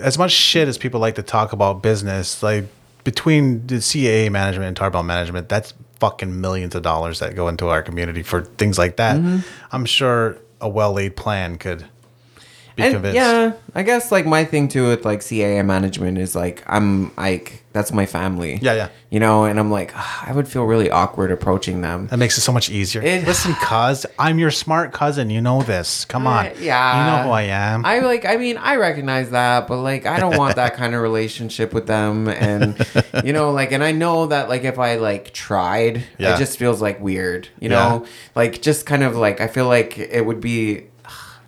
as much shit as people like to talk about business, like between the CAA management and Tarbell management, that's fucking millions of dollars that go into our community for things like that. Mm-hmm. I'm sure a well laid plan could be And convinced. yeah, I guess like my thing too with like CAA management is like I'm like that's my family. Yeah, yeah. You know, and I'm like I would feel really awkward approaching them. That makes it so much easier. It- Listen, cuz, I'm your smart cousin. You know this. Come on. Uh, yeah. You know who I am. I like I mean I recognize that, but like I don't want that kind of relationship with them and you know like and I know that like if I like tried, Yeah. it just feels like weird, you Yeah. know? Like just kind of like I feel like it would be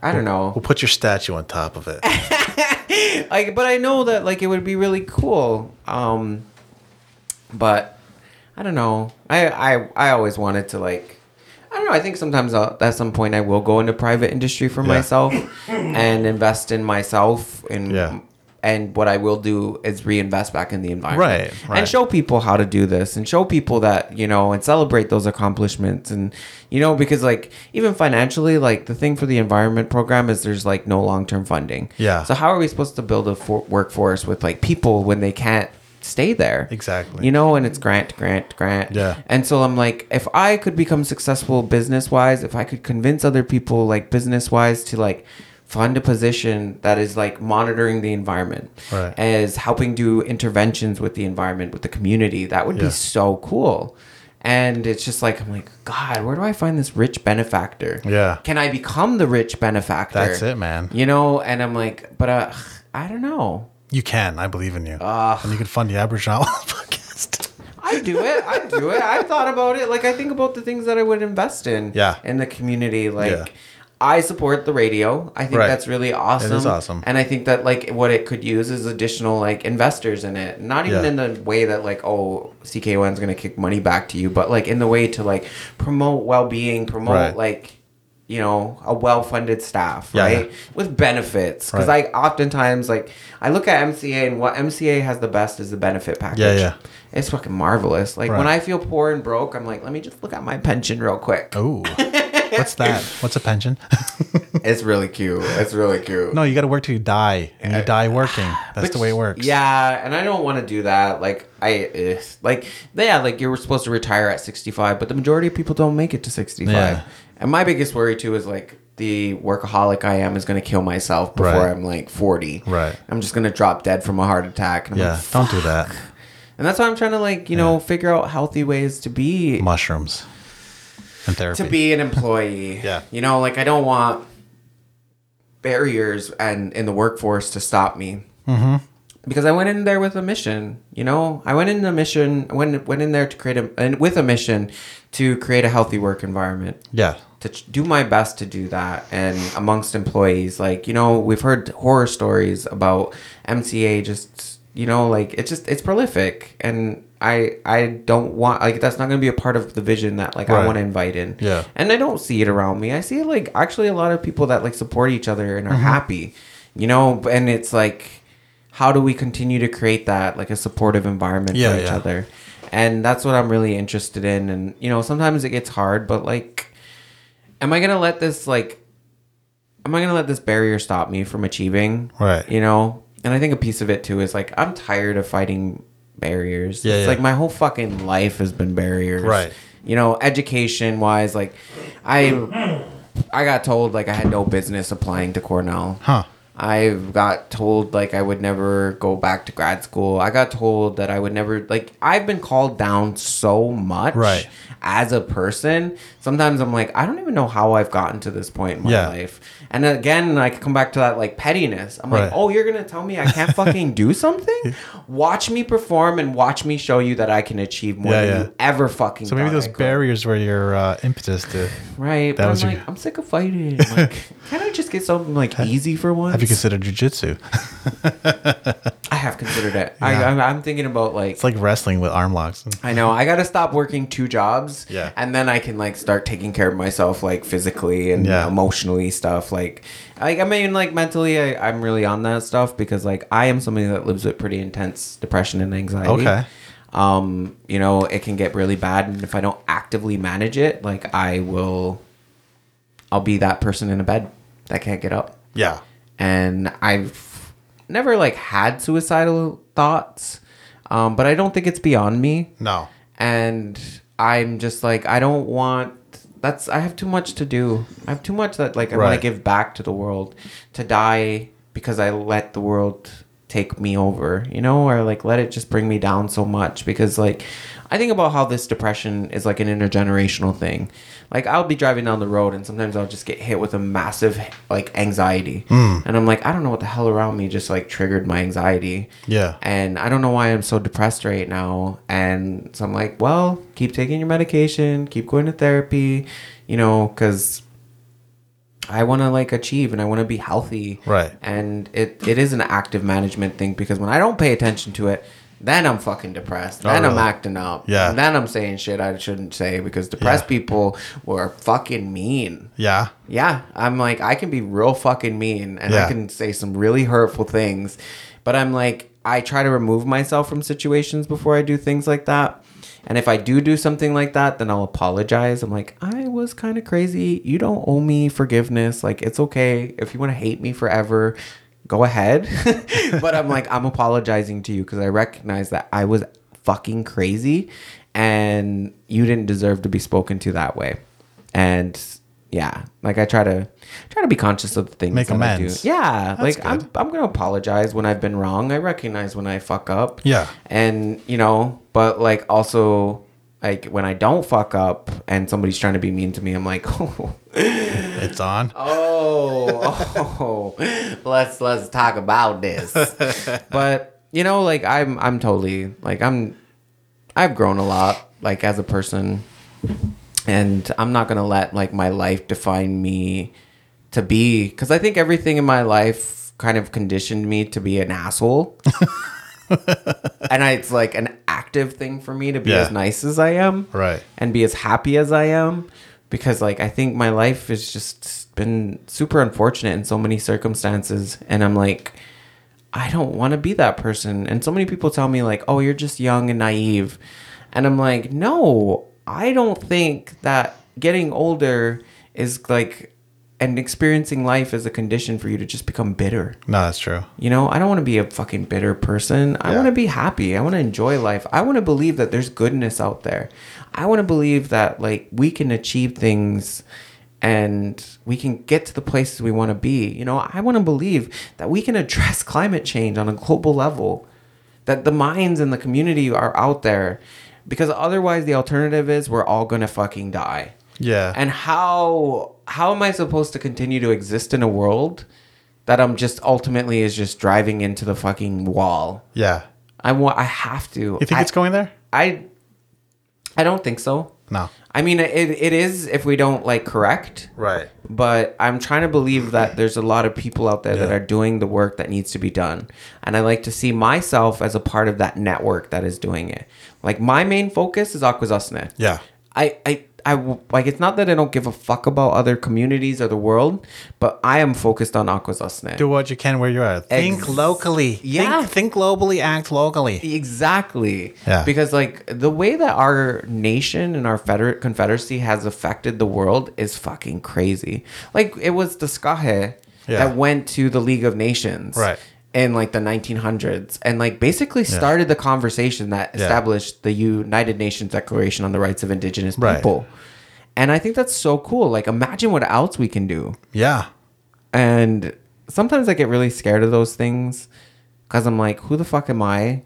I don't know. we'll put your statue on top of it. Like but I know that like it would be really cool. Um but I don't know. I I I always wanted to like I don't know. I think sometimes I'll, at some point I will go into private industry for Yeah. myself and invest in myself and Yeah. And what I will do is reinvest back in the environment Right, right. and show people how to do this and show people that you know and celebrate those accomplishments and you know because like even financially like the thing for the environment program is there's like no long-term funding Yeah. so how are we supposed to build a for- workforce with like people when they can't stay there Exactly. you know and it's grant grant grant Yeah. and so i'm like if i could become successful business wise if i could convince other people like business wise to like fund a position that is like monitoring the environment Right. as helping do interventions with the environment with the community that would Yeah. be so cool and it's just like i'm like god where do i find this rich benefactor Yeah. can i become the rich benefactor That's it, man. you know and i'm like but uh i don't know You can. I believe in you. Ugh. and you can fund the Aboriginal podcast. I do it. I do it. I've thought about it. Like I think about the things that I would invest in. Yeah. In the community, like. Yeah. I support the radio. I think Right. that's really awesome. is awesome. And I think that like what it could use is additional like investors in it. Not even Yeah. in the way that like oh CKON is going to kick money back to you, but like in the way to like promote well-being, promote Right. like you know a well-funded staff, Yeah, right? yeah. With benefits cuz Right. I oftentimes like I look at MCA and what MCA has the best is the benefit package. Yeah, yeah. It's fucking marvelous. Like when I feel poor and broke, I'm like, let me just look at my pension real quick. Ooh. What's that? What's a pension? It's really cute. It's really cute. no, you got to work till you die, and you die working. That's the way it works. Yeah, and I don't want to do that. Like I eh, like yeah, like you're supposed to retire at 65, but the majority of people don't make it to 65. Yeah. And my biggest worry too is like the workaholic I am is going to kill myself before Right. I'm like 40. Right. I'm just going to drop dead from a heart attack. And I'm Yeah. like, Don't do that. and that's why I'm trying to like, you know, figure out healthy ways to be Mushrooms and therapy. to be an employee. Yeah. You know, like I don't want barriers and in the workforce to stop me. Mm-hmm. Because I went in there with a mission. You know, I went in a mission. I went went in there to create a and with a mission to create a healthy work environment. yeah. To ch- do my best to do that, and amongst employees, like you know, we've heard horror stories about MCA. Just you know, like it's just it's prolific, and I I don't want like that's not going to be a part of the vision that like I want to invite in. Yeah. And I don't see it around me. I see like actually a lot of people that like support each other and are Mm-hmm. happy, you know. And it's like, how do we continue to create that like a supportive environment Yeah, for each yeah. other? And that's what I'm really interested in. And you know, sometimes it gets hard, but like, am I gonna let this like, am I gonna let this barrier stop me from achieving? Right. You know. And I think a piece of it too is like I'm tired of fighting barriers. Yeah, it's yeah. like my whole fucking life has been barriers Right. you know education wise like i i got told like i had no business applying to cornell Huh. I got told like I would never go back to grad school. I got told that I would never like I've been called down so much Right. as a person. Sometimes I'm like I don't even know how I've gotten to this point in my Yeah. life. And again, I come back to that like pettiness. I'm Right. like, "Oh, you're going to tell me I can't fucking do something? Watch me perform and watch me show you that I can achieve more Yeah, than yeah. you ever fucking So maybe those I could." barriers were your uh, impetus to. Right. That but was I'm your- like, I'm sick of fighting. Like, can't I just get something like easy for once? Considered jujitsu? I have considered it. I, Yeah. I'm, I'm thinking about like. It's like wrestling with arm locks. I know I gotta stop working two jobs, Yeah. and then I can like start taking care of myself, like physically and Yeah. emotionally stuff. Like, like I mean, like mentally, I, I'm really on that stuff because like I am somebody that lives with pretty intense depression and anxiety. Okay. Um, you know, it can get really bad, and if I don't actively manage it, like I will, I'll be that person in a bed that can't get up Yeah. And I've never like had suicidal thoughts, um, but I don't think it's beyond me. No. And I'm just like I don't want. That's I have too much to do. I have too much that like I want to give back to the world. To die because I let the world take me over, you know, or like let it just bring me down so much because like I think about how this depression is like an intergenerational thing. Like I'll be driving down the road and sometimes I'll just get hit with a massive like anxiety. Hmm. And I'm like I don't know what the hell around me just like triggered my anxiety. Yeah. And I don't know why I'm so depressed right now. And so I'm like, well, keep taking your medication, keep going to therapy, you know, cuz I want to like achieve and I want to be healthy. Right. And it, it is an active management thing because when I don't pay attention to it, then I'm fucking depressed. Oh, Then I'm acting up. Yeah. And then I'm saying shit I shouldn't say because depressed Yeah. people were fucking mean. Yeah. Yeah, I'm like I can be real fucking mean and Yeah. I can say some really hurtful things, but I'm like I try to remove myself from situations before I do things like that. And if I do do something like that, then I'll apologize. I'm like, I was kind of crazy. You don't owe me forgiveness. Like it's okay if you want to hate me forever, go ahead. but I'm like I'm apologizing to you because I recognize that I was fucking crazy and you didn't deserve to be spoken to that way. And yeah, like I try to try to be conscious of the things Make that amends. I do. Yeah, That's like I'm. I'm gonna apologize when I've been wrong. I recognize when I fuck up. Yeah. and you know, but like also like when I don't fuck up and somebody's trying to be mean to me, I'm like, oh, It's on. oh, oh, let's let's talk about this. but you know, like I'm I'm totally like I'm I've grown a lot like as a person, and I'm not gonna let like my life define me to be because I think everything in my life kind of conditioned me to be an asshole. and I, it's like an active thing for me to be Yeah. as nice as I am Right. and be as happy as I am because like I think my life has just been super unfortunate in so many circumstances and I'm like I don't want to be that person and so many people tell me like oh you're just young and naive and I'm like no I don't think that getting older is like and experiencing life is a condition for you to just become bitter No, that's true. you know, I don't want to be a fucking bitter person. I Yeah. want to be happy. I want to enjoy life. I want to believe that there's goodness out there. I want to believe that like we can achieve things and we can get to the places we want to be. You know, I want to believe that we can address climate change on a global level. That the minds and the community are out there because otherwise the alternative is we're all going to fucking die. Yeah. And how how am I supposed to continue to exist in a world that I'm just ultimately is just driving into the fucking wall? yeah. I want I have to. You think I, it's going there? I I don't think so. No. I mean it, it is if we don't like correct Right. but I'm trying to believe that there's a lot of people out there that are doing the work that needs to be done. And I like to see myself as a part of that network that is doing it. Like my main focus is Akwesasne. Yeah. I, I, I, like it's not that I don't give a fuck about other communities or the world, but I am focused on Akwesasne. Do what you can where you are. Think Ex- locally. Yeah. Think, think globally, act locally. Exactly. Yeah. Because like the way that our nation and our federate confederacy has affected the world is fucking crazy. Like it was Deskaheh Yeah. that went to the League of Nations. Right. In like the 1900s, and like basically started the conversation that Yeah. established the United Nations Declaration on the Rights of Indigenous Right. People. And I think that's so cool. Like, imagine what else we can do Yeah. and sometimes I get really scared of those things because I'm like, who the fuck am I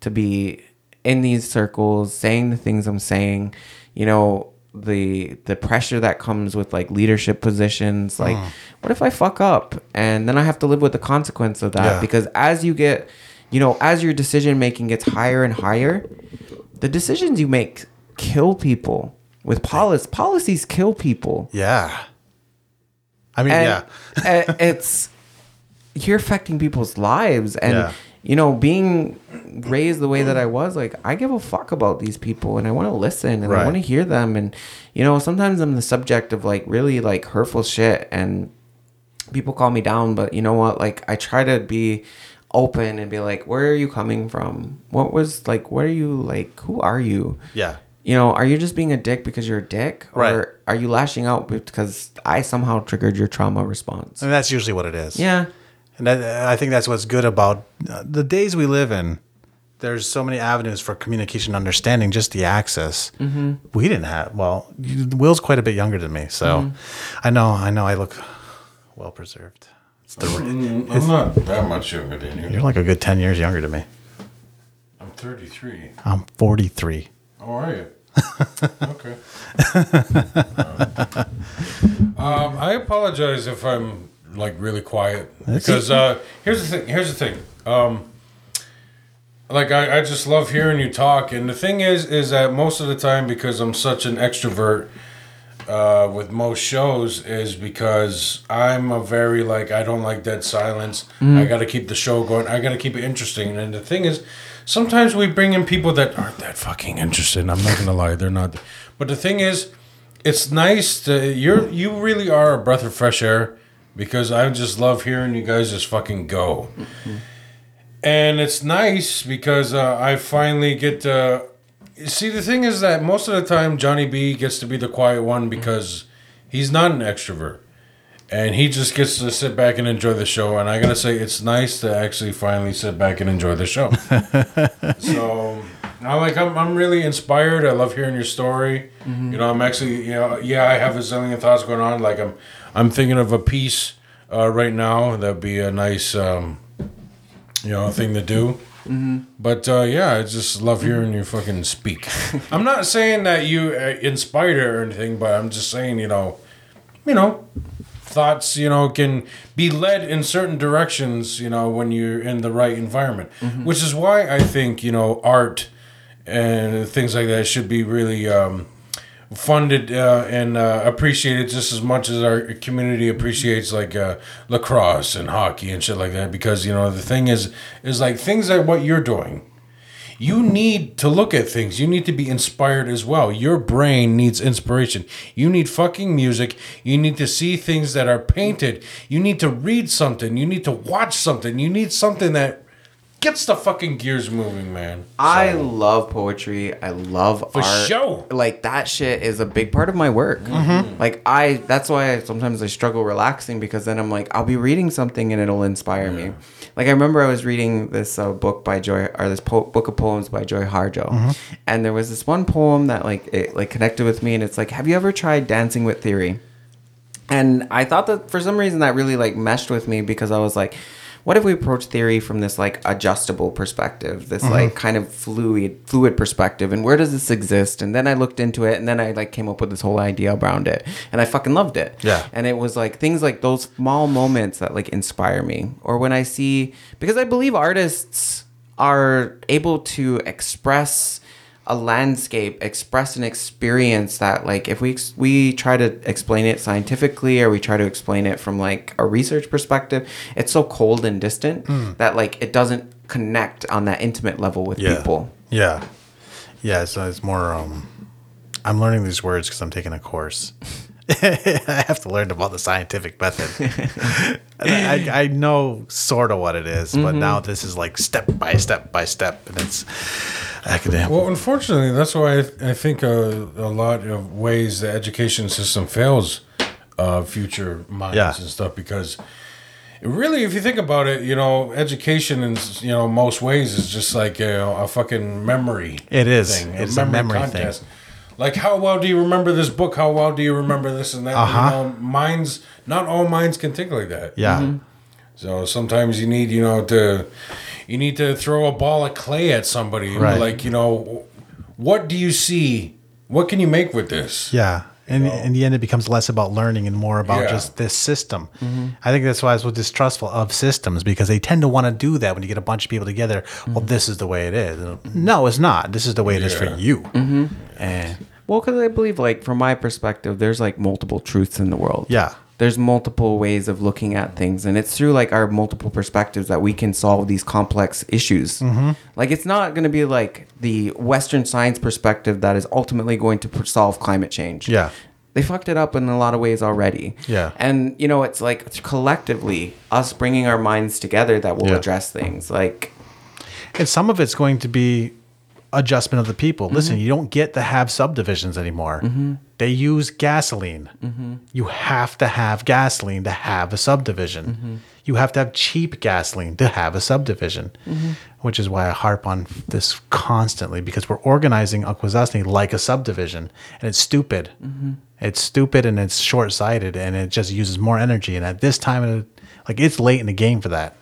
to be in these circles saying the things I'm saying? You know, the the pressure that comes with like leadership positions. Like, mm. what if I fuck up and then I have to live with the consequence of that? Yeah. Because as you get, you know, as your decision making gets higher and higher, the decisions you make kill people. With policies, policies kill people Yeah. I mean, and, yeah. it's you're affecting people's lives and Yeah. You know being raised the way that i was like i give a fuck about these people and i want to listen and i want to hear them and you know sometimes i'm the subject of like really like hurtful shit and people call me down but you know what like i try to be open and be like where are you coming from what was like what are you like who are you Yeah. you know, are you just being a dick because you're a dick, or Right. are you lashing out because I somehow triggered your trauma response? I mean, that's usually what it is. Yeah, And that, I think that's what's good about uh, the days we live in. There's so many avenues for communication, understanding, just the access. Mm-hmm. We didn't have. Well, Will's quite a bit younger than me, so Mm-hmm. I know. I know. I look well preserved. It's the, I'm not that much younger than you. you're like a good ten years younger than me. I'm 33. I'm 43. How are you? okay. um, I apologize if I'm like really quiet because uh, here's the thing. Here's the thing. Um, like I, I just love hearing you talk, and the thing is, is that most of the time because I'm such an extrovert. Uh, with most shows is because I'm a very like I don't like dead silence. I got to keep the show going. I got to keep it interesting. And the thing is, sometimes we bring in people that aren't that fucking interested. I'm not gonna lie, they're not. But the thing is, it's nice to you're you really are a breath of fresh air because I just love hearing you guys just fucking go. And it's nice because uh, I finally get to see. The thing is that most of the time Johnny B gets to be the quiet one because he's not an extrovert, and he just gets to sit back and enjoy the show. And I gotta say, it's nice to actually finally sit back and enjoy the show. so. I like I'm, I'm really inspired. I love hearing your story. You know, I'm actually you know yeah I have a zillion thoughts going on. Like I'm I'm thinking of a piece uh, right now that'd be a nice um, you know thing to do. But uh, yeah, I just love hearing you fucking speak. I'm not saying that you uh, inspired it or anything, but I'm just saying you know, you know, thoughts you know can be led in certain directions you know when you're in the right environment, which is why I think you know art and things like that should be really. Um, funded uh, and uh, appreciated just as much as our community appreciates like uh, lacrosse and hockey and shit like that because you know the thing is is like things like what you're doing. You need to look at things. You need to be inspired as well. Your brain needs inspiration. You need fucking music. You need to see things that are painted. You need to read something. You need to watch something. You need something that gets the fucking gears moving man I So- love poetry. I love For art. show. Like that shit is a big part of my work. Mm-hmm. Mm-hmm. Like I, that's why I, sometimes I struggle relaxing because then I'm like, I'll be reading something and it'll inspire me. Like I remember I was reading this uh, book by Joy, or this po- book of poems by Joy Harjo, mm-hmm. and there was this one poem that like it like connected with me, and it's like, have you ever tried dancing with theory? and I thought that for some reason that really like meshed with me because I was like, what if we approach theory from this like adjustable perspective, this like mm-hmm. kind of fluid fluid perspective, and where does this exist? And then I looked into it, and then I like came up with this whole idea around it, and I fucking loved it. Yeah. and it was like things like those small moments that like inspire me, or when I see because I believe artists are able to express a landscape express an experience that like if we we try to explain it scientifically or we try to explain it from like a research perspective it's so cold and distant that like it doesn't connect on that intimate level with Yeah. people Yeah. Yeah. So it's more. Um, I'm learning these words because I'm taking a course. I have to learn about the scientific method. I, I know sort of what it is, but now this is like step by step by step, and it's academic. Well, unfortunately, that's why I, I think uh, a lot of ways the education system fails uh, future minds Yeah. and stuff because really, if you think about it, you know, education in you know most ways is just like you know, a fucking memory. It is. Thing, It's a memory thing. Like how well do you remember this book? How well do you remember this and that? Uh-huh. You know, minds. Not all minds can think like that. yeah. So sometimes you need, you know, to you need to throw a ball of clay at somebody. Right. Like, you know, what do you see? What can you make with this? Yeah. And in the end, it becomes less about learning and more about Yeah. just this system. Mm-hmm. I think that's why I was so distrustful of systems because they tend to want to do that when you get a bunch of people together. Well, mm-hmm. this is the way it is. No, it's not. This is the way it is for Yeah. you. Mm-hmm. And Well, because I believe, like, from my perspective, there's like multiple truths in the world. yeah, There's multiple ways of looking at things, and it's through like our multiple perspectives that we can solve these complex issues. Mm-hmm. Like, it's not going to be like the Western science perspective that is ultimately going to solve climate change. Yeah. They fucked it up in a lot of ways already. Yeah. And, you know, it's like it's collectively us bringing our minds together that will Yeah. address things. Like, and some of it's going to be adjustment of the people. Listen, Mm-hmm. you don't get to have subdivisions anymore. They use gasoline. Mm-hmm. You have to have gasoline to have a subdivision. Mm-hmm. You have to have cheap gasoline to have a subdivision, Mm-hmm. which is why I harp on this constantly because we're organizing Akwesasne like a subdivision, and it's stupid. Mm-hmm. It's stupid and it's short sighted, and it just uses more energy. And at this time, of like it's late in the game for that.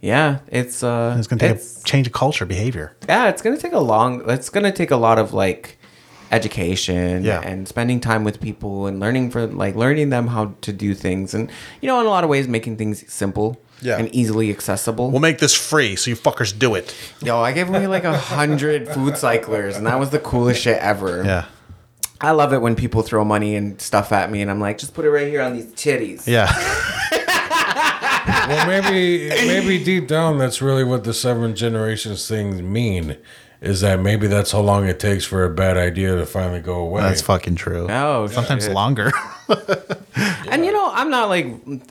yeah, it's uh, It's going to take it's- a change of culture, behavior. yeah it's gonna take a long it's gonna take a lot of like education Yeah. and spending time with people and learning for like learning them how to do things and you know in a lot of ways making things simple Yeah. and easily accessible We'll make this free so you fuckers do it. yo i gave away like a hundred food cyclers and that was the coolest shit ever Yeah. i love it when people throw money and stuff at me and i'm like just put it right here on these titties Yeah. well, maybe maybe deep down, that's really what the seven generations things mean. Is that maybe that's how long it takes for a bad idea to finally go away? That's fucking true. Oh, Sometimes shit. longer. And you know, I'm not like,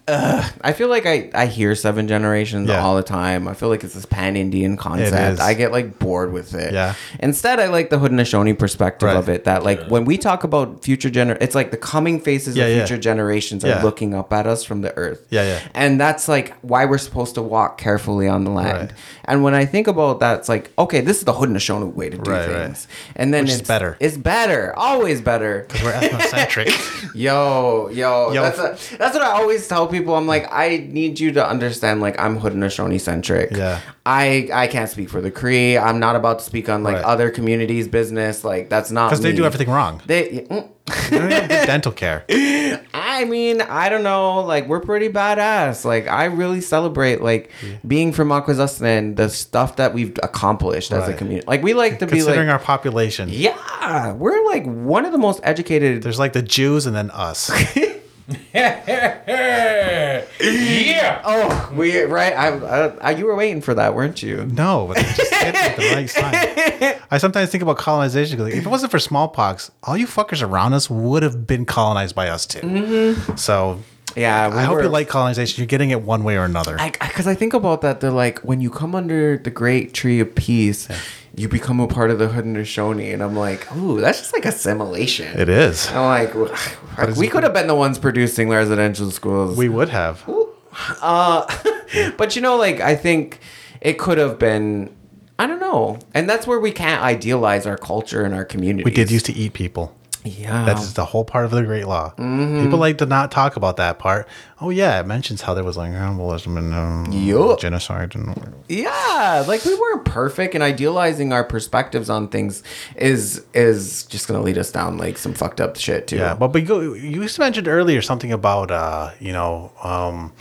uh, I feel like I, I hear Seven Generations Yeah. all the time. I feel like it's this pan Indian concept. is. I get like bored with it. Yeah. Instead, I like the Haudenosaunee perspective Right. of it. That like when we talk about future gener, it's like the coming faces Yeah, of yeah. future generations are Yeah. looking up at us from the earth. Yeah, yeah. And that's like why we're supposed to walk carefully on the land. Right. And when I think about that, it's like okay, this is the Haudenosaunee way to do Right, right. things. And then Which is it's better. It's better, always better. Because we're ethnocentric. Yo, yo, Yo. that's a, that's what I always tell people. I'm like, I need you to understand, like, I'm Haudenosaunee centric. Yeah. I I can't speak for the Cree. I'm not about to speak on like Right. other communities' business. Like, that's not Because they do everything wrong. They, mm, They don't even get dental care. I mean, I don't know. Like, we're pretty badass. Like, I really celebrate like being from Akwesasne and the stuff that we've accomplished as a community. Like, we like to be Considering like, our population, yeah, we're like one of the most educated. there's like the Jews and then us. yeah. Oh, we right. I, I, I you were waiting for that, weren't you? No, but they just hit me at the right time. I sometimes think about colonization. 'cause, Like, if it wasn't for smallpox, all you fuckers around us would have been colonized by us too. Mm-hmm. So Yeah, we I hope were- you like colonization. You're getting it one way or another. I because I think about that. They're like when you come under the great tree of peace, you become a part of the Haudenosaunee, and I'm like, ooh, that's just like assimilation. it is. I'm like, like, we could have been the ones producing residential schools. We would have. Uh, but you know, like I think it could have been. I don't know, and that's where we can't idealize our culture and our community. We did used to eat people. Yeah. That's the whole part of the Great Law. Mm-hmm. People like to not talk about that part. Oh yeah, it mentions how there was like cannibalism and um, Yup. genocide and yeah like we weren't perfect and idealizing our perspectives on things is is just gonna lead us down like some fucked up shit too yeah. But we go. You mentioned earlier something about uh, you know um,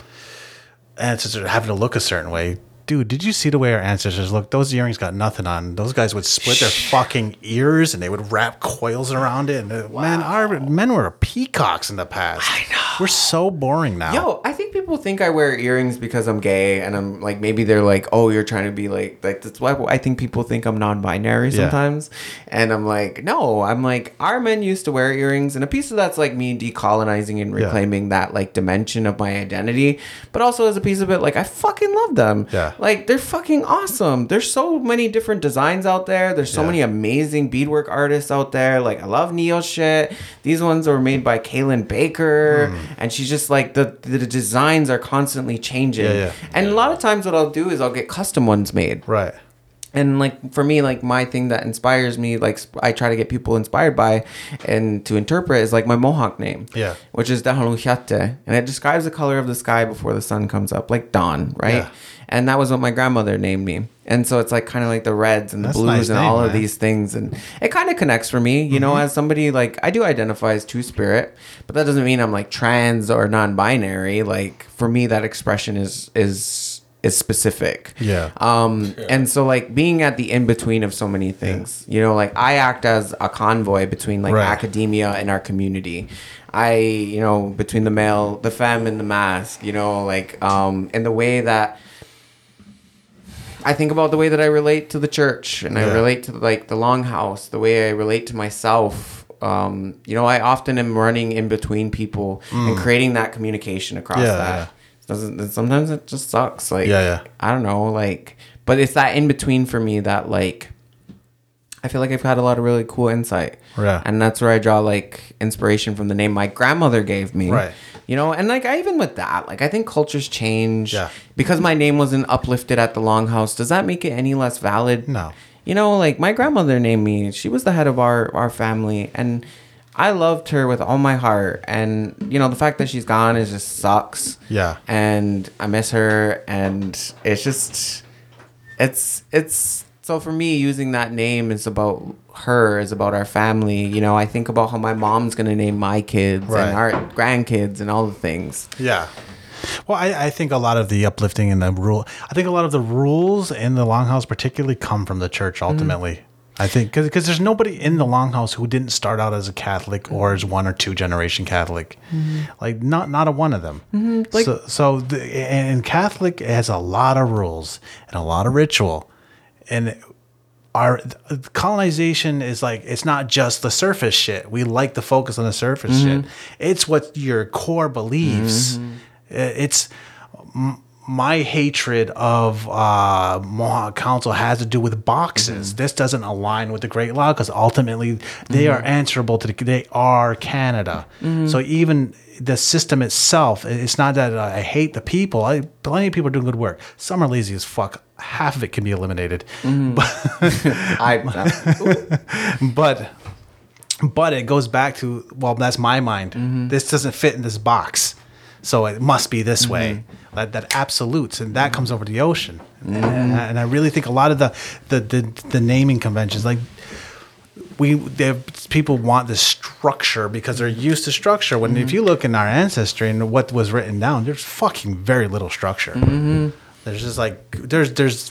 ancestors having to look a certain way. Dude, did you see the way our ancestors looked? Those earrings got nothing on. Those guys would split their fucking ears and they would wrap coils around it. And uh, man, our men were peacocks in the past. I know. We're so boring now. Yo, I think people think I wear earrings because I'm gay, and I'm like maybe they're like, oh, you're trying to be like like that's why I think people think I'm non-binary Yeah. sometimes, and I'm like, no, I'm like our men used to wear earrings, and a piece of that's like me decolonizing and Yeah. reclaiming that like dimension of my identity, but also as a piece of it, like I fucking love them. Yeah. Like they're fucking awesome. There's so many different designs out there. There's so Yeah. many amazing beadwork artists out there. Like I love Neo shit. These ones are made by Kaylyn Baker, Hmm. and she's just like the the designs are constantly changing. Yeah, yeah. And a lot of times, what I'll do is I'll get custom ones made. Right. And like for me like my thing that inspires me like i try to get people inspired by and to interpret is like my mohawk name Yeah. which is Dahaluhyate, and it describes the color of the sky before the sun comes up like dawn right Yeah. and that was what my grandmother named me and so it's like kind of like the reds and the That's blues nice and name, all of these things and it kind of connects for me you know Mm-hmm. as somebody like i do identify as two-spirit but that doesn't mean i'm like trans or non-binary like for me that expression is is is specific Yeah. um, and so like being at the in between of so many things, you know, like I act as a convoy between like Right. academia and our community. I, you know, between the male, the femme, and the masc, you know, like um, in the way that I think about the way that I relate to the church and I relate to like the longhouse, the way I relate to myself. Um, you know, I often am running in between people and creating that communication across Mm. Yeah, that. Doesn't sometimes it just sucks. Like Yeah, yeah. I don't know, like but it's that in between for me that like I feel like I've had a lot of really cool insight. Yeah. And that's where I draw like inspiration from the name my grandmother gave me. Right. You know, and like I even with that, like I think cultures change. Yeah. Because my name wasn't uplifted at the longhouse, does that make it any less valid? No. You know, like my grandmother named me. She was the head of our our family and I loved her with all my heart. And you know, the fact that she's gone is just sucks Yeah. and I miss her and it's just it's it's so for me using that name is about her is about our family you know I think about how my mom's gonna name my kids Right. and our grandkids and all the things Yeah. Well, I, I think a lot of the uplifting and the rule, I think a lot of the rules in the longhouse particularly come from the church ultimately. I think because there's nobody in the longhouse who didn't start out as a Catholic mm-hmm. or as one or two generation Catholic, mm-hmm. like not not a one of them. Mm-hmm. Like- so so the, and Catholic has a lot of rules and a lot of ritual, and our colonization is like it's not just the surface shit. We like to focus on the surface shit. It's what your core beliefs. Uh, it's m- my hatred of uh, Mohawk Council has to do with boxes. Mm-hmm. This doesn't align with the Great Law because ultimately they are mm-hmm. answerable to the. They are Canada. Mm-hmm. So even the system itself, it's not that I hate the people. I, plenty of people are doing good work. Some are lazy as fuck. Half of it can be eliminated, I uh, but but it goes back to well, that's my mind. This doesn't fit in this box, so it must be this way. That, that absolutes, and that comes over the ocean. Mm-hmm. And, and I really think a lot of the the the, the naming conventions, like we people want this structure because they're used to structure. When if mm-hmm. you look in our ancestry and what was written down, there's fucking very little structure. Mm-hmm. There's just like there's there's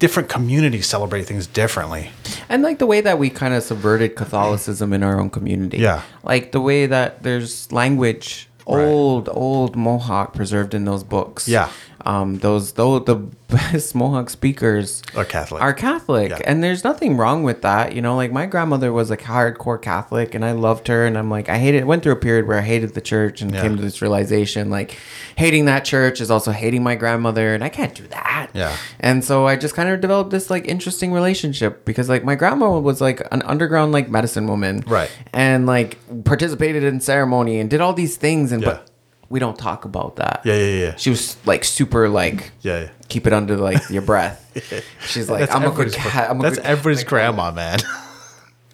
different communities celebrate things differently. and like the way that we kind of subverted Catholicism in our own community. Yeah. Like the way that there's language, old, old Mohawk preserved in those books. Yeah. Um, those though the best Mohawk speakers Are Catholic. Are Catholic, Yeah. and there's nothing wrong with that. You know, like my grandmother was like hardcore Catholic, and I loved her, and I'm like I hated. Went through a period where I hated the church, and Yeah. came to this realization like hating that church is also hating my grandmother, and I can't do that. Yeah. And so I just kind of developed this like interesting relationship because like my grandma was like an underground like medicine woman. Right. And like participated in ceremony and did all these things and Yeah. but we don't talk about that. Yeah, yeah, yeah. She was like super like Yeah, yeah. keep it under like your breath. She's like That's I'm a good. I'm a that's good everybody's like, grandma, man.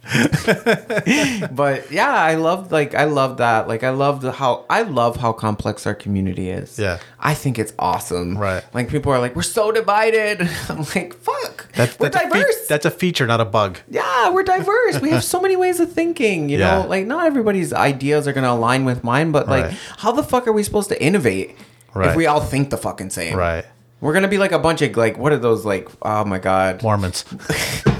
But yeah, I love like I love that. Like I love the how I love how complex our community is. Yeah. I think it's awesome. Right. Like people are like, we're so divided. I'm like, fuck. That's, we're that's A fe- diverse. that's a feature, not a bug. yeah, we're diverse. we have so many ways of thinking. You Yeah. know, like not everybody's ideas are gonna align with mine, but like, Right. how the fuck are we supposed to innovate Right. if we all think the fucking same? Right. We're gonna be like a bunch of like, what are those like? Oh my god. Mormons.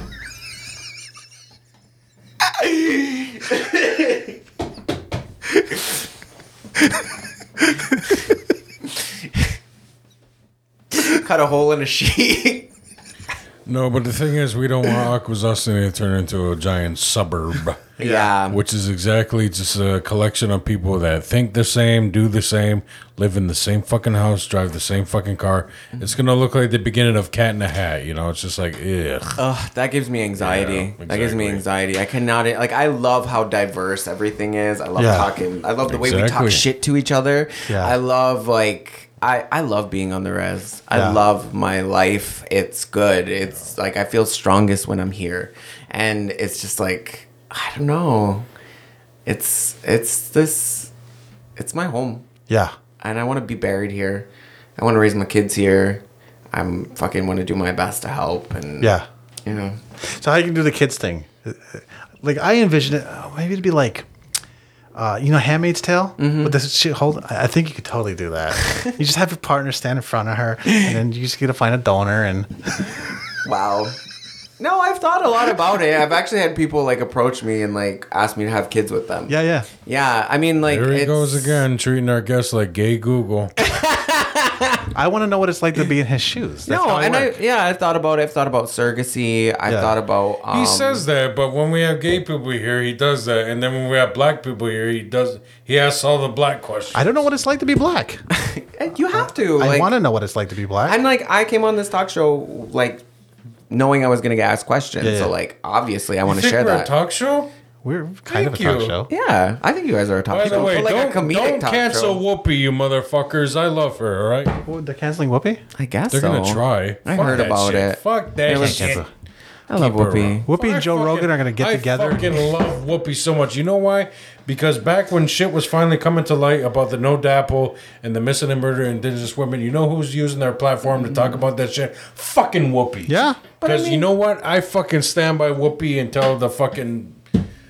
Cut a hole in a sheet. No, but the thing is, we don't want Akwesasne to turn into a giant suburb. yeah. Which is exactly just a collection of people that think the same, do the same, live in the same fucking house, drive the same fucking car. It's gonna look like the beginning of Cat in a Hat. You know, it's just like, ugh. Ugh, that gives me anxiety. Yeah, That gives me anxiety. I cannot like. I love how diverse everything is. I love Yeah. talking. I love the way we talk shit to each other. Yeah. I love like. I, I love being on the res. I Yeah. love my life. It's good. It's like I feel strongest when I'm here. And it's just like I don't know. It's it's this it's my home. Yeah. And I want to be buried here. I want to raise my kids here. I'm fucking want to do my best to help and Yeah. you know. So how you can do the kids thing? Like I envision it. uh, Maybe it'd be like, uh, you know, Handmaid's Tale. Mm-hmm. But this shit hold. I I think you could totally do that. you just have your partner stand in front of her, and then you just get to find a donor. And Wow. No, I've thought a lot about it. I've actually had people like approach me and like ask me to have kids with them. yeah, yeah. Yeah, I mean like Here he it's- goes again, treating our guests like gay Google. I want to know what it's like to be in his shoes. That's no, how I and I yeah, I thought about it. I've thought about surrogacy. I Yeah. thought about um, He says that, but when we have gay people here, he does that, and then when we have black people here, he does. He asks all the black questions. I don't know what it's like to be black. you have to. I Like, want to know what it's like to be black. I'm like I came on this talk show like knowing I was gonna get asked questions. Yeah, yeah. So like obviously I want to share we're that. a talk show. We're kind Thank of a talk you. show. yeah, I think you guys are a talk By show. the way, but, like don't, a comedic don't talk cancel show. Whoopi, you motherfuckers. I love her. All right, Oh, they're canceling Whoopi. I guess they're so. gonna try. I Fuck heard that about shit. it. Fuck that It was- shit. Cancel. I love Keep her Whoopi. around. Whoopi I and Joe fucking- Rogan are gonna get together. I together. fucking love Whoopi so much. You know why? Because back when shit was finally coming to light about the NoDAPL and the missing and murder of indigenous women, you know who's using their platform to talk about that shit? Fucking Whoopi. Yeah. Because you know what? I fucking stand by Whoopi until the fucking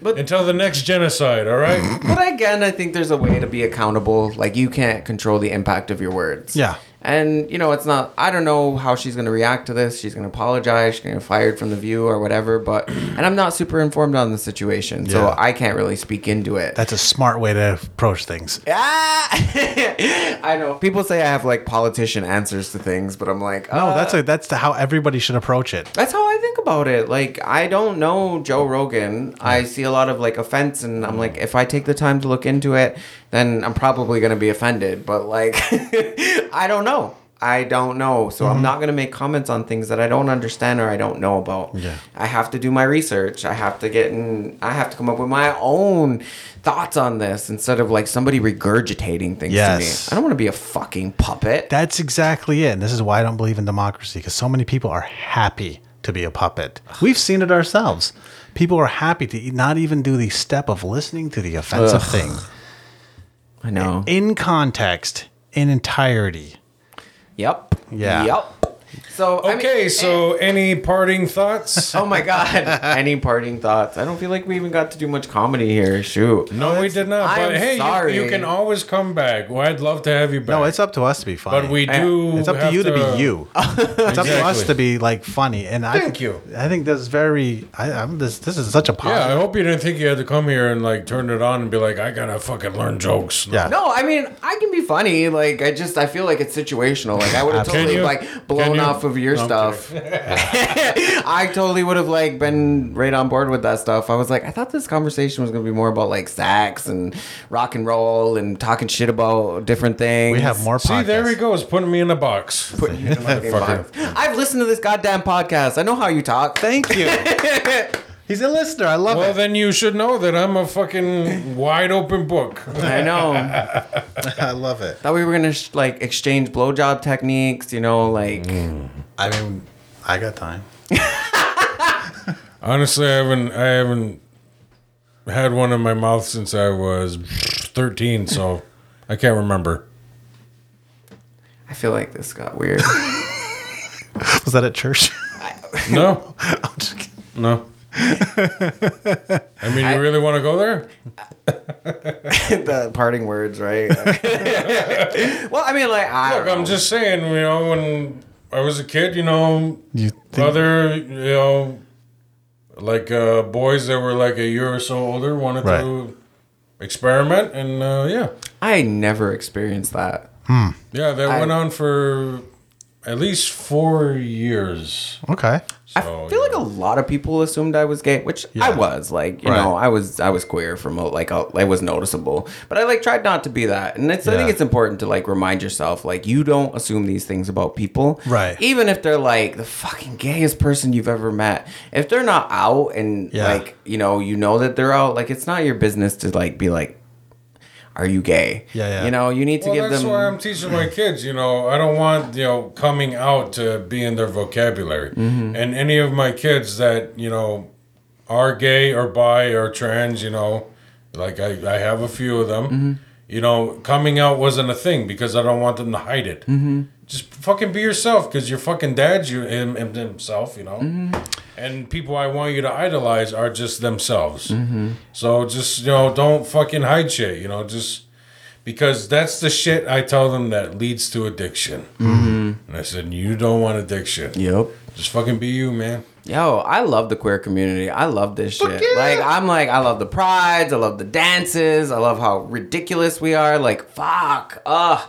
But- until the next genocide. All right. But again, I think there's a way to be accountable. Like you can't control the impact of your words. Yeah. And you know, it's not. I don't know how she's going to react to this. She's going to apologize. She's going to get fired from the View or whatever. But and I'm not super informed on the situation, so Yeah. I can't really speak into it. That's a smart way to approach things. Ah! I know people say I have like politician answers to things, but I'm like, No, uh, that's a, that's the, how everybody should approach it. That's how I think about it. Like, I don't know Joe Rogan. I see a lot of like offense, and I'm like, if I take the time to look into it, then I'm probably gonna be offended. But like, I don't know. I don't know. So I'm mm-hmm. not gonna make comments on things that I don't understand or I don't know about. Yeah. I have to do my research. I have to get in. I have to come up with my own thoughts on this instead of like somebody regurgitating things Yes. to me. I don't want to be a fucking puppet. That's exactly it. And this is why I don't believe in democracy because so many people are happy to be a puppet. We've seen it ourselves. People are happy to not even do the step of listening to the offensive Ugh. thing I know. in context, in entirety. Yep. Yeah. Yep. So I mean- Okay. Eh. so any parting thoughts? Oh my god! Any parting thoughts? I don't feel like we even got to do much comedy here. Shoot. No, we did not. I'm But hey, you, sorry. you can always come back. Well, I'd love to have you back. No, it's up to us to be funny. But we I- do. it's up to you to, be you. it's up to us to be like funny. And I Thank you. I think that's very. I, I'm this. This is such a positive. Yeah, I hope you didn't think you had to come here and like turn it on and be like, I gotta fucking learn jokes. Yeah. No, I mean I can be funny. Like I just I feel like it's situational. Like I would have totally you? like blown you? Off of your No, I'm stuff. I totally would have like been right on board with that stuff. I was like, I thought this conversation was gonna be more about like sex and rock and roll and talking shit about different things. We have more. See, podcasts. there he goes, putting me in a box. Put you in the fucking box. I've listened to this goddamn podcast. I know how you talk. Thank you. He's a listener. I love Well, it. Well, then you should know that I'm a fucking wide open book. I know. I love it. Thought we were gonna sh- like exchange blowjob techniques. You know, like mm. I mean, I got time. Honestly, I haven't, I haven't had one in my mouth since I was 13, so I can't remember. I feel like this got weird. Was that at church? No, I'm just kidding. no. I mean, you I- really want to go there? the parting words, right? well, I mean, like I look, I'm just saying, you know, when I was a kid, you know, You think? other, you know, like uh, boys that were like a year or so older wanted Right. to experiment, and uh, yeah, I never experienced that. yeah, that I- went on for at least four years. okay. I So, feel like a lot of people assumed I was gay, which I was. Like, you Right. know, I was I was queer from a, like a, it was noticeable, but I like tried not to be that. And it's I think it's important to like remind yourself like you don't assume these things about people, Right. Even if they're like the fucking gayest person you've ever met, if they're not out and Yeah. like you know you know that they're out, like it's not your business to like be like. Are you gay? Yeah, yeah. You know, you need to Well, give that's them. why I'm teaching my kids. You know, I don't want you know coming out to be in their vocabulary. Mm-hmm. And any of my kids that you know are gay or bi or trans, you know, like I, I have a few of them. Mm-hmm. You know, coming out wasn't a thing because I don't want them to hide it. Mm-hmm. Just fucking be yourself because your fucking dad's you him, him himself. You know. Mm-hmm. And people I want you to idolize are just themselves. So just you know, don't fucking hide shit. You know, just because that's the shit I tell them that leads to addiction. Mm-hmm. And I said, you don't want addiction. Yep. Just fucking be you, man. Yo, I love the queer community. I love this shit. Like, I'm like, I love the prides. I love the dances. I love how ridiculous we are. Like, fuck. Ugh.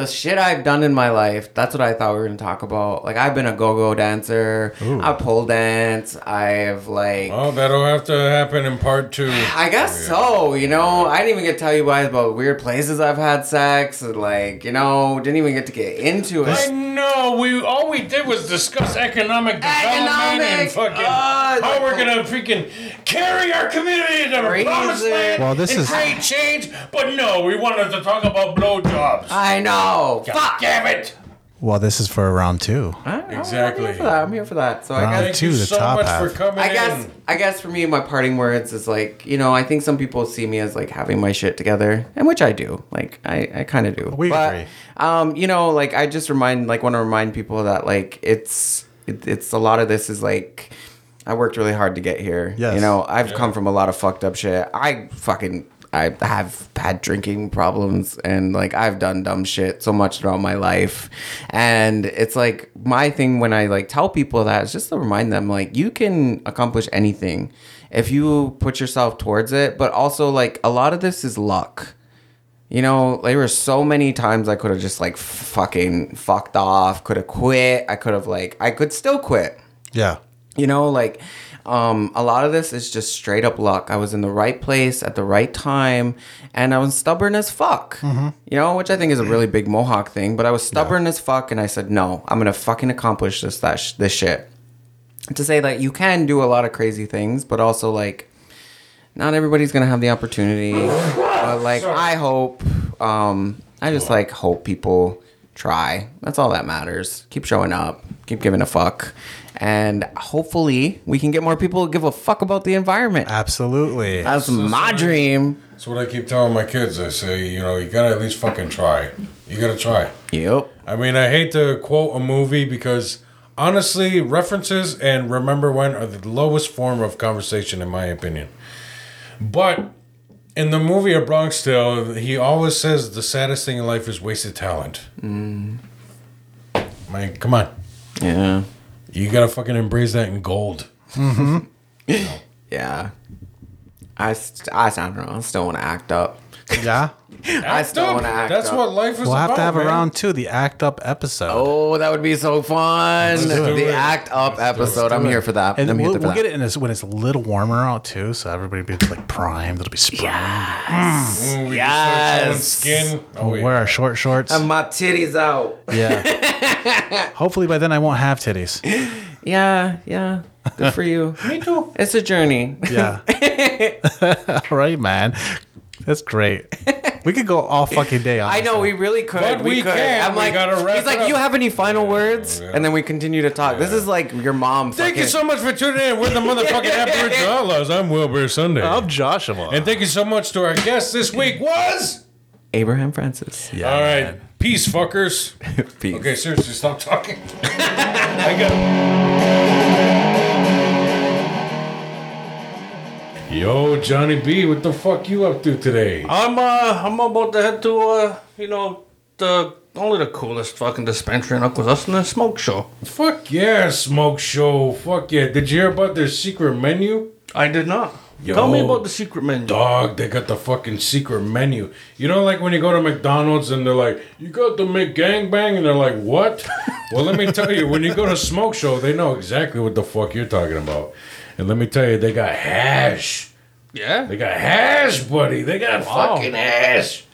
The shit I've done in my life. That's what I thought we were gonna talk about. Like, I've been a go-go dancer. I pole dance. I've like. Oh, that'll have to happen in part two. I guess so, you know. I didn't even get to tell you guys about weird places I've had sex, and like, you know, didn't even get to get into it. I know. We all we did was discuss economic development and fucking uh, how we're gonna freaking carry our community to the Crazy. promised land Well, this and is- create change. But no, we wanted to talk about blowjobs. I know. God Fuck. damn it! Well, this is for round two. Alright, I'm Exactly. here for that. I'm here for that. So I Round guess Thank two, you the so top much half. for coming I guess in. I guess for me, my parting words is like you know I think some people see me as like having my shit together, and which I do. Like I, I kind of do. We but, agree. Um, you know, like I just remind like want to remind people that like it's it, it's a lot of this is like I worked really hard to get here. Yes. You know, I've come from a lot of fucked up shit. I fucking I have had drinking problems and like I've done dumb shit so much throughout my life. And it's like my thing when I like tell people that is just to remind them like you can accomplish anything if you put yourself towards it, but also like a lot of this is luck. You know, there were so many times I could have just like fucking fucked off, could have quit. I could have like I could still quit. Yeah. You know, like um, a lot of this is just straight up luck. I was in the right place at the right time, and I was stubborn as fuck. You know, which I think is a really big Mohawk thing. But I was stubborn as fuck, and I said, "No, I'm gonna fucking accomplish this that sh- this shit." To say that you can do a lot of crazy things, but also like not everybody's gonna have the opportunity. But like I hope, um, I just like hope people try. That's all that matters. Keep showing up. Keep giving a fuck. And hopefully we can get more people to give a fuck about the environment. Absolutely. That's my dream. That's what I keep telling my kids. I say, you know, you gotta at least fucking try. You gotta try. Yep. I mean, I hate to quote a movie because honestly, references and remember when are the lowest form of conversation, in my opinion. But in the movie A Bronx Tale, he always says the saddest thing in life is wasted talent. Mm. Man, come on. Yeah. You gotta fucking embrace that in gold. Mm-hmm. Yeah. I, st- I, I don't know. I still want to act up. Yeah. I still Act want to up. act That's up. what life is We'll about. have to have a round two, the act up episode. Oh, that would be so fun. The it. Act Up episode. I'm it. here for that. and I'm we'll, for we'll that. get it in this when it's a little warmer out too, so everybody be like primed. It'll be spring. Mm. Ooh, we Yes. can start showing skin. Oh, We'll wait. wear our short shorts. And my titties out. yeah. Hopefully by then I won't have titties. Yeah, yeah. Good for you. Me too. It's a journey. Yeah. All right, man. That's great. We could go all fucking day on I this know one. we really could. But we could. can. I'm We like, gotta wrap he's like, it up. you have any final words? yeah. And then we continue to talk. This is like your mom. Thank you fucking- so much for tuning in. We're the motherfucking Aboriginal Outlaws. I'm Wilbur Sunday. I'm Joshua. And thank you so much to our guest this week was. Abraham Francis. yeah, All right, man. peace, fuckers. Peace. Okay, seriously, stop talking. I got. Yo, Johnny B, what the fuck you up to today? I'm uh I'm about to head to uh you know the only the coolest fucking dispensary in Akwesasne the smoke show. Fuck yeah, smoke show. Fuck yeah. Did you hear about their secret menu? I did not. Yo. Tell me about the secret menu. Dog, they got the fucking secret menu. You know, like when you go to McDonald's and they're like, "You got the McGangbang," and they're like, "What?" well, let me tell you, when you go to Smoke Show, they know exactly what the fuck you're talking about. And let me tell you, they got hash. Yeah. They got hash, buddy. They got fucking hash.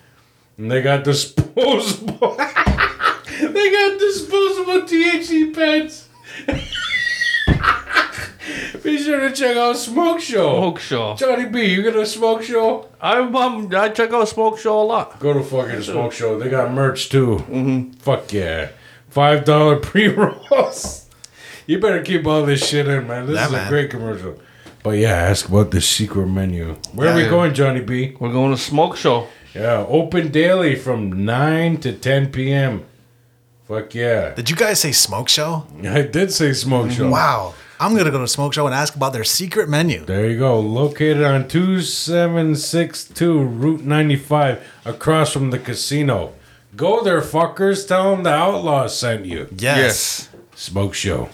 And they got disposable. they got disposable THC pens. Be sure to check out Smoke Show. Smoke Show. Johnny B, you got a Smoke Show? I um, I check out Smoke Show a lot. Go to fucking Smoke Show. They got merch too. Mm-hmm. Fuck yeah. Five dollar pre rolls. You better keep all this shit in, man. This Yeah, is man. a great commercial. But yeah, ask about the secret menu. Where are we Yeah. going, Johnny B? We're going to Smoke Show. Yeah, open daily from 9 to 10 p.m. Fuck yeah. Did you guys say smoke show? I did say Smoke Show. Wow. I'm gonna go to smoke show and ask about their secret menu. There you go. Located on 2762 Route 95 across from the casino. Go there, fuckers. Tell them the Outlaws sent you. Yes. Smoke Show.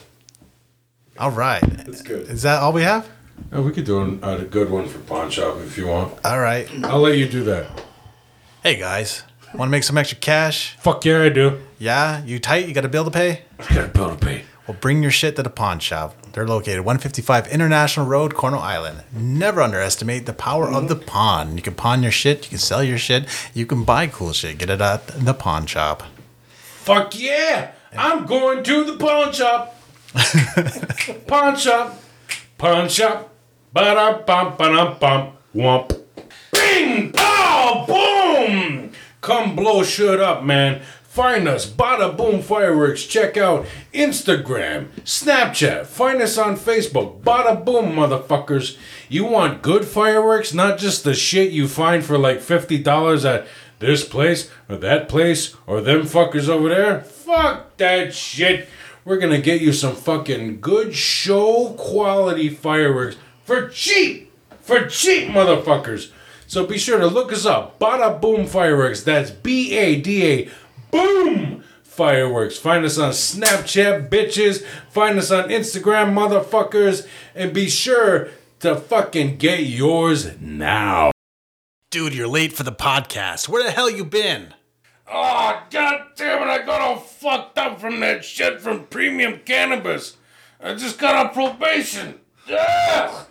All right. That's good. Is that all we have? Oh, we could do an, a good one for Pawn Shop if you want. All right. I'll let you do that. Hey guys, want to make some extra cash? Fuck yeah, I do. Yeah, you tight? You got a bill to pay? I got a bill to pay. Well, bring your shit to the pawn shop. They're located 155 International Road, Cornwall Island. Never underestimate the power of the pawn. You can pawn your shit, you can sell your shit, you can buy cool shit. Get it at the pawn shop. Fuck yeah! I'm going to the pawn shop. pawn shop. Pawn shop. Ba da bum ba dum bum. Wump. Bing! Pow! Boom! Come blow shit up, man. Find us, Bada Boom Fireworks. Check out Instagram, Snapchat. Find us on Facebook, Bada Boom, motherfuckers. You want good fireworks, not just the shit you find for like $50 at this place or that place or them fuckers over there? Fuck that shit. We're gonna get you some fucking good show quality fireworks for cheap. For cheap, motherfuckers. So be sure to look us up. Bada Boom Fireworks. That's B A D A Boom Fireworks. Find us on Snapchat, bitches. Find us on Instagram, motherfuckers. And be sure to fucking get yours now. Dude, you're late for the podcast. Where the hell you been? Oh, god damn it, I got all fucked up from that shit from premium cannabis. I just got on probation. Ugh,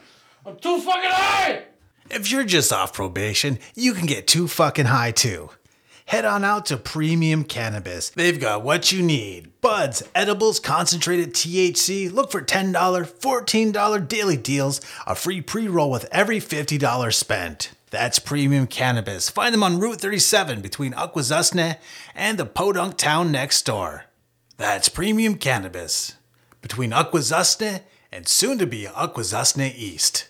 I'm too fucking high. If you're just off probation, you can get too fucking high too. Head on out to Premium Cannabis. They've got what you need buds, edibles, concentrated THC. Look for $10, $14 daily deals, a free pre roll with every $50 spent. That's Premium Cannabis. Find them on Route 37 between Akwesasne and the Podunk town next door. That's Premium Cannabis between Akwesasne and soon to be Akwesasne East.